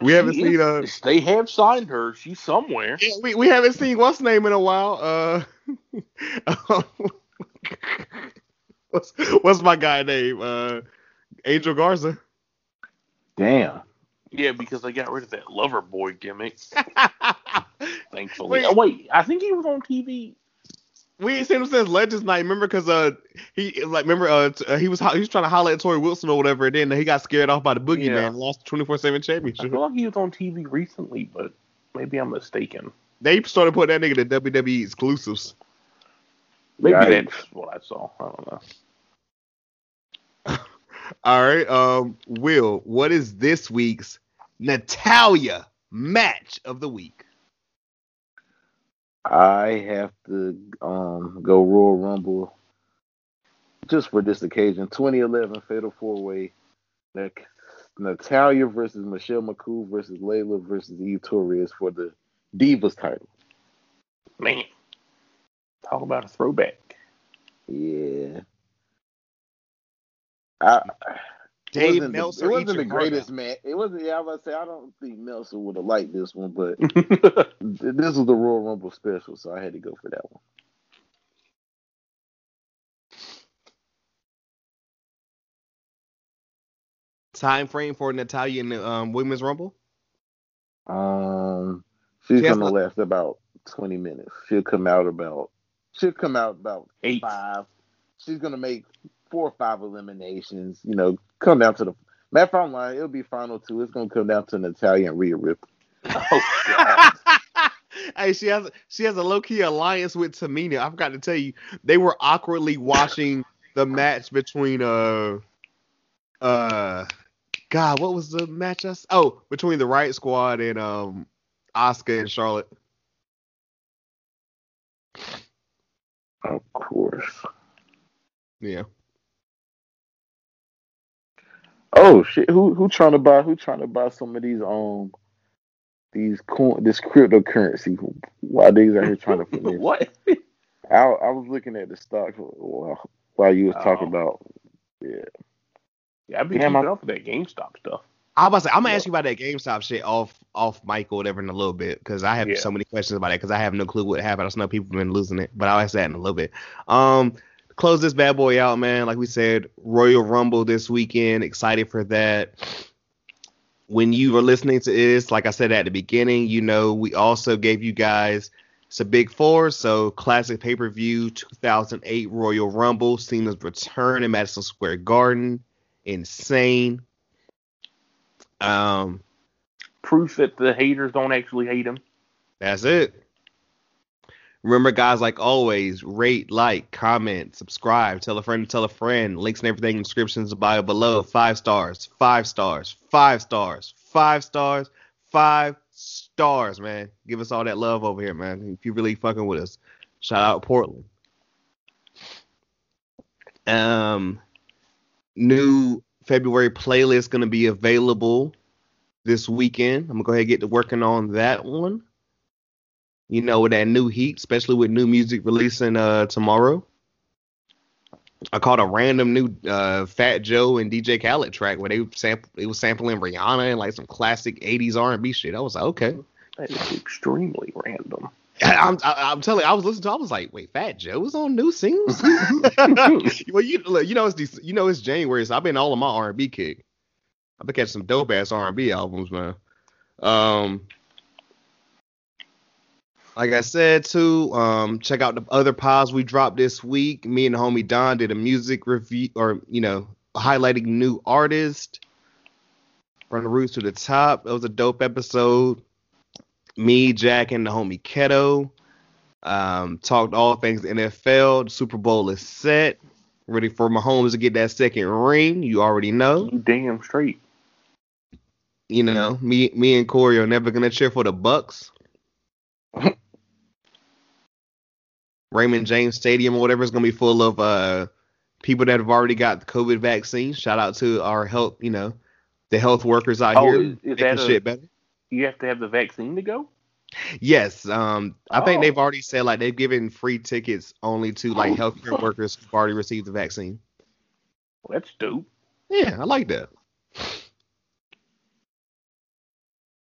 we haven't She seen uh, they have signed her. She's somewhere. Yeah, we, we haven't seen what's name in a while. Uh, what's what's my guy name? Uh, Angel Garza. Damn. Yeah, because they got rid of that lover boy gimmick. Thankfully. Wait. oh wait, I think he was on TV. we ain't seen him since Legends Night. Remember, cause uh he like remember uh t- uh, he was ho- he was trying to holler at Torrie Wilson or whatever, and then he got scared off by the Boogeyman, Yeah. and lost twenty four seven championship. I championship. feel like he was on TV recently, but maybe I'm mistaken. They started putting that nigga to WWE exclusives. Maybe Yikes. that's what I saw. I don't know. All right, um, Will, what is this week's Natalya match of the week? I have to um go Royal Rumble just for this occasion. 2011 Fatal Four Way. Natalya versus Michelle McCool versus Layla versus Eve Torres for the Divas title. Man, talk about a throwback. Yeah. I, Dave wasn't the- it wasn't the greatest out. match. It wasn't. Yeah, I was about to say I don't think Meltzer would have liked this one, but this was the Royal Rumble special, so I had to go for that one. Time frame for Natalya in the um, Women's Rumble? Um, she's She gonna no- last about twenty minutes. She'll come out about. She'll come out about Eight. five. She's gonna make four or five eliminations. You know, come down to the. Matter of fact, It'll be final two. It's gonna come down to Natalya and Rhea Ripley. Oh god. hey, she has she has a low key alliance with Tamina. I forgot to tell you, they were awkwardly watching the match between uh uh God, what was the match? I oh, between the Riot Squad and um Asuka and Charlotte. Of course. Yeah. Oh shit! Who who trying to buy? Who trying to buy some of these um these coin this cryptocurrency? Why these out here trying to finesse? what? I I was looking at the stock while, while you was talking Oh. about yeah. Yeah, I've been Damn, keeping I- up with that GameStop stuff. I was about to say, I'm gonna ask you about that GameStop shit off off mic or whatever in a little bit because I have Yeah. so many questions about it because I have no clue what happened. I just know people have been losing it, but I'll ask that in a little bit. Um, close this bad boy out, man. Like we said, Royal Rumble this weekend. Excited for that. When you were listening to this, like I said at the beginning, you know we also gave you guys some big four. So classic pay per view 2008 Royal Rumble, Cena's return in Madison Square Garden, insane. Um, Proof that the haters don't actually hate him. that's it. Remember, guys, like always, rate, like, comment, subscribe, tell a friend, tell a friend. Links and everything in the descriptions bio below. Five stars, five stars, five stars, five stars, five stars, man. Give us all that love over here, man. If you're really fucking with us. Shout out Portland. Um, new February playlist gonna be available this weekend. I'm gonna go ahead and get to working on that one. You know, with that new heat, especially with new music releasing uh tomorrow. I caught a random new uh Fat Joe and DJ Khaled track where they sample it was sampling Rihanna and like some classic 80s R&B shit. I was like, okay. That is extremely random. I'm I, I'm telling you, I was listening to I was like, wait, Fat Joe was on new singles? well, you you know it's you know it's January, so I've been all on my R&B kick. I've been catching some dope ass R&B albums, man. Um, like I said too, um, check out the other pods we dropped this week. Me and the homie Don did a music review, or you know, highlighting new artists from the roots to the top. That was a dope episode. Me, Jack, and the homie Keto um, talked all things NFL. The Super Bowl is set. Ready for Mahomes to get that second ring. You already know. Damn straight. You know, me, me and Corey are never gonna cheer for the Bucs. Raymond James Stadium or whatever is gonna be full of uh people that have already got the COVID vaccine. Shout out to our health, you know, the health workers out Oh, here is- making a- shit better. You have to have the vaccine to go? Yes, um, I think Oh. they've already said like they've given free tickets only to like healthcare workers who've already received the vaccine. Well, that's dope. Yeah, I like that.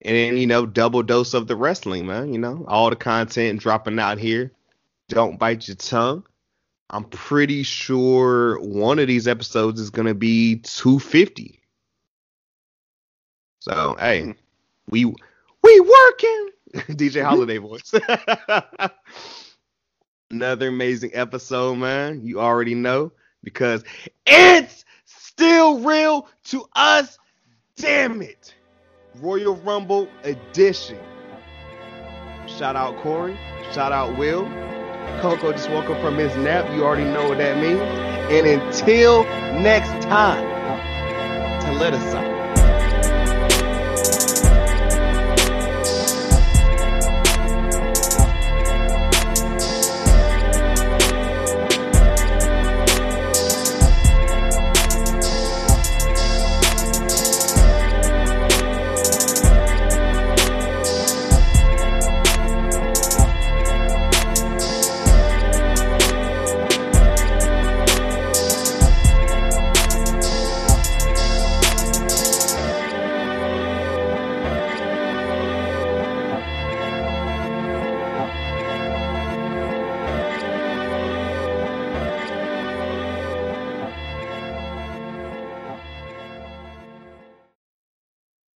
And then, you know, double dose of the wrestling, man. You know, all the content dropping out here. Don't bite your tongue. I'm pretty sure one of these episodes is gonna be 250. So hey, hmm. we we working. DJ mm-hmm. Holiday voice. Another amazing episode, man. You already know because it's still real to us. Damn it. Royal Rumble edition. Shout out Corey. Shout out Will. Coco just woke up from his nap. You already know what that means. And until next time, to let us out.